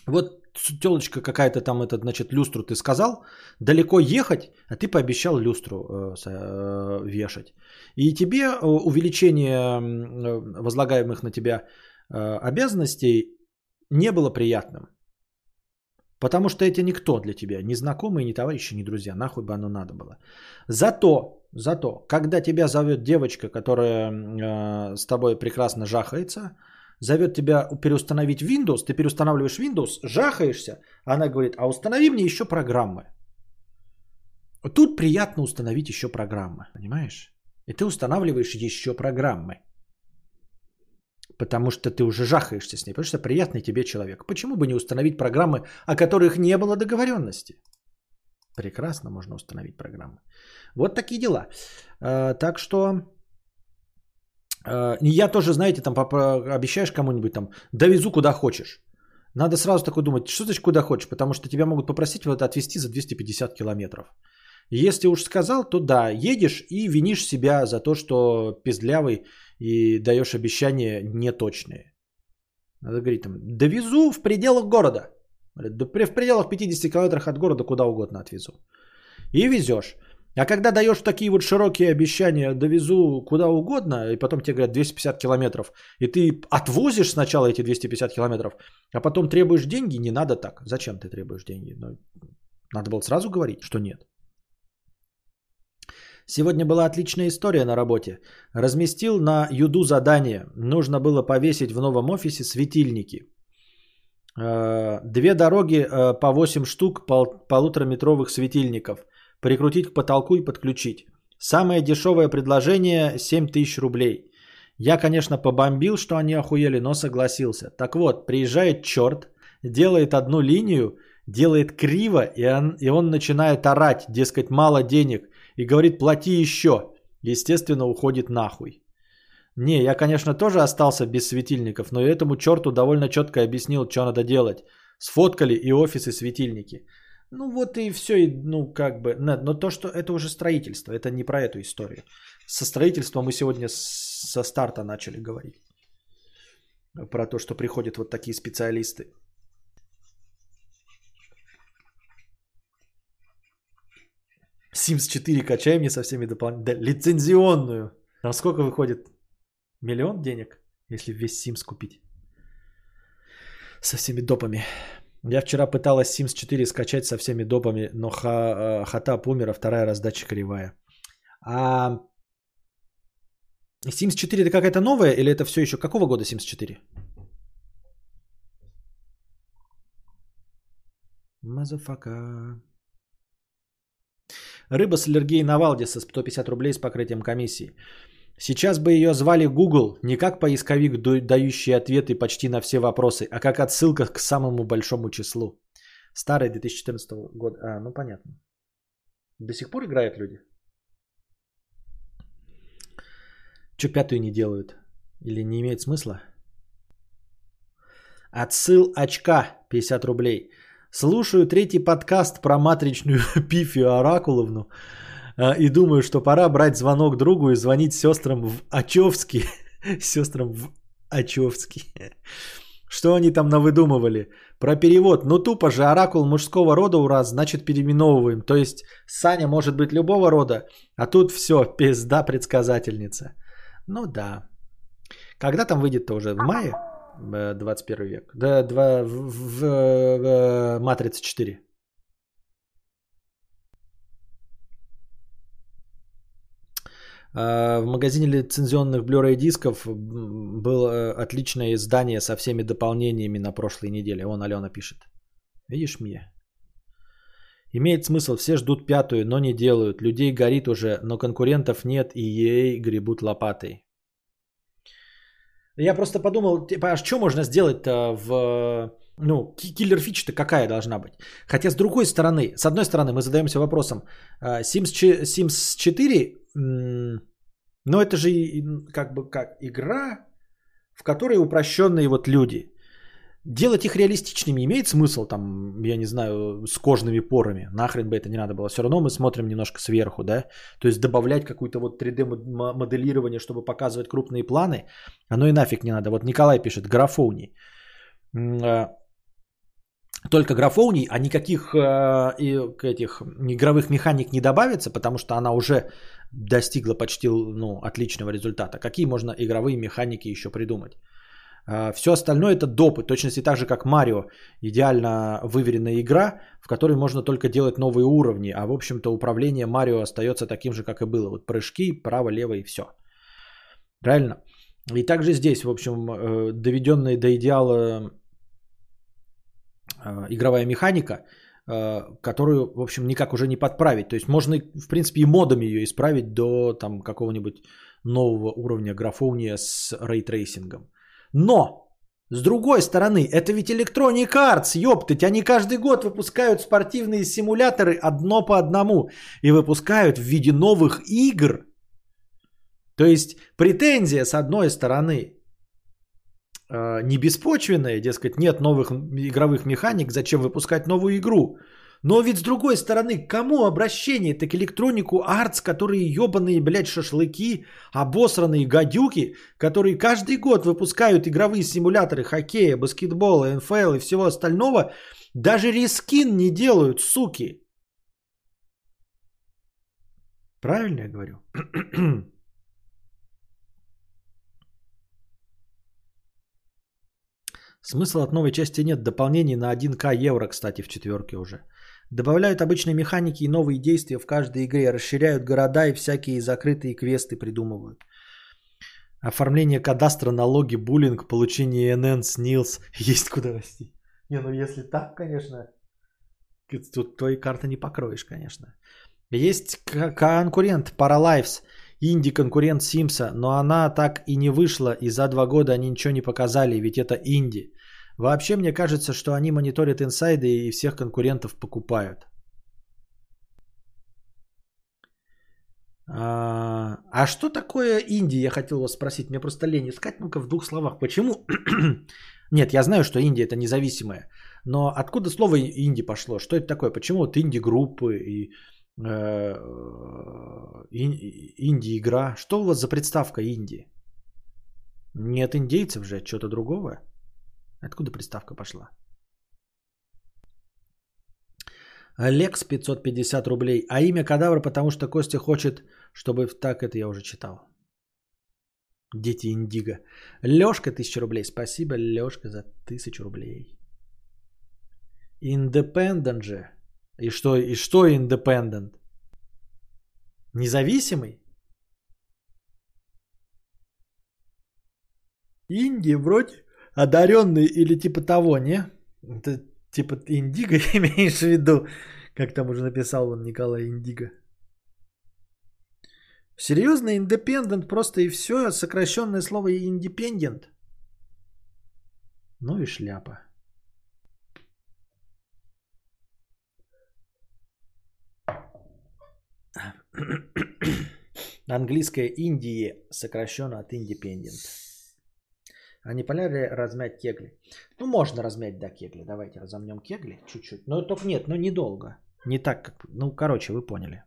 вот телочка какая-то там, этот, значит, люстру ты сказал, далеко ехать, а ты пообещал люстру э, э, вешать. И тебе э, увеличение э, возлагаемых на тебя обязанностей не было приятным. Потому что это никто для тебя, ни знакомые, ни товарищи, ни друзья. Нахуй бы оно надо было. Зато, зато, когда тебя зовет девочка, которая э, с тобой прекрасно жахается, зовет тебя переустановить Windows, ты переустанавливаешь Windows, жахаешься, она говорит, а установи мне еще программы. Тут приятно установить еще программы, понимаешь? И ты устанавливаешь еще программы. Потому что ты уже жахаешься с ней, потому что приятный тебе человек. Почему бы не установить программы, о которых не было договоренности? Прекрасно можно установить программы. Вот такие дела. А, так что я тоже, знаете, там обещаешь кому-нибудь там, довезу куда хочешь. Надо сразу такой думать, что значит куда хочешь, потому что тебя могут попросить вот отвезти за 250 километров. Если уж сказал, то да, едешь и винишь себя за то, что пиздлявый и даешь обещания неточные. Надо говорить там, довезу в пределах города. Да в пределах 50 километрах от города куда угодно отвезу. И везешь. А когда даешь такие вот широкие обещания, довезу куда угодно, и потом тебе говорят 250 километров, и ты отвозишь сначала эти 250 километров, а потом требуешь деньги, не надо так. Зачем ты требуешь деньги? Ну, надо было сразу говорить, что нет. Сегодня была отличная история на работе. Разместил на Юду задание. Нужно было повесить в новом офисе светильники. Э, две дороги э, по 8 штук полутораметровых светильников. Прикрутить к потолку и подключить. Самое дешевое предложение 7000 рублей. Я, конечно, побомбил, что они охуели, но согласился. Так вот, приезжает черт, делает одну линию, делает криво, и он, и он начинает орать, дескать, мало денег и говорит, плати еще. Естественно, уходит нахуй. Не, я, конечно, тоже остался без светильников, но этому черту довольно четко объяснил, что надо делать. Сфоткали и офисы, светильники. Ну вот и все, ну как бы, но то, что это уже строительство, это не про эту историю. Со строительством мы сегодня со старта начали говорить. Про то, что приходят вот такие специалисты. Sims 4 качаем не со всеми дополнительными. Да, лицензионную. Там сколько выходит? Миллион денег, если весь Sims купить. Со всеми допами. Я вчера пыталась Sims 4 скачать со всеми допами, но ха, э, хата умер, а вторая раздача кривая. А Sims 4 это какая-то новая или это все еще? Какого года Sims 4? Мазафака. Рыба с аллергией на Валдиса 150 рублей с покрытием комиссии. Сейчас бы ее звали Google не как поисковик, дающий ответы почти на все вопросы, а как отсылка к самому большому числу. Старый 2014 года. А, ну понятно. До сих пор играют люди? Че пятую не делают? Или не имеет смысла? Отсыл очка 50 рублей. Слушаю третий подкаст про матричную Пифию Оракуловну и думаю, что пора брать звонок другу и звонить сестрам в Очевский. Сестрам в Очевский. Что они там навыдумывали? Про перевод. Ну тупо же оракул мужского рода у раз, значит переименовываем. То есть Саня может быть любого рода, а тут все, пизда предсказательница. Ну да. Когда там выйдет тоже? В мае? э, 21 век. Да, два, в, в, в Матрица 4. В магазине лицензионных Blu-ray дисков было э, отличное издание со всеми дополнениями на прошлой неделе. Вон Алена пишет. Видишь, Мия? Имеет смысл, все ждут пятую, но не делают. Людей горит уже, но конкурентов нет и ей гребут лопатой. Я просто подумал, типа, а что можно сделать-то в... Ну, ки- киллер фича-то какая должна быть? Хотя с другой стороны, с одной стороны, мы задаемся вопросом, а, Sims 4, ну это же как бы как игра, в которой упрощенные вот люди. Делать их реалистичными имеет смысл, там, я не знаю, с кожными порами. Нахрен бы это не надо было. Все равно мы смотрим немножко сверху, да. То есть добавлять какое-то вот 3D мо- моделирование, чтобы показывать крупные планы, оно и нафиг не надо. Вот Николай пишет, графоуний. М, а, Только графоуний, а никаких э, этих игровых механик не добавится, потому что она уже достигла почти ну, отличного результата. Какие можно игровые механики еще придумать? Все остальное это допы, точности так же, как Марио. Идеально выверенная игра, в которой можно только делать новые уровни, а в общем-то управление Марио остается таким же, как и было. Вот прыжки, право, лево и все. Правильно? И также здесь, в общем, э, доведенная до идеала э, игровая механика, которую, в общем, никак уже не подправить. То есть можно, в принципе, и модами ее исправить до там какого-нибудь нового уровня графония с рейтрейсингом. Но, с другой стороны, это ведь Electronic Arts, ёптать, они каждый год выпускают спортивные симуляторы одно по одному и выпускают в виде новых игр. То есть претензия с одной стороны э, не беспочвенная, дескать, нет новых игровых механик, зачем выпускать новую игру. Но ведь с другой стороны, кому обращение-то к электронику Arts, которые ебаные, блядь, шашлыки, обосранные гадюки, которые каждый год выпускают игровые симуляторы хоккея, баскетбола, НФЛ и всего остального, даже рискин не делают, суки. Правильно я говорю? Смысла от новой части нет. Дополнений на 1К евро, кстати, в четверке уже. Добавляют обычные механики и новые действия в каждой игре. Расширяют города и всякие закрытые квесты придумывают. Оформление кадастра, налоги, буллинг, получение НН, СНИЛС. Есть куда расти. Не, ну если так, конечно, тут твои карты не покроешь, конечно. Есть конкурент Paralives, инди-конкурент Симса, но она так и не вышла, и за два года они ничего не показали, ведь это инди. Вообще, мне кажется, что они мониторят инсайды и всех конкурентов покупают. А, а что такое инди, я хотел вас спросить. Мне просто лень искать. Ну-ка в двух словах. Почему? Нет, я знаю, что Индия это независимое. Но откуда слово инди пошло? Что это такое? Почему вот инди-группы и э, ин- инди-игра? Что у вас за представка инди? Нет индейцев же, что-то другого? Откуда приставка пошла? Лекс 550 рублей. А имя кадавра, потому что Костя хочет, чтобы... Так, это я уже читал. Дети Индиго. Лешка 1000 рублей. Спасибо, Лешка, за 1000 рублей. Индепендент же. И что, и что индепендент? Независимый? Инди вроде одаренный или типа того, не? Это типа Индиго имеешь в виду? Как там уже написал он Николай Индиго. Серьезно, индепендент просто и все, сокращенное слово индепендент. Ну и шляпа. Английское Индии сокращенно от индепендент. А не пора ли размять кегли? Ну, можно размять, да, кегли. Давайте разомнем кегли чуть-чуть. Но только нет, но недолго. Не так, как... Ну, короче, вы поняли.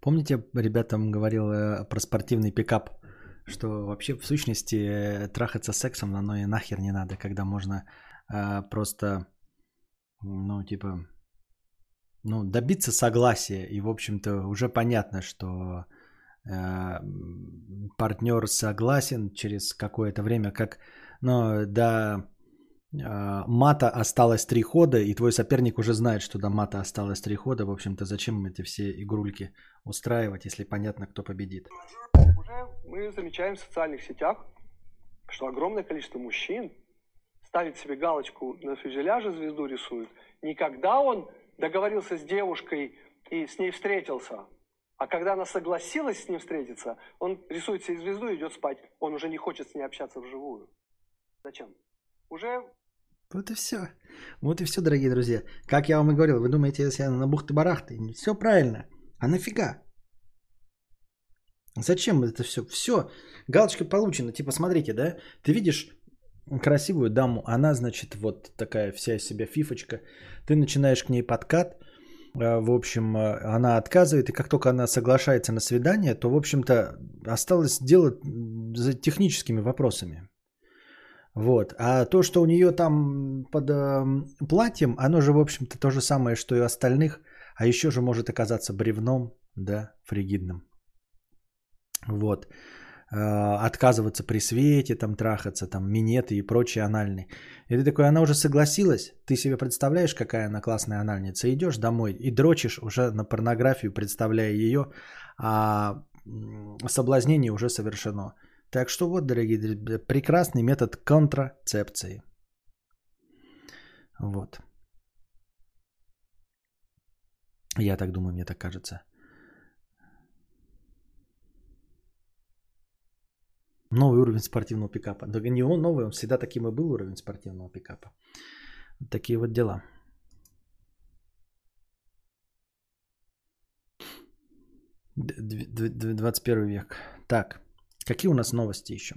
Помните, ребятам говорил э, про спортивный пикап, что вообще в сущности э, трахаться сексом оно и нахер не надо, когда можно э, просто, ну, типа, ну, добиться согласия. И, в общем-то, уже понятно, что э, партнер согласен через какое-то время, как ну, до э, мата осталось три хода, и твой соперник уже знает, что до мата осталось три хода. В общем-то, зачем эти все игрульки устраивать, если понятно, кто победит? Уже мы замечаем в социальных сетях, что огромное количество мужчин ставит себе галочку на фюзеляже, звезду рисует, не когда он договорился с девушкой и с ней встретился, а когда она согласилась с ним встретиться, он рисует себе звезду и идет спать. Он уже не хочет с ней общаться вживую. Зачем? Уже Вот и все. Вот и все, дорогие друзья. Как я вам и говорил, вы думаете, если я на бухты-барахты? Все правильно. А нафига? Зачем это все? Все. Галочка получена. Типа, смотрите, да? Ты видишь красивую даму, она, значит, вот такая вся из себя фифочка. Ты начинаешь к ней подкат, э, в общем, э, она отказывает, и как только она соглашается на свидание, то, в общем-то, осталось дело за техническими вопросами. Вот. А то, что у нее там под э, платьем, оно же, в общем-то, то же самое, что и у остальных, а еще же может оказаться бревном, да, фригидным. Вот. Э, отказываться при свете, там трахаться, там минеты и прочие анальные. И ты такой, она уже согласилась, ты себе представляешь, какая она классная анальница, идешь домой и дрочишь уже на порнографию, представляя ее, а соблазнение уже совершено. Так что вот, дорогие прекрасный метод контрацепции. Вот. Я так думаю, мне так кажется. Новый уровень спортивного пикапа. Да не он новый, он всегда таким и был уровень спортивного пикапа. Такие вот дела. Д- д- д- 21 век. Так, какие у нас новости еще?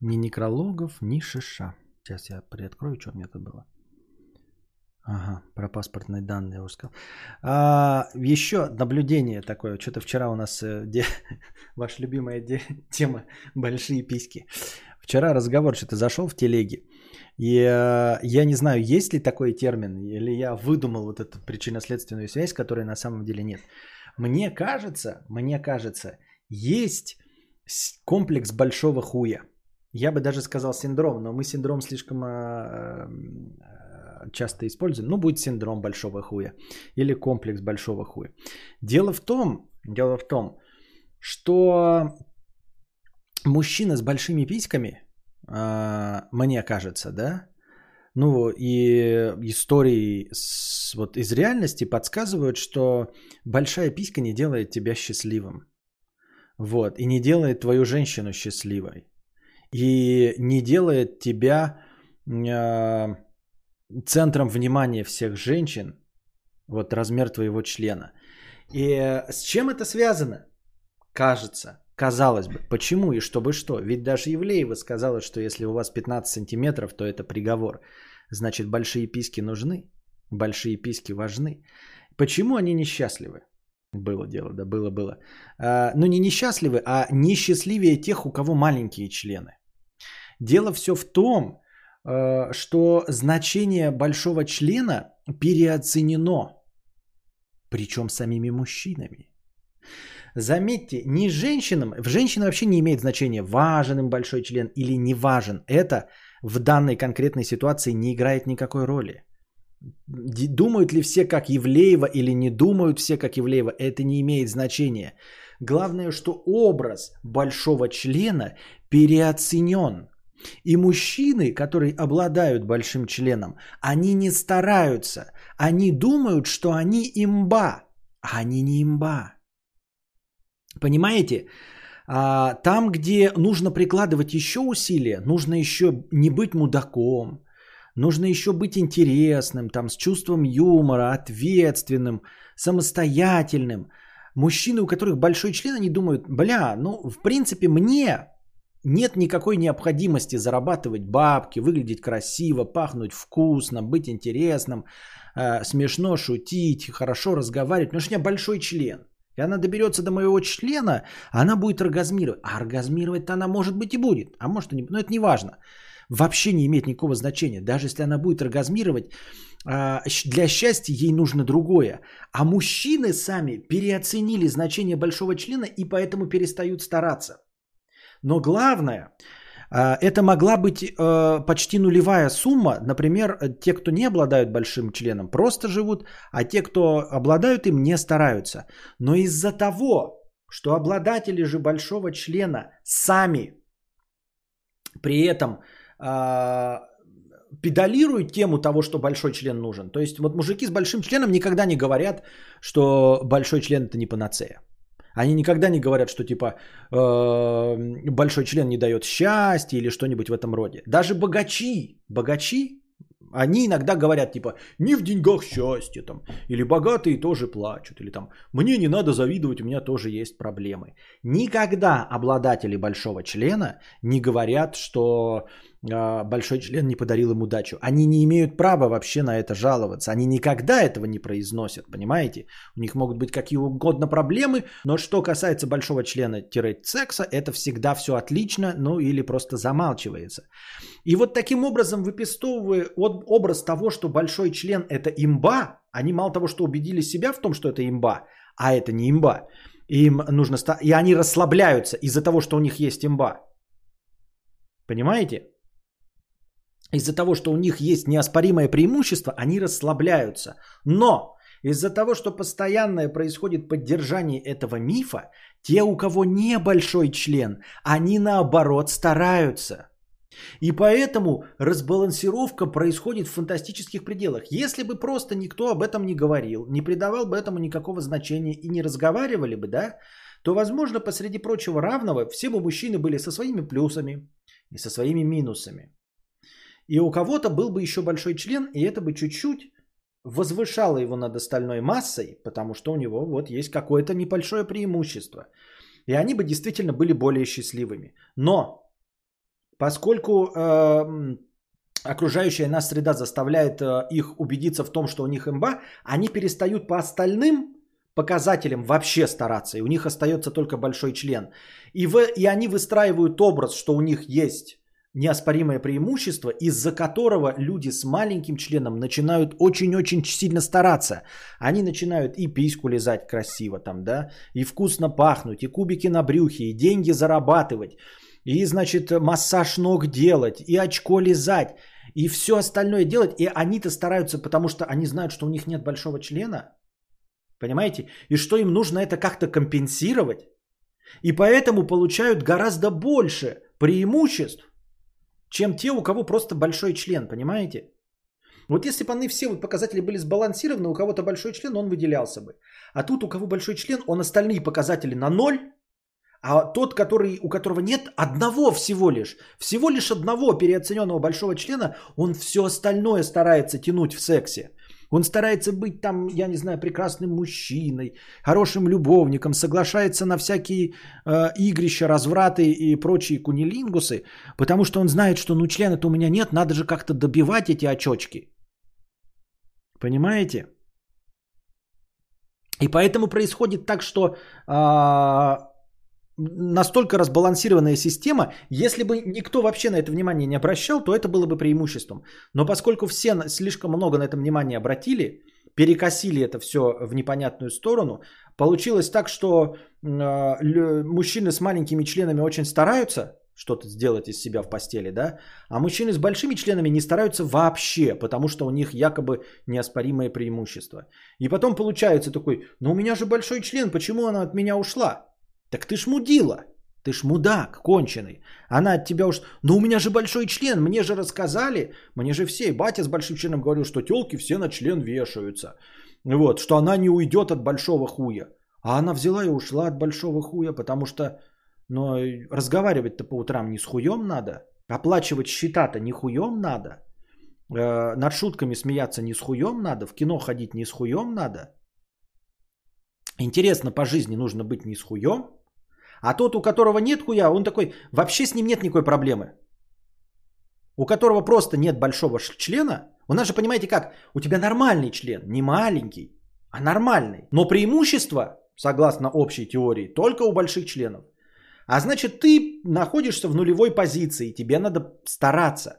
Ни некрологов, ни шиша. Сейчас я приоткрою, что у меня тут было. Ага, про паспортные данные я уже сказал. А, еще наблюдение такое. Что-то вчера у нас э, де, ваша любимая де, тема большие письки. Вчера разговор что-то зашел в телеге. И э, я не знаю, есть ли такой термин, или я выдумал вот эту причинно-следственную связь, которой на самом деле нет. Мне кажется, мне кажется, есть комплекс большого хуя. Я бы даже сказал синдром, но мы синдром слишком э, э, часто используем. Ну, будет синдром большого хуя или комплекс большого хуя. Дело в том, дело в том, что мужчина с большими письками, э, мне кажется, да, ну и истории с, вот из реальности подсказывают, что большая писька не делает тебя счастливым. Вот, и не делает твою женщину счастливой и не делает тебя э, центром внимания всех женщин, вот размер твоего члена. И э, с чем это связано? Кажется, казалось бы. Почему и чтобы что? Ведь даже Евлеева сказала, что если у вас 15 сантиметров, то это приговор. Значит, большие письки нужны, большие письки важны. Почему они несчастливы? Было дело, да, было, было. А, ну, не несчастливы, а несчастливее тех, у кого маленькие члены. Дело все в том, э, что значение большого члена переоценено, причем самими мужчинами. Заметьте, не женщинам, в женщинам вообще не имеет значения, важен им большой член или не важен. Это в данной конкретной ситуации не играет никакой роли. Думают ли все как Евлеева или не думают все как Евлеева, это не имеет значения. Главное, что образ большого члена переоценен. И мужчины, которые обладают большим членом, они не стараются. Они думают, что они имба, а они не имба. Понимаете? А, там, где нужно прикладывать еще усилия, нужно еще не быть мудаком, нужно еще быть интересным, там, с чувством юмора, ответственным, самостоятельным. Мужчины, у которых большой член, они думают, бля, ну, в принципе, мне нет никакой необходимости зарабатывать бабки, выглядеть красиво, пахнуть вкусно, быть интересным, э, смешно шутить, хорошо разговаривать, потому что у меня большой член. И она доберется до моего члена, она будет оргазмировать. А оргазмировать-то она может быть и будет. А может и не. Но это не важно. Вообще не имеет никакого значения. Даже если она будет оргазмировать, щ- для счастья ей нужно другое. А мужчины сами переоценили значение большого члена и поэтому перестают стараться. Но главное, а, это могла быть э, почти нулевая сумма. Например, те, кто не обладают большим членом, просто живут, а те, кто обладают им, не стараются. Но из-за того, что обладатели же большого члена сами при этом а, педалируют тему того, что большой член нужен. То есть вот мужики с большим членом никогда не говорят, что большой член это не панацея. Они никогда не говорят, что типа э, большой член не дает счастья или что-нибудь в этом роде. Даже богачи, богачи, они иногда говорят типа не в деньгах счастье там, или богатые тоже плачут, или там мне не надо завидовать, у меня тоже есть проблемы. Никогда обладатели большого члена не говорят, что э, большой член не подарил им удачу. Они не имеют права вообще на это жаловаться. Они никогда этого не произносят, понимаете? У них могут быть какие угодно проблемы, но что касается большого члена-секса, это всегда все отлично, ну или просто замалчивается. И вот таким образом, выпистовывая от- образ того, что большой член это имба, они мало того, что убедили себя в том, что это имба, а это не имба, им нужно... ста- И они расслабляются из-за того, что у них есть имба. Понимаете? Из-за того, что у них есть неоспоримое преимущество, они расслабляются. Но из-за того, что постоянное происходит поддержание этого мифа, те, у кого небольшой член, они наоборот стараются. И поэтому разбалансировка происходит в фантастических пределах. Если бы просто никто об этом не говорил, не придавал бы этому никакого значения и не разговаривали бы, да, то, возможно, посреди прочего равного все бы мужчины были со своими плюсами и со своими минусами. И у кого-то был бы еще большой член, и это бы чуть-чуть возвышало его над остальной массой, потому что у него вот есть какое-то небольшое преимущество. И они бы действительно были более счастливыми. Но поскольку э, окружающая нас среда заставляет э, их убедиться в том, что у них имба, они перестают по остальным показателям вообще стараться, и у них остается только большой член. И, в, и они выстраивают образ, что у них есть неоспоримое преимущество, из-за которого люди с маленьким членом начинают очень-очень сильно стараться. Они начинают и письку лизать красиво там, да, и вкусно пахнуть, и кубики на брюхе, и деньги зарабатывать, и, значит, массаж ног делать, и очко лизать, и все остальное делать. И они-то стараются, потому что они знают, что у них нет большого члена. Понимаете? И что им нужно это как-то компенсировать. И поэтому получают гораздо больше преимуществ, чем те, у кого просто большой член, понимаете? Вот если бы они все вот показатели были сбалансированы, у кого-то большой член, он выделялся бы. А тут у кого большой член, он остальные показатели на ноль, а тот, который, у которого нет одного всего лишь, всего лишь одного переоцененного большого члена, он все остальное старается тянуть в сексе. Он старается быть там, я не знаю, прекрасным мужчиной, хорошим любовником, соглашается на всякие э, игрища, развраты и прочие кунилингусы, потому что он знает, что ну члена-то у меня нет, надо же как-то добивать эти очочки. Понимаете? И поэтому происходит так, что а, настолько разбалансированная система, если бы никто вообще на это внимание не обращал, то это было бы преимуществом. Но поскольку все слишком много на это внимание обратили, перекосили это все в непонятную сторону, получилось так, что э, мужчины с маленькими членами очень стараются что-то сделать из себя в постели, да, а мужчины с большими членами не стараются вообще, потому что у них якобы неоспоримое преимущество. И потом получается такой, ну у меня же большой член, почему она от меня ушла? Так ты ж мудила. Ты ж мудак конченый. Она от тебя уж... Ну у меня же большой член, мне же рассказали. Мне же все, батя с большим членом говорил, что телки все на член вешаются. Вот, что она не уйдет от большого хуя. А она взяла и ушла от большого хуя, потому что... Но разговаривать-то по утрам не с хуем надо. Оплачивать счета-то не хуем надо. Э, над шутками смеяться не с хуем надо. В кино ходить не с хуем надо. Интересно по жизни нужно быть не с хуем. А тот, у которого нет хуя, он такой, вообще с ним нет никакой проблемы. У которого просто нет большого члена. У нас же, понимаете как, у тебя нормальный член, не маленький, а нормальный. Но преимущество согласно общей теории, только у больших членов. А значит, ты находишься в нулевой позиции, тебе надо стараться.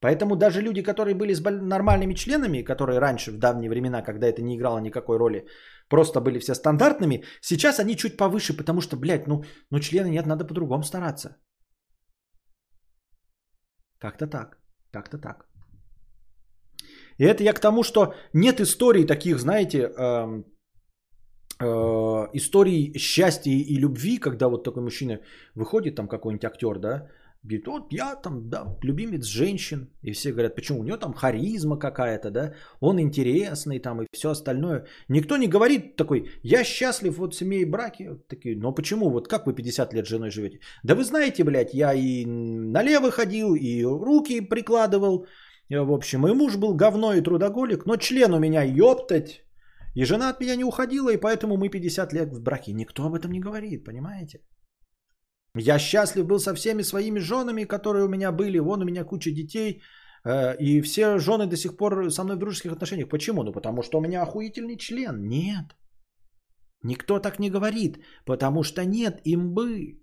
Поэтому даже люди, которые были с нормальными членами, которые раньше, в давние времена, когда это не играло никакой роли, просто были все стандартными, сейчас они чуть повыше, потому что, блядь, ну, ну члены нет, надо по-другому стараться. Как-то так, как-то так. И это я к тому, что нет историй таких, знаете, эм, э, историй счастья и любви, когда вот такой мужчина выходит, там какой-нибудь актер, да, говорит, вот я там, да, любимец женщин, и все говорят, почему, у него там харизма какая-то, да, он интересный там и все остальное. Никто не говорит такой, я счастлив вот в семье и браке, такие, но почему, вот как вы 50 лет с женой живете? Да вы знаете, блядь, я и налево ходил, и руки прикладывал, Э, в общем, и муж был говно и трудоголик, но член у меня ёптать. И жена от меня не уходила, и поэтому мы 50 лет в браке. Никто об этом не говорит, понимаете? Я счастлив был со всеми своими женами, которые у меня были. Вон у меня куча детей. э, И все жены до сих пор со мной в дружеских отношениях. Почему? Ну, потому что у меня охуительный член. Нет. Никто так не говорит, потому что нет имбы.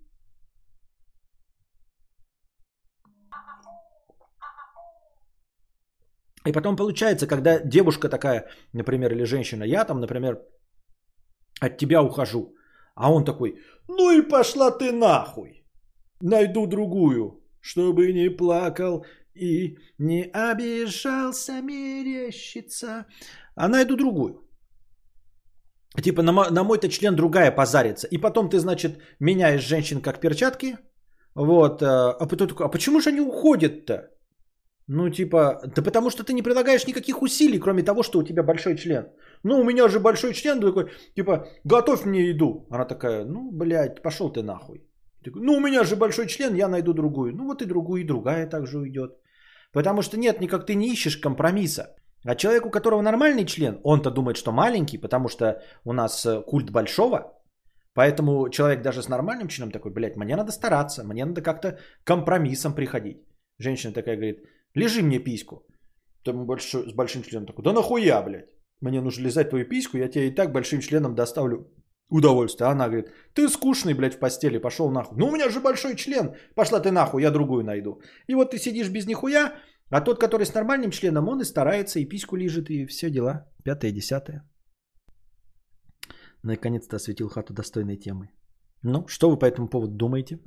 И потом получается, когда девушка такая, например, или женщина, я там, например, от тебя ухожу, а он такой, ну и пошла ты нахуй, найду другую, чтобы не плакал и не обижался мерещица, а найду другую. Типа на, мо- на мой-то член другая позарится. И потом ты, значит, меняешь женщин как перчатки. Вот. э, А потом такой, а почему же они уходят-то? Ну, типа, да потому что ты не прилагаешь никаких усилий, кроме того, что у тебя большой член. Ну, у меня же большой член такой, типа, готовь мне еду. Она такая, ну, блядь, пошел ты нахуй. Ну, у меня же большой член, я найду другую. Ну, вот и другую, и другая также уйдет. Потому что нет, никак ты не ищешь компромисса. А человек, у которого нормальный член, он-то думает, что маленький, потому что у нас э, культ большого. Поэтому человек даже с нормальным членом такой, блядь, мне надо стараться, мне надо как-то компромиссом приходить. Женщина такая говорит, лежи мне письку. Там большой, с большим членом такой, да нахуя, блядь. Мне нужно лизать твою письку, я тебе и так большим членом доставлю удовольствие. А она говорит, ты скучный, блядь, в постели, пошел нахуй. Ну у меня же большой член, пошла ты нахуй, я другую найду. И вот ты сидишь без нихуя, а тот, который с нормальным членом, он и старается, и письку лежит, и все дела. Пятое, десятое. Наконец-то осветил хату достойной темы. Ну, что вы по этому поводу думаете?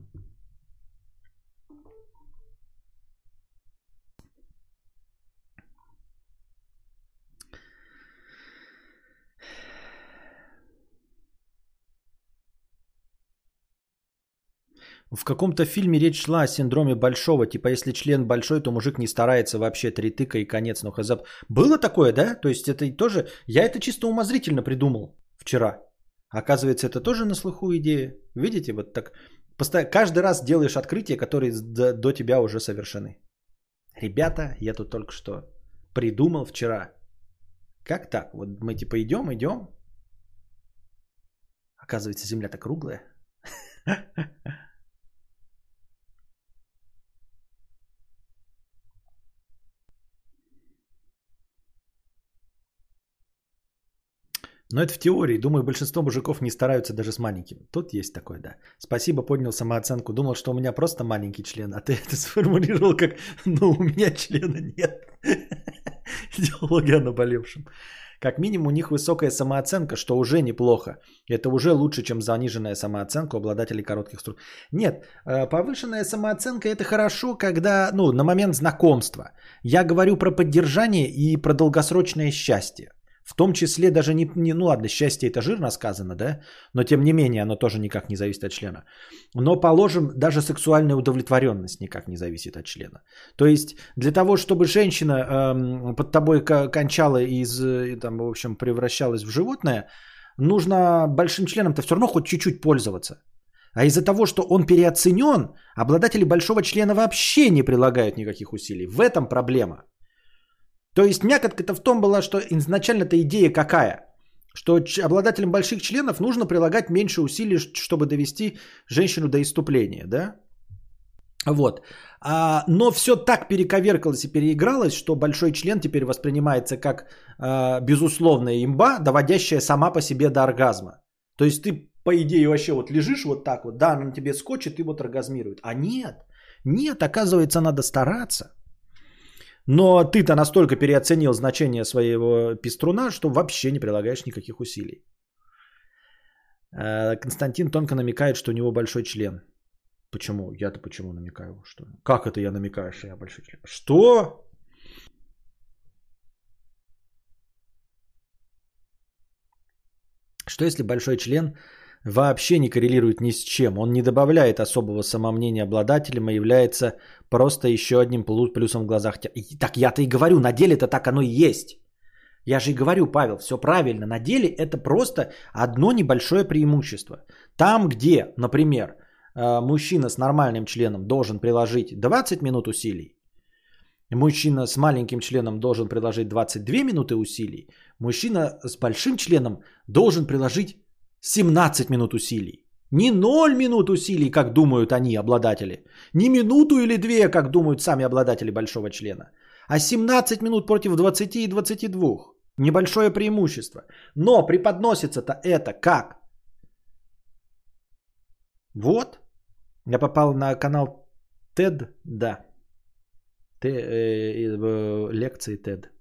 В каком-то фильме речь шла о синдроме большого. Типа, если член большой, то мужик не старается вообще три тыка и конец. Ну, хз. Было такое, да? То есть это тоже... Я это чисто умозрительно придумал вчера. Оказывается, это тоже на слуху идея. Видите, вот так. Постоянно, каждый раз делаешь открытия, которые до, до тебя уже совершены. Ребята, я тут только что придумал вчера. Как так? Вот мы типа идем, идем. Оказывается, земля-то круглая. Но это в теории. Думаю, большинство мужиков не стараются даже с маленьким. Тут есть такое, да. Спасибо, поднял самооценку. Думал, что у меня просто маленький член, а ты это сформулировал как «ну, у меня члена нет». Идеология о наболевшем. Как минимум у них высокая самооценка, что уже неплохо. Это уже лучше, чем заниженная самооценка у обладателей коротких струк. Нет, э, повышенная самооценка это хорошо, когда, ну, на момент знакомства. Я говорю про поддержание и про долгосрочное счастье. В том числе даже не, не, ну ладно, счастье это жирно сказано, да, но тем не менее оно тоже никак не зависит от члена. Но положим, даже сексуальная удовлетворенность никак не зависит от члена. То есть для того, чтобы женщина эм, под тобой кончала и из, там, в общем, превращалась в животное, нужно большим членом-то все равно хоть чуть-чуть пользоваться. А из-за того, что он переоценен, обладатели большого члена вообще не прилагают никаких усилий. В этом проблема. То есть мякотка-то в том была, что изначально-то идея какая? Что обладателям больших членов нужно прилагать меньше усилий, чтобы довести женщину до иступления, да? Вот. А, но все так перековеркалось и переигралось, что большой член теперь воспринимается как а, безусловная имба, доводящая сама по себе до оргазма. То есть ты, по идее, вообще вот лежишь вот так вот, да, она на тебе скочит и вот оргазмирует. А нет, нет, оказывается, надо стараться. Но ты-то настолько переоценил значение своего пеструна, что вообще не прилагаешь никаких усилий. Э, Константин тонко намекает, что у него большой член. Почему? Я-то почему намекаю? Что? Как это я намекаю, что я большой член? Что? Что если большой член вообще не коррелирует ни с чем? Он не добавляет особого самомнения обладателем, а является просто еще одним плю- плюсом в глазах. И Так я-то и говорю, на деле-то так оно и есть. Я же и говорю, Павел, все правильно. На деле это просто одно небольшое преимущество. Там, где, например, э, мужчина с нормальным членом должен приложить 20 минут усилий, мужчина с маленьким членом должен приложить 22 минуты усилий, мужчина с большим членом должен приложить 17 минут усилий. Не 0 минут усилий, как думают они, обладатели. Не минуту или две, как думают сами обладатели большого члена. А 17 минут против 20 и 22. Небольшое преимущество. Но преподносится-то это как? Вот. Я попал на канал TED, да. Т, э, э, лекции TED.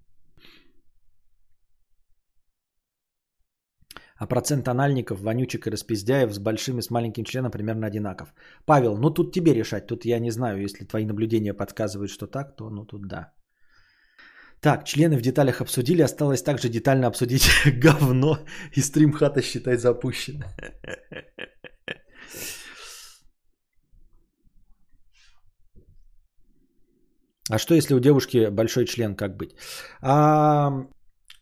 А процент анальников, вонючек и распиздяев с большим и с маленьким членом примерно одинаков. Павел, ну тут тебе решать. Тут я не знаю, если твои наблюдения подсказывают, что так, то ну тут да. Так, члены в деталях обсудили. Осталось также детально обсудить говно. И стримхата считай запущен. А что если у девушки большой член, как быть? А,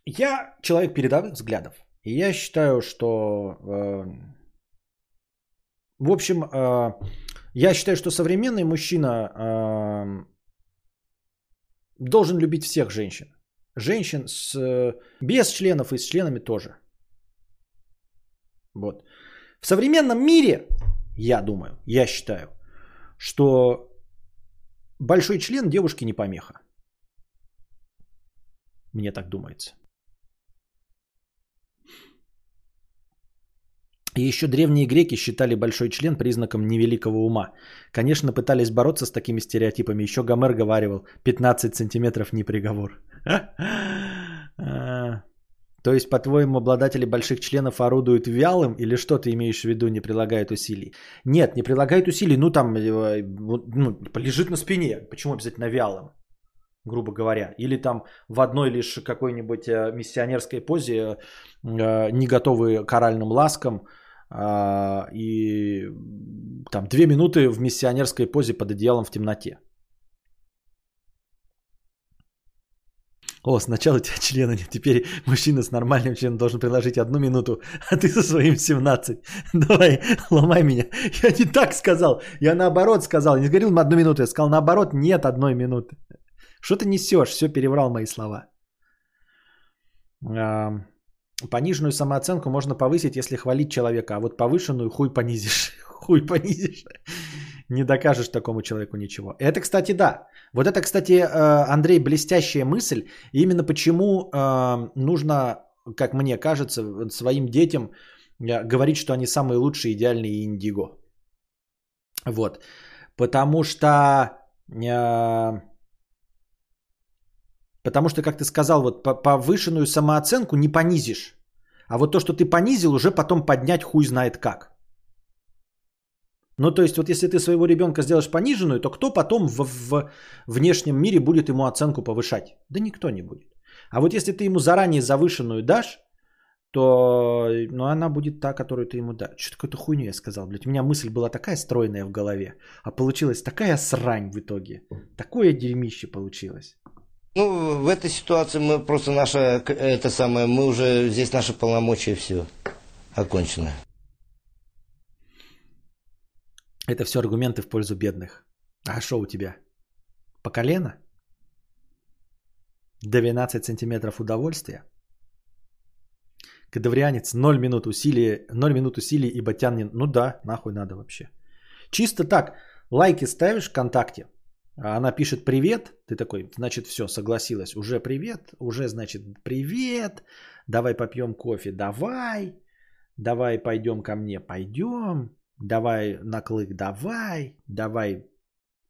я человек передовых взглядов. И я считаю, что... э, в общем, э, я считаю, что современный мужчина э, должен любить всех женщин. Женщин с, без членов и с членами тоже. Вот. В современном мире, я думаю, я считаю, что большой член девушки не помеха. Мне так думается. Еще древние греки считали большой член признаком невеликого ума. Конечно, пытались бороться с такими стереотипами. Еще Гомер говаривал, 15 сантиметров не приговор. А, То есть, по-твоему, обладатели больших членов орудуют вялым или что ты имеешь в виду, не прилагают усилий? Нет, не прилагают усилий, ну там э, ну, лежит на спине. Почему обязательно вялым? грубо говоря, или там в одной лишь какой-нибудь э, миссионерской позе, э, не готовы к оральным ласкам, а, и там две минуты в миссионерской позе под одеялом в темноте. О, сначала у тебя члена нет, теперь мужчина с нормальным членом должен приложить одну минуту, а ты со своим 17. Давай, ломай меня. Я не так сказал, я наоборот сказал. Не говорил одну минуту, я сказал наоборот, нет одной минуты. Что ты несешь? Все переврал мои слова. Пониженную самооценку можно повысить, если хвалить человека, а вот повышенную хуй понизишь. Хуй понизишь. Не докажешь такому человеку ничего. Это, кстати, да. Вот это, кстати, э, Андрей, блестящая мысль. Именно почему э, нужно, как мне кажется, своим детям э, говорить, что они самые лучшие, идеальные индиго. Вот. Потому что... Потому что, как ты сказал, вот повышенную самооценку не понизишь. А вот то, что ты понизил, уже потом поднять хуй знает как. Ну, то есть, вот если ты своего ребенка сделаешь пониженную, то кто потом в, в внешнем мире будет ему оценку повышать? Да никто не будет. А вот если ты ему заранее завышенную дашь, то ну, она будет та, которую ты ему дашь. Что такое-то хуйню я сказал, блядь. У меня мысль была такая стройная в голове, а получилась такая срань в итоге. Такое дерьмище получилось. Ну, в этой ситуации мы просто наша, это самое, мы уже, здесь наши полномочия все окончено. Это все аргументы в пользу бедных. А что у тебя? По колено? 12 сантиметров удовольствия? Кадаврианец 0 минут усилий, 0 минут усилий и батян не... Ну да, нахуй надо вообще. Чисто так, лайки ставишь ВКонтакте, а она пишет привет, ты такой, значит, все, согласилась, уже привет, уже, значит, привет, давай попьем кофе, давай, Давай пойдем ко мне, пойдем. Давай на клык, давай. Давай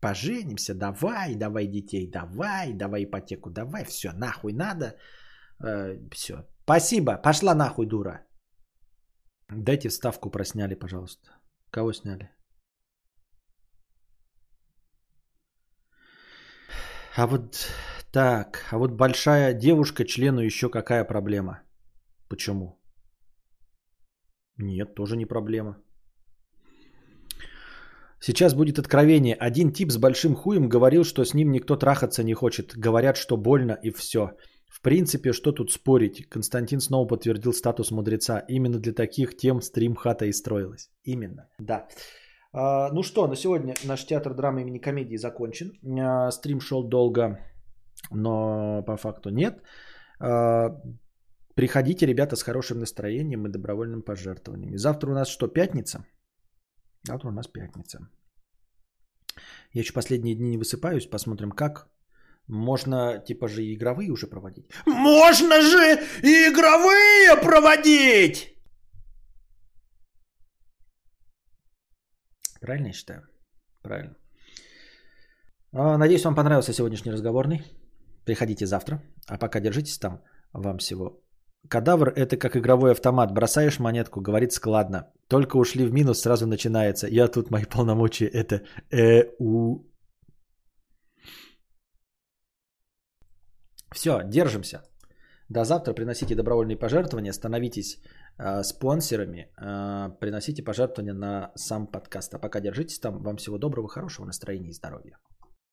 поженимся, давай. Давай детей, давай. Давай ипотеку, давай. Все, нахуй надо. все. Спасибо. Пошла нахуй, дура. Дайте вставку просняли, пожалуйста. Кого сняли? А вот так, а вот большая девушка члену еще какая проблема? Почему? Нет, тоже не проблема. Сейчас будет откровение. Один тип с большим хуем говорил, что с ним никто трахаться не хочет. Говорят, что больно и все. В принципе, что тут спорить? Константин снова подтвердил статус мудреца. Именно для таких тем стрим хата и строилась. Именно, да. А, ну что, на сегодня наш театр драмы имени комедии закончен. А, стрим шел долго, но по факту нет. А, приходите, ребята, с хорошим настроением и добровольным пожертвованием. Завтра у нас что, пятница? Завтра у нас пятница. Я еще последние дни не высыпаюсь, посмотрим как. Можно типа же игровые уже проводить. Можно же и игровые проводить! Правильно я считаю? Правильно. А, надеюсь, вам понравился сегодняшний разговорный. Приходите завтра. А пока держитесь там. Вам всего. Кадавр – это как игровой автомат. Бросаешь монетку, говорит складно. Только ушли в минус, сразу начинается. Я тут, мои полномочия – это ЭУ. Все, держимся. До завтра приносите добровольные пожертвования, становитесь э, спонсорами, э, приносите пожертвования на сам подкаст. А пока держитесь там. Вам всего доброго, хорошего настроения и здоровья.